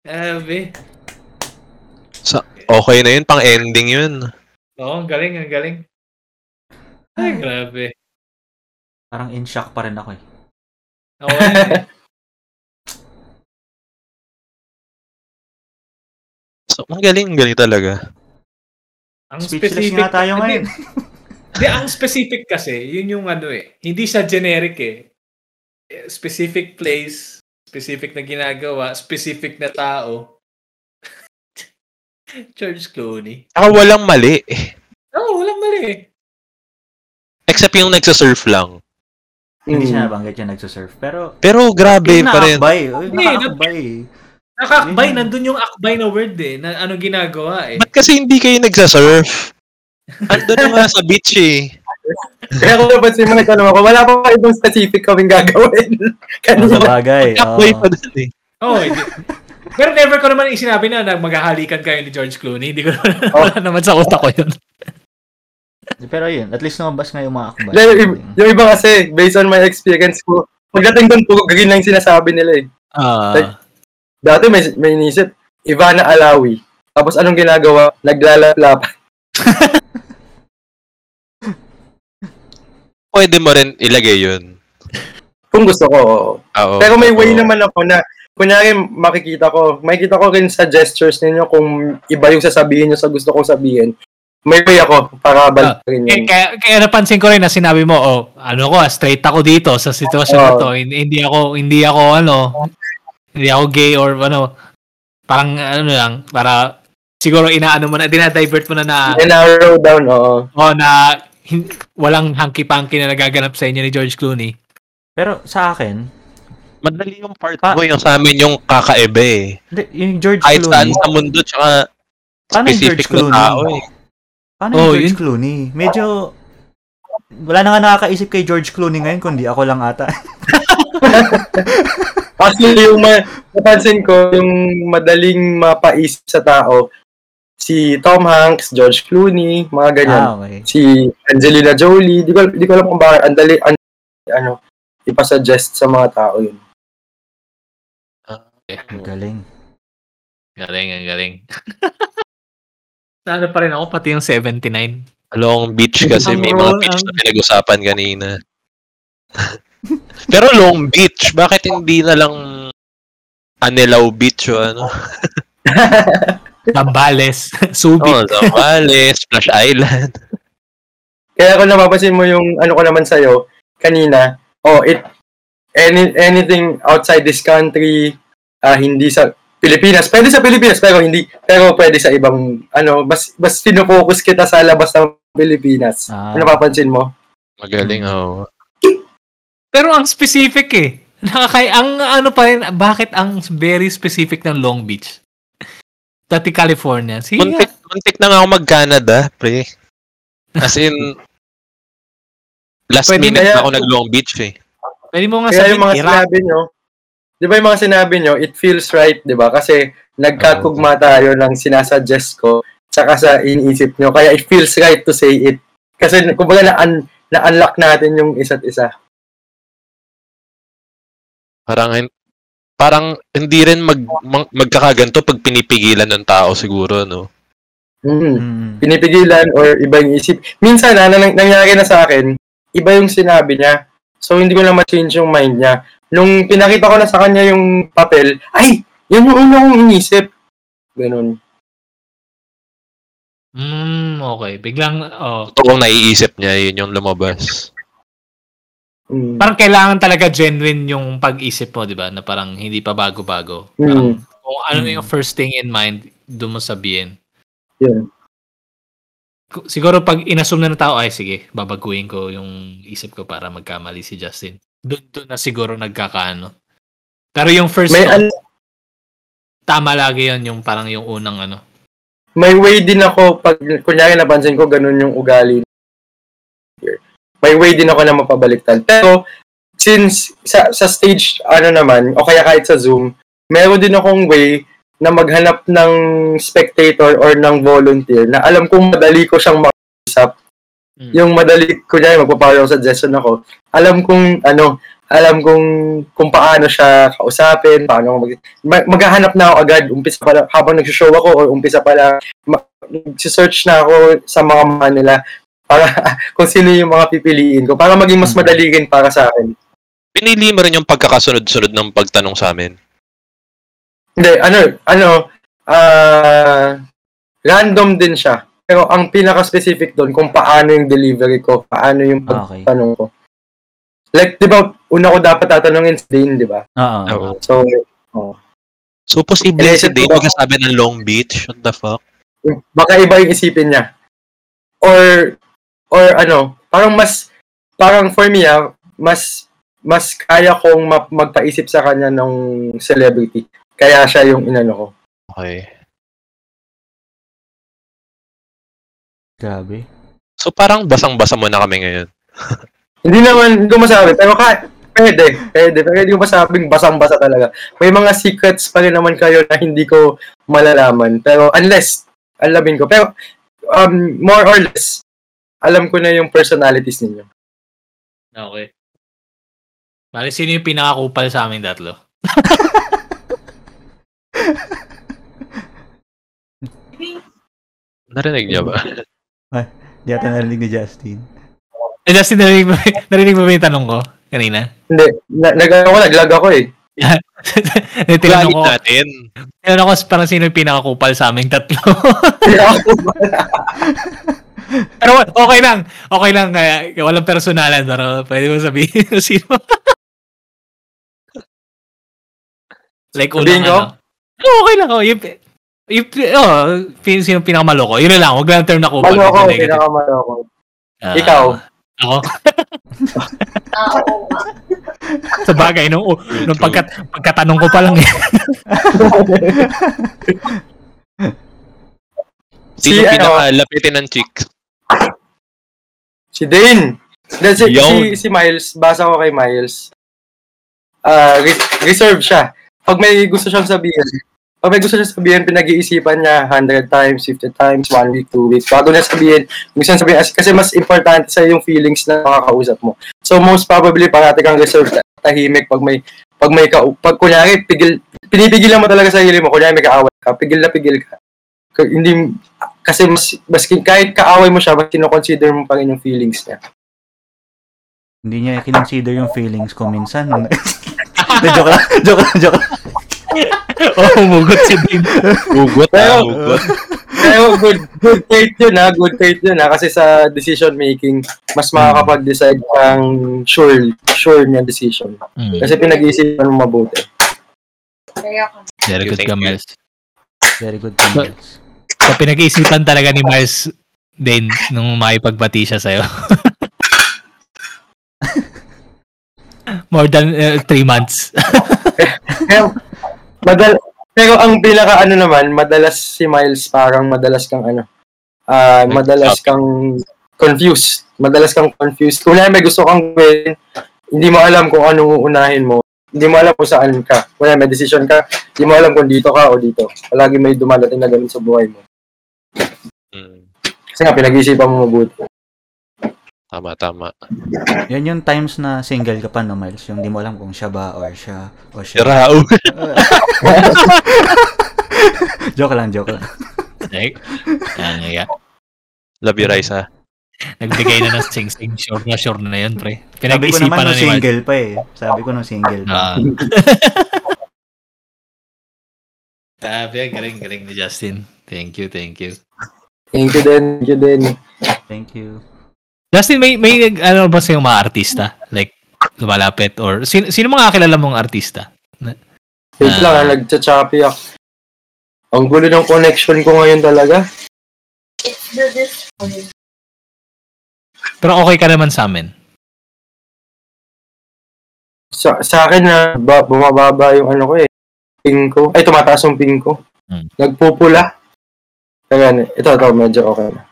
Grabe.
Okay na yun, pang ending yun.
Oo, ang galing, ang galing. Ay, grabe.
Parang in shock pa rin ako eh.
Oo, eh.
So, ang galing, ang galing talaga.
ang
Speechless nga tayo ngayon.
Hindi, ang specific kasi, yun yung ano eh. Hindi siya generic eh. Specific place, specific na ginagawa, specific na tao. George Clooney.
Saka walang mali.
Oo, oh, walang mali.
Except yung nagsasurf lang.
Hindi siya nabanggit yung nagsusurf. Pero,
Pero grabe pa rin.
nakakbay. Nakakbay.
Nakakbay,
Yun.
nandun yung akbay na word eh, na ano ginagawa eh.
Ba't kasi hindi kayo nagsasurf? Ando na nga sa beach eh.
Kaya kung napansin mo nagtanong ako, wala pa ibang specific kaming gagawin. Kanina.
sa bagay. Oo.
pa dun eh.
Oo, oh. Pero never ko naman sinabi na, na maghahalikan kayo ni George Clooney. Hindi ko naman, wala naman sa utak ko yun.
Pero yun, at least lumabas nga yung mga akbay.
Yung, yung, iba kasi, based on my experience ko, pagdating doon, puro green lang yung sinasabi nila eh.
Ah.
Dati may, may inisip, Ivana Alawi. Tapos anong ginagawa? Naglalaplapan.
Pwede mo rin ilagay yun.
Kung gusto ko, oo.
Oo.
Pero may way
Oo.
naman ako na, kunyari makikita ko, makikita ko rin sa gestures ninyo kung iba yung sasabihin nyo sa gusto kong sabihin. May way ako para balik rin
Kaya,
yun.
kaya, kaya napansin ko rin na sinabi mo, oh, ano ko, ah, straight ako dito sa sitwasyon na
Oo.
to. Hindi, hindi ako, hindi ako, ano, hindi ako gay or ano, parang, ano lang, para, siguro inaano mo na, dinadivert mo na na,
I-narrow down, oo.
oh, na, walang hanky-panky na nagaganap sa inyo ni George Clooney.
Pero sa akin,
Madali yung part
Pa-
mo, yung sa amin yung kakaiba eh.
hindi, yung George
Kahit saan
Clooney.
sa mundo, tsaka
Paano yung
specific
George
na
Clooney?
tao eh.
Paano
Oh,
yung George
yun.
Clooney? Medyo, wala na nga nakakaisip kay George Clooney ngayon, kundi ako lang ata.
Actually, yung ma- napansin ko, yung madaling mapaisip sa tao, si Tom Hanks, George Clooney, mga ganyan.
ah, okay.
Si Angelina Jolie, di ko, di ko alam kung bakit, ang dali, an, ano, ipasuggest sa mga tao yun.
Ang galing.
Galing, ang galing. Ano pa rin ako, pati yung 79.
Long Beach kasi
Ang
may mga beach
ang-
na pinag-usapan kanina. Pero Long Beach, bakit hindi na lang Anilaw Beach o ano?
Zambales, Subic.
Oh, Zambales, Splash Island.
Kaya kung napapansin mo yung ano ko naman sa'yo, kanina, oh, it, any, anything outside this country, ah hindi sa Pilipinas. Pwede sa Pilipinas, pero hindi, pero pwede sa ibang, ano, mas, mas pinofocus kita sa labas ng Pilipinas.
Ah.
Ano napapansin mo?
Magaling, oh.
Pero ang specific eh. Nakakay, ang ano pa rin, bakit ang very specific ng Long Beach? Dati California. Sige nga.
Muntik, muntik na nga ako mag-Canada, pre. As in, last
Pwede
minute
na-
na ako nag-Long Beach eh.
Pwede mo nga
Kaya
sabihin,
yung mga
Iraq.
sinabi nyo, di ba yung mga sinabi nyo, it feels right, di ba? Kasi nagkakugma tayo ng sinasuggest ko, tsaka sa iniisip nyo. Kaya it feels right to say it. Kasi kumbaga na-un- na-unlock natin yung isa't isa.
Parang, parang hindi rin mag, mag- magkakaganto pag pinipigilan ng tao siguro, no?
Mm.
Mm.
Pinipigilan or iba yung isip. Minsan na, nang- nangyari na sa akin, iba yung sinabi niya. So, hindi ko na ma-change yung mind niya. Nung pinakita ko na sa kanya yung papel, ay, yun yung una kong inisip. Ganun.
Hmm, okay. Biglang, oh.
Totoong naiisip niya, yun yung lumabas.
Mm.
Parang kailangan talaga genuine yung pag-isip mo, di ba? Na parang hindi pa bago-bago. Parang
Mm.
kung ano yung first thing in mind, doon mo sabihin. Ku- Siguro pag inassume na ng tao, ay sige, babaguhin ko yung isip ko para magkamali si Justin. Doon, doon na siguro nagkakaano. Pero yung first
May,
thought,
an-
tama lagi yon yung parang yung unang ano.
may way din ako, pag kunyari napansin ko, ganun yung ugali. May way din ako na mapabaliktad. Pero, since sa, sa stage, ano naman, o kaya kahit sa Zoom, meron din akong way na maghanap ng spectator or ng volunteer na alam kong madali ko siyang makausap.
Mm.
Yung madali, kunyari magpapower suggestion ako, alam kong, ano, alam kong kung paano siya kausapin, paano mag, mag- maghahanap na ako agad, umpisa pa lang, habang nag-show ako or umpisa pa lang, ma- search na ako sa mga mga nila para kung sino yung mga pipiliin ko para maging mas madali rin para sa akin.
Pinili mo rin yung pagkakasunod-sunod ng pagtanong sa amin.
Hindi, ano, ano, ah, random din siya. Pero ang pinaka-specific doon kung paano yung delivery ko, paano yung
Okay.
pagtanong ko. Like, di ba, una ko dapat tatanungin si Dane, di ba?
Oo.
Oo.
So,
So, posible si
ko
Dave
ba-
magkasabi ng Long Beach? What the fuck?
baka iba yung isipin niya. Or, or ano, parang mas, parang for me ah, mas, mas kaya kong ma- magpaisip sa kanya ng celebrity. Kaya siya yung inano ko.
Okay.
Grabe.
So, parang basang-basa mo na kami ngayon.
Hindi naman, hindi ko masabi, pero ka, pwede, pwede, pero hindi ko masabing basang-basa talaga. May mga secrets pa rin naman kayo na hindi ko malalaman. Pero unless, alamin ko. Pero, um, more or less, alam ko na yung personalities ninyo.
Okay. Bali, sino yung pinakakupal sa aming tatlo?
Narinig niya ba?
Di ata narinig ni Justin.
Eh, Justin, narinig mo, narinig mo ba yung tanong ko kanina?
Hindi, na, nag, ako, naglag ako eh.
tinanong ko,
natin.
tinanong ko parang sino yung pinakakupal sa aming tatlo. Pero okay lang. Okay lang. Kaya, walang personalan. Pero pwede mo sabihin kung sino. like, unang
ko?
ano. Oo, okay lang. Oh, yung, yung, oh, pin- sino pinakamaloko. Yun lang. Huwag lang term na kupal.
Ano ako,
Medyo negative.
pinakamalo ako.
Ah,
Ikaw.
Ako?
Ah.
Sa bagay, nung, nung pagkat, pagkatanong ko pa lang eh.
Si
Sino
ano?
pinakalapitin ng chick?
Si Dane. Then, si,
Yun.
si, si Miles, basa ko kay Miles. Ah, re- reserve siya. Pag may gusto siyang sabihin, pag may gusto siyang sabihin, pinag-iisipan niya 100 times, 50 times, 1 week, 2 weeks. Bago niya sabihin, gusto niya sabihin, as- kasi mas importante sa yung feelings na makakausap mo. So, most probably, parati kang reserve, ta- tahimik pag may, pag may ka, pag kunyari, pigil, pinipigilan mo talaga sa sarili mo, kunyari may kaaway ka, pigil na pigil ka. K- hindi, kasi mas, mas kahit kaaway mo siya, mas kinoconsider mo pa rin yung feelings niya.
Hindi niya kinonsider yung feelings ko minsan. De, joke lang, joke lang, joke lang.
oh, humugot si Dean.
Hugot
Pero-
ah.
Pero good, good trait yun ha, good trait yun ha, kasi sa decision making, mas makakapag-decide kang sure, sure niya decision.
Mm.
Kasi pinag-iisipan mo mabuti.
Very good. Miles.
Very good comments.
So, pinag-iisipan talaga ni Miles din nung makipagbati siya sa'yo. More than uh, three months.
Kaya, madal pero ang pinaka ano naman, madalas si Miles parang madalas kang ano, ah madalas kang confused. Madalas kang confused. Kung may gusto kang gawin, hindi mo alam kung anong uunahin mo. Hindi mo alam kung saan ka. Kung may decision ka, hindi mo alam kung dito ka o dito. Palagi may dumadating na ganun sa buhay mo.
Mm,
Kasi nga, pinag-iisipan mo mabuti.
tama, tama.
Yan yung times na single ka pa, no, Miles? Yung di mo alam kung siya ba or siya o
Si
siya.
Rao.
joke lang, joke lang.
like, yan, yeah.
Love you, Raisa.
Nagbigay na ng sing-sing. Sure na sure na yun, pre.
Sabi ko
Pinag-isipan
naman
na ni Miles.
single pa eh. Sabi ko no single pa.
Ah. Sabi, galing, galing ni Justin. Thank you, thank you.
Thank you din, thank you din.
Thank you.
Justin, may, may ano ba sa mga artista? Like, lumalapit or sino, sino mga kilala mong artista?
Wait lang, ah, nagcha-choppy ako. Ang gulo ng connection ko ngayon talaga.
It's the display.
Pero okay ka naman sa amin.
Sa, sa akin na ba, bumababa yung ano ko eh. Ping ko. Ay, tumataas yung ping ko.
Hmm.
Nagpupula. Kaya, ito, ito, medyo okay na.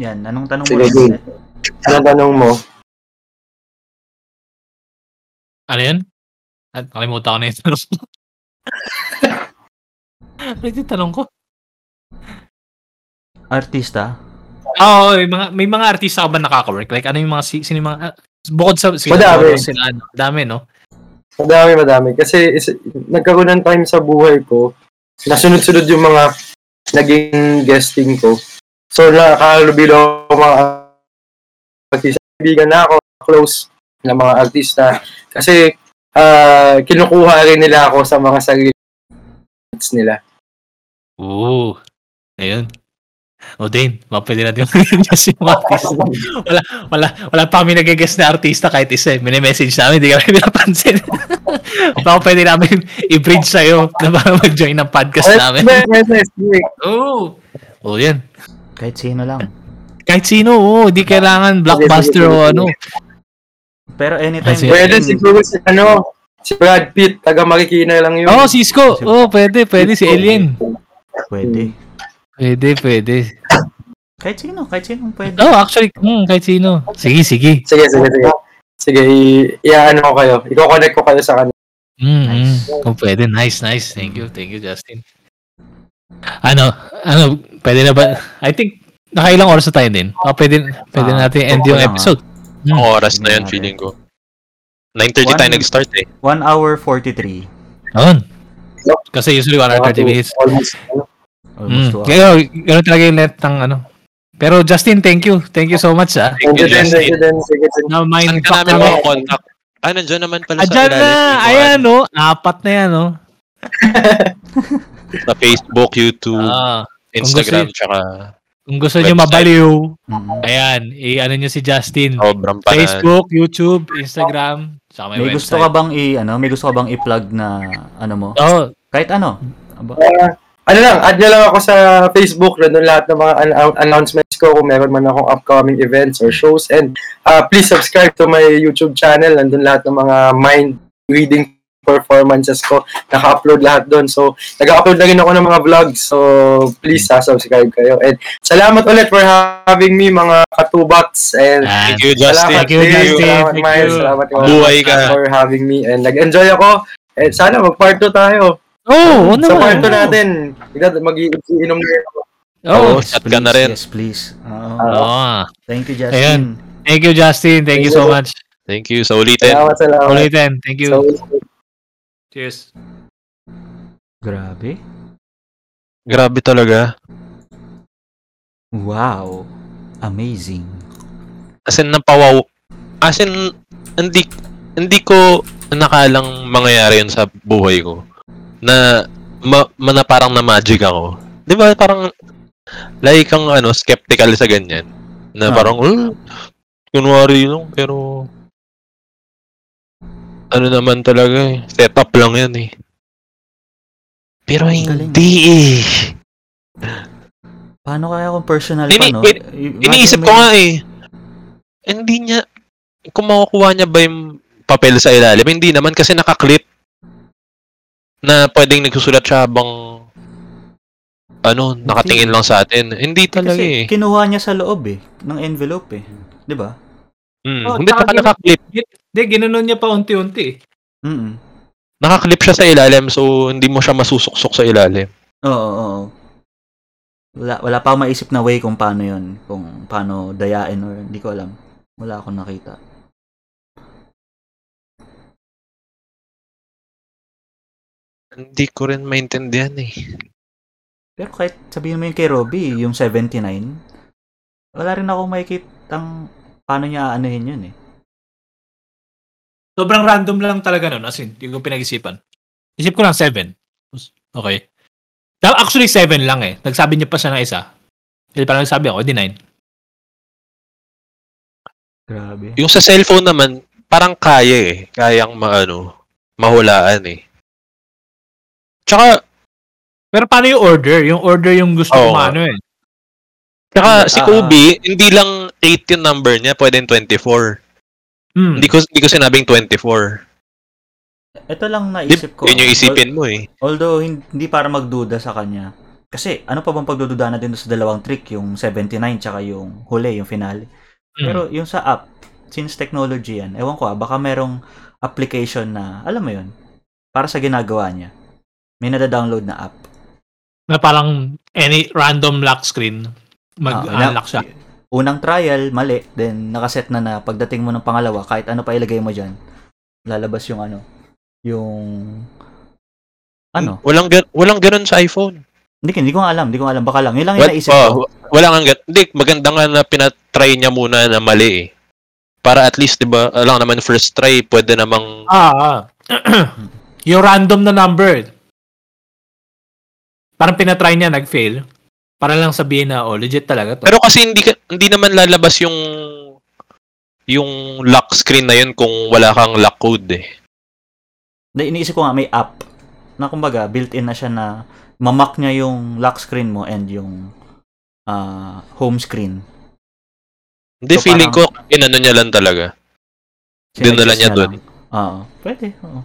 Yan, anong tanong mo?
Sige,
rin?
good. Anong tanong mo?
Ano yun? At nakalimutan ko na yung tanong ko. ano yung tanong ko?
Artista?
Oo, may mga, may mga artista ka ba nakaka-work? Like, ano yung mga, si- sino yung mga, ah, bukod sa, sila,
Madami.
sila, ano, dami, no?
Madami, madami. Kasi is, nagkaroon ng time sa buhay ko, nasunod-sunod yung mga naging guesting ko. So, nakakalubilo ako mga artista. Kaibigan na ako, close na mga artista. Kasi, ah kinukuha rin nila ako sa mga sarili nila.
Oo. Ayun. O din, mapwede natin mag-guess yung mga artista. Wala, wala, wala pa kami nag-guess na artista kahit isa. eh. Mini-message namin, hindi kami pinapansin. Baka pwede namin i-bridge sa'yo na baka mag-join ng podcast namin. Oo. Oh, yan.
Kahit sino lang.
Kahit sino, oo. Hindi kailangan blockbuster o ano.
Pero anytime.
Kasi-
Pwede siguro si, ano, si Brad Pitt, taga Marikina lang yun.
Oo, oh, Cisco. Oo, oh, pwede, pwede. Si Alien.
Pwede.
Pwede, pwede.
Kahit sino, kahit sino pwede.
Oh, actually, hmm, kahit sino. Sige, sige.
Sige, sige, sige. Sige, i-ano ko kayo. I-connect ko kayo sa kanila.
Mm,
Nice.
nice. Kung pwede, nice, nice. Thank you, thank you, Justin. Ano, ano, pwede na ba? I think, nakailang oras na tayo din. O, pwede, pwede
Ah,
natin end yung episode. Hmm.
Ang oras na yun,
Tingnan
feeling ko. 9.30 tayo
One-
nag-start eh.
1 hour 43.
Yun. Kasi usually 1 hour 30 minutes.
Almost.
Almost
Mm.
2 hours.
Kaya, gano'n talaga yung length ng ano. Pero Justin, thank you. Thank you so much, ah.
Thank
Thank
you
you,
din, thank
Justin.
you din. Sige, sige.
Na mind
Saan ka
fuck
namin mga contact? Ah, nandiyan naman pala sa
Ayan na! Ayan, no? Apat na yan, no?
Sa Facebook, YouTube,
Ah,
Instagram,
gusto-
tsaka
kung gusto nyo
Website.
mabaliw,
Mm.
ayan, i-ano nyo si Justin.
sobrang panan.
Facebook, YouTube, Instagram, saka may,
May
website.
gusto ka bang i ano, may gusto ka bang i-plug na ano mo?
Oo,
Kahit ano. Aba,
Ah, ano lang, add nyo lang ako sa Facebook, nandun lahat ng mga an- announcements ko kung meron man akong upcoming events or shows. And uh, please subscribe to my YouTube channel, nandun lahat ng mga mind reading performances ko. Naka-upload lahat doon. So, nag-upload na rin ako ng mga vlogs. So, please ha, subscribe kayo. And salamat ulit for having me, mga katubats. And
Ayan.
Thank you, Justin.
Salamat,
Thank you. Justin.
Salamat,
Thank
Miles.
you.
Salamat ko
Buhay ka.
for having me. And nag-enjoy ako. And sana mag-part 2 tayo.
Oo, oh,
Sa
naman.
part 2 natin, mag-iinom na ako.
Oo.
Oo, chat ka na rin.
Yes, please. Oo.
Oo.
Thank you,
Ayan.
Justin.
Thank you, Justin. Thank you so much.
Thank you. Sa ulitin.
Salamat, salamat.
Ulitin. Thank you.
So,
Cheers.
Grabe.
Grabe talaga.
Wow. Amazing.
As in, napawaw. As in, hindi, hindi ko nakalang mangyayari yun sa buhay ko. Na, ma, ma- na parang na magic ako. Di ba? Parang, like kang ano, skeptical sa ganyan. Na
Ah.
parang, uh, kunwari lang, pero, ano naman talaga eh. Setup lang yan eh. Pero hindi eh.
Paano kaya kung personal pa,
Ini-
no?
ini-
I-
Iniisip ko
may-
nga eh. Hindi niya, kung makukuha niya ba yung papel sa ilalim, hindi naman kasi nakaklip na pwedeng nagsusulat siya habang ano, nakatingin lang sa atin. Hindi talaga
Kasi
eh.
kinuha niya sa loob eh, ng envelope eh. 'Di ba?
Hmm.
Oh,
hindi
tsaka
nakaklip.
Hindi, ginanon niya pa unti-unti.
Mm.
Nakaklip siya sa ilalim so hindi mo siya masusuksok sa ilalim.
Oo, oo, oo. Wala, wala pa akong maisip na way kung paano yun. Kung paano dayain or hindi ko alam. Wala akong nakita.
Hindi ko rin maintindihan eh.
Pero kahit sabihin mo yung kay Robby, yung 79, wala rin ako makikitang paano niya aanuhin yun eh.
Sobrang random lang talaga nun. As in, hindi ko pinag-isipan. Isip ko lang 7. Okay. Actually, 7 lang eh. Nagsabi niya pa siya ng isa. Hindi parang nagsabi ako, di 9.
Grabe.
Yung sa cellphone naman, parang kaya eh. Kayang maano, mahulaan eh. Tsaka,
Pero paano yung order? Yung order yung gusto
Oo
ko maano eh.
tsaka si
Ah,
Kobe, hindi lang 8 yung number niya, pwedeng 24.
Hmm.
Hindi ko hindi ko sinabing 24.
Ito lang
Di,
naisip ko.
yun yung isipin mo eh.
Although, hin- hindi para magduda sa kanya. Kasi, ano pa bang pagdududa natin sa dalawang trick? Yung 79 tsaka yung huli, yung finale.
Hmm.
Pero yung sa app, since technology yan, ewan ko ah, baka merong application na, alam mo yun, para sa ginagawa niya. May nada-download na app.
na parang any random lock screen,
Ah,
mag-unlock siya.
Unang trial, mali. Then, nakaset na na pagdating mo ng pangalawa, kahit ano pa ilagay mo dyan, lalabas yung ano, yung, ano,
Walang gan- walang ganun sa iPhone.
hindi, hindi ko nga alam, hindi ko nga alam, baka lang, yun lang yung
What,
naisip
oh,
ko.
wala nga Hindi, maganda nga na pinatry niya muna na mali eh. Para at least, di ba, alam naman first try, pwede namang
Ah, ah. yung random na number. Parang pinatry niya, nag-fail. Para lang sabihin na, oh, legit talaga to.
Pero kasi hindi hindi naman lalabas yung yung lock screen na yun kung wala kang lock code eh.
Hindi, iniisip ko nga, may app, na kumbaga, built-in na siya na, mamak niya yung lock screen mo and yung ah, home screen.
Hindi,
So,
feeling
parang-
ko, inano niya lang talaga. Dinala niya dun.
lang. Oo, pwede, oo.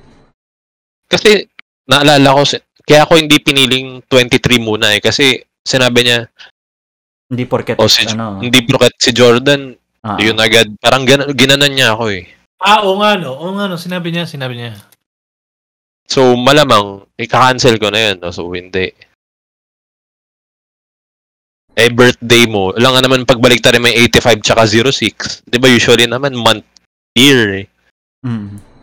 Kasi, naalala ko, si- kaya ako hindi piniling 23 muna eh. Kasi, sinabi niya,
Hindi porket,
oh, si,
ano,
hindi broket si Jordan,
ah,
yun agad. Parang gan- ginanon niya ako eh.
Ah, oo nga, no. Oo nga, no. Sinabi niya, sinabi niya.
So, malamang, ika-cancel ko na yun. No? So, hindi. Eh, birthday mo. Alam nga naman pagbalik tayo may 85 tsaka 06. Di ba usually naman month, year eh.
mm.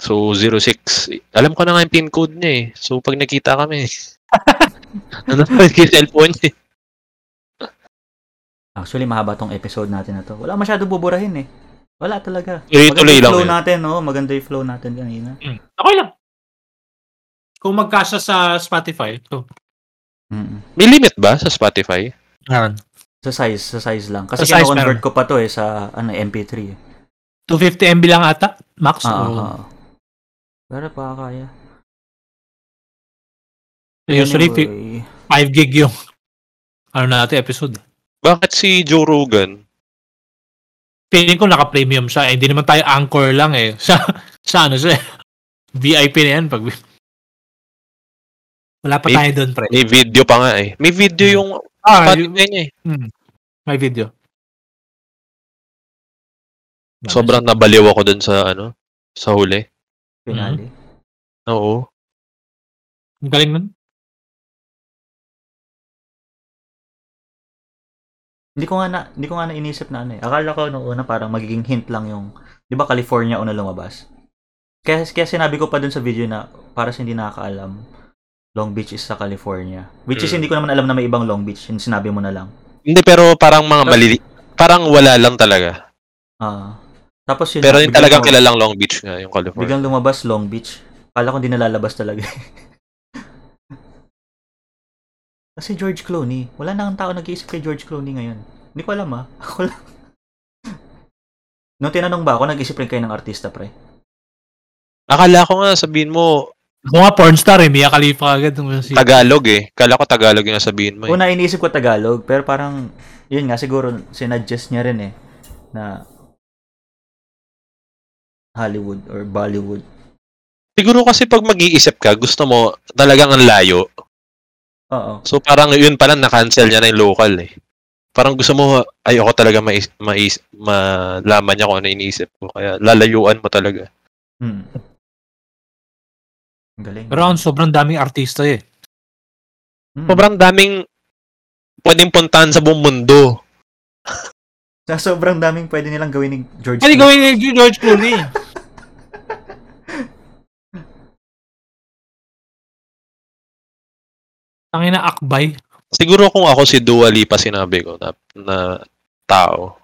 So, 06. Alam ko na nga yung pin code niya eh. So, pag nakita kami, ano pa yung cellphone niya eh.
Actually, mahaba tong episode natin na to. Wala masyado buburahin eh. Wala talaga.
Tuloy-tuloy
Maganda yung
lang
flow
yun.
natin, no? Maganda yung flow natin kanina.
Hmm. Okay lang. Kung magkasya sa Spotify, to.
Mm.
May limit ba sa Spotify?
Meron.
Sa size, sa size lang. Kasi
Sa size
kina-convert
meron.
ko pa to eh sa ano MP3. eh.
250 MB lang ata, max.
Ah,
o-
ah. Pero pa kaya.
Usually, fi-
Anyway,
5 gig yung ano natin episode.
Bakit si Joe Rogan?
Feeling ko naka-premium siya. Eh, hindi naman tayo anchor lang eh. Sa, sa ano siya eh. VIP na yan. Pag... Wala pa
May-
tayo doon, pre.
May video pa nga eh. May video yung
Ah, y-
Spotify niya eh.
hmm, may video.
Sobrang nabaliw ako dun sa ano, sa huli.
Finale.
Oo.
Ang galing nun.
Hindi ko nga na, hindi ko nga na inisip na ano eh. Akala ko nung una parang magiging hint lang yung, 'di ba California una lumabas. Kaya kaya sinabi ko pa dun sa video na para sa hindi nakakaalam, Long Beach is sa California. Which is
Mm.
hindi ko naman alam na may ibang Long Beach, yung sinabi mo na lang.
Hindi pero parang mga malili parang wala lang talaga.
Ah. Tapos yun,
Pero
nga,
yung talagang
lumabas-
kilalang Long Beach nga yung California.
Biglang lumabas Long Beach. Akala ko hindi nalalabas talaga. Kasi George Clooney. Wala na ang tao nag-iisip kay George Clooney ngayon. Hindi ko alam ah. Ako lang. Nung tinanong ba ako, nag-isip rin kayo ng artista, pre?
Akala ko nga sabihin mo
Ako nga pornstar eh. Mia Khalifa agad.
Tagalog eh. Kala ko Tagalog yung sabihin mo eh.
Una, iniisip ko Tagalog, pero parang, yun nga, siguro, sinadjust niya rin eh, na Hollywood or Bollywood.
Siguro kasi pag mag-iisip ka, gusto mo talagang ang layo.
Oo.
So parang yun pala na-cancel niya na yung local eh. Parang gusto mo, ayoko talaga mais, mais, malaman niya kung ano iniisip ko. Kaya lalayuan mo talaga.
Hmm. Ang galing.
Pero ang sobrang daming artista eh.
Hmm.
Sobrang daming pwedeng puntahan sa buong mundo.
Sa sobrang daming pwede nilang gawin ni George Clooney.
gawin ni George Clooney? Tangina akbay.
Siguro kung ako si Dua Lipa sinabi ko na, na tao.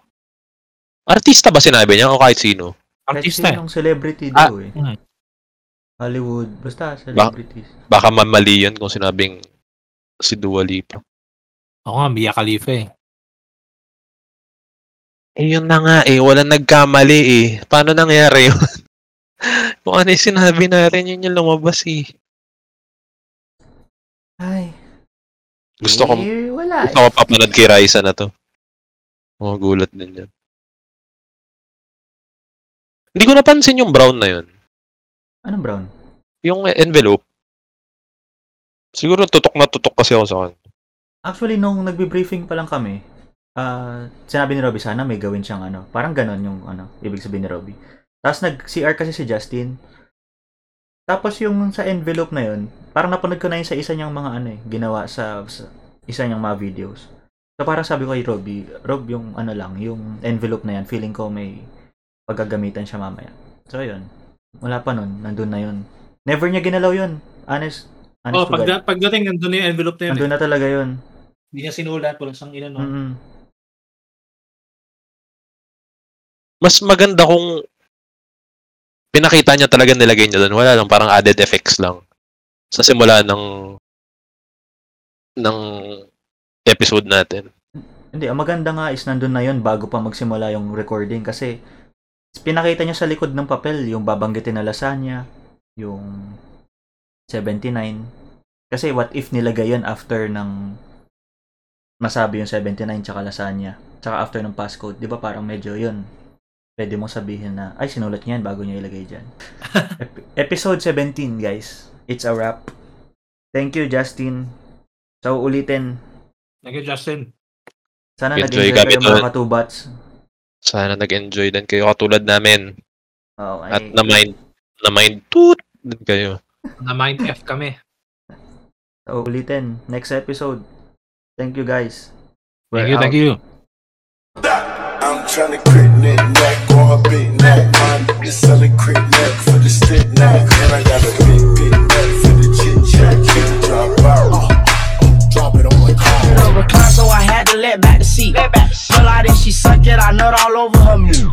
Artista ba sinabi niya o kahit sino?
Artista eh.
Kahit sinong celebrity
Ah,
daw eh.
mm.
Hollywood. Basta celebrities.
Baka mamali yun kung sinabing si Dua Lipa.
Oo nga, Mia Khalifa eh.
Eh, yun na nga eh. Walang nagkamali eh. Paano nangyari yun? Kung ano yung sinabi natin, yun yung lumabas eh.
Ay.
Gusto ko,
Eh, wala.
gusto ko papanood kay Raisa na to. Mga gulat din yan. Hindi ko napansin yung brown na yun.
Anong brown?
Yung envelope. Siguro tutok na tutok kasi ako sa kanya.
Actually, nung nagbe-briefing pa lang kami, ah sinabi ni Robby sana may gawin siyang ano. Parang ganon yung ano, ibig sabihin ni Robby. Tapos nag-CR kasi si Justin. Tapos yung sa envelope na yun, parang napanood ko na yun sa isa niyang mga ano eh, ginawa sa, sa isa niyang mga videos. So parang sabi ko kay Robby, Rob, yung ano lang, yung envelope na yan, feeling ko may paggagamitan siya mamaya. So yun, wala pa nun, nandun na yun. Never niya ginalaw yun. Honest, honest
Oh,
to God.
pag, pagdating, nandun na yung envelope na yun. eh.
Nandun na talaga yun.
Hindi niya sinulat, walang sang ina, no?
Mm-mm.
Mas maganda kung pinakita niya talaga nilagay niya doon. Wala lang, parang added effects lang. Sa simula ng ng episode natin.
Hindi, ang maganda nga is nandun na yun bago pa magsimula yung recording kasi pinakita niya sa likod ng papel yung babanggitin na lasagna, yung 79. Kasi what if nilagay yun after ng masabi yung 79 tsaka lasagna, tsaka after ng passcode, di ba parang medyo yun. Pwede mo sabihin na, ay sinulat niya yan bago niya ilagay dyan. Ep- episode 17 guys, it's a wrap. Thank you Justin. So ulitin,
Thank you, Justin.
sana
Enjoy
nag-enjoy
kami
kayo mga
doon.
katubats.
Sana nag-enjoy din kayo katulad namin. At
ay-
na mind na mind toot din kayo.
Na mind F kami.
So, ulitin. Next episode. Thank you guys.
Thank you, thank you.
I'm crit neck on a big neck. My nigga selling crit neck for the stick neck. And I got a big, big neck for the chit chat. Chit drop out. Drop it on my car.
Recline, so I had to let back the seat. Let back. Pull out and she suck it, I nut all over her meat.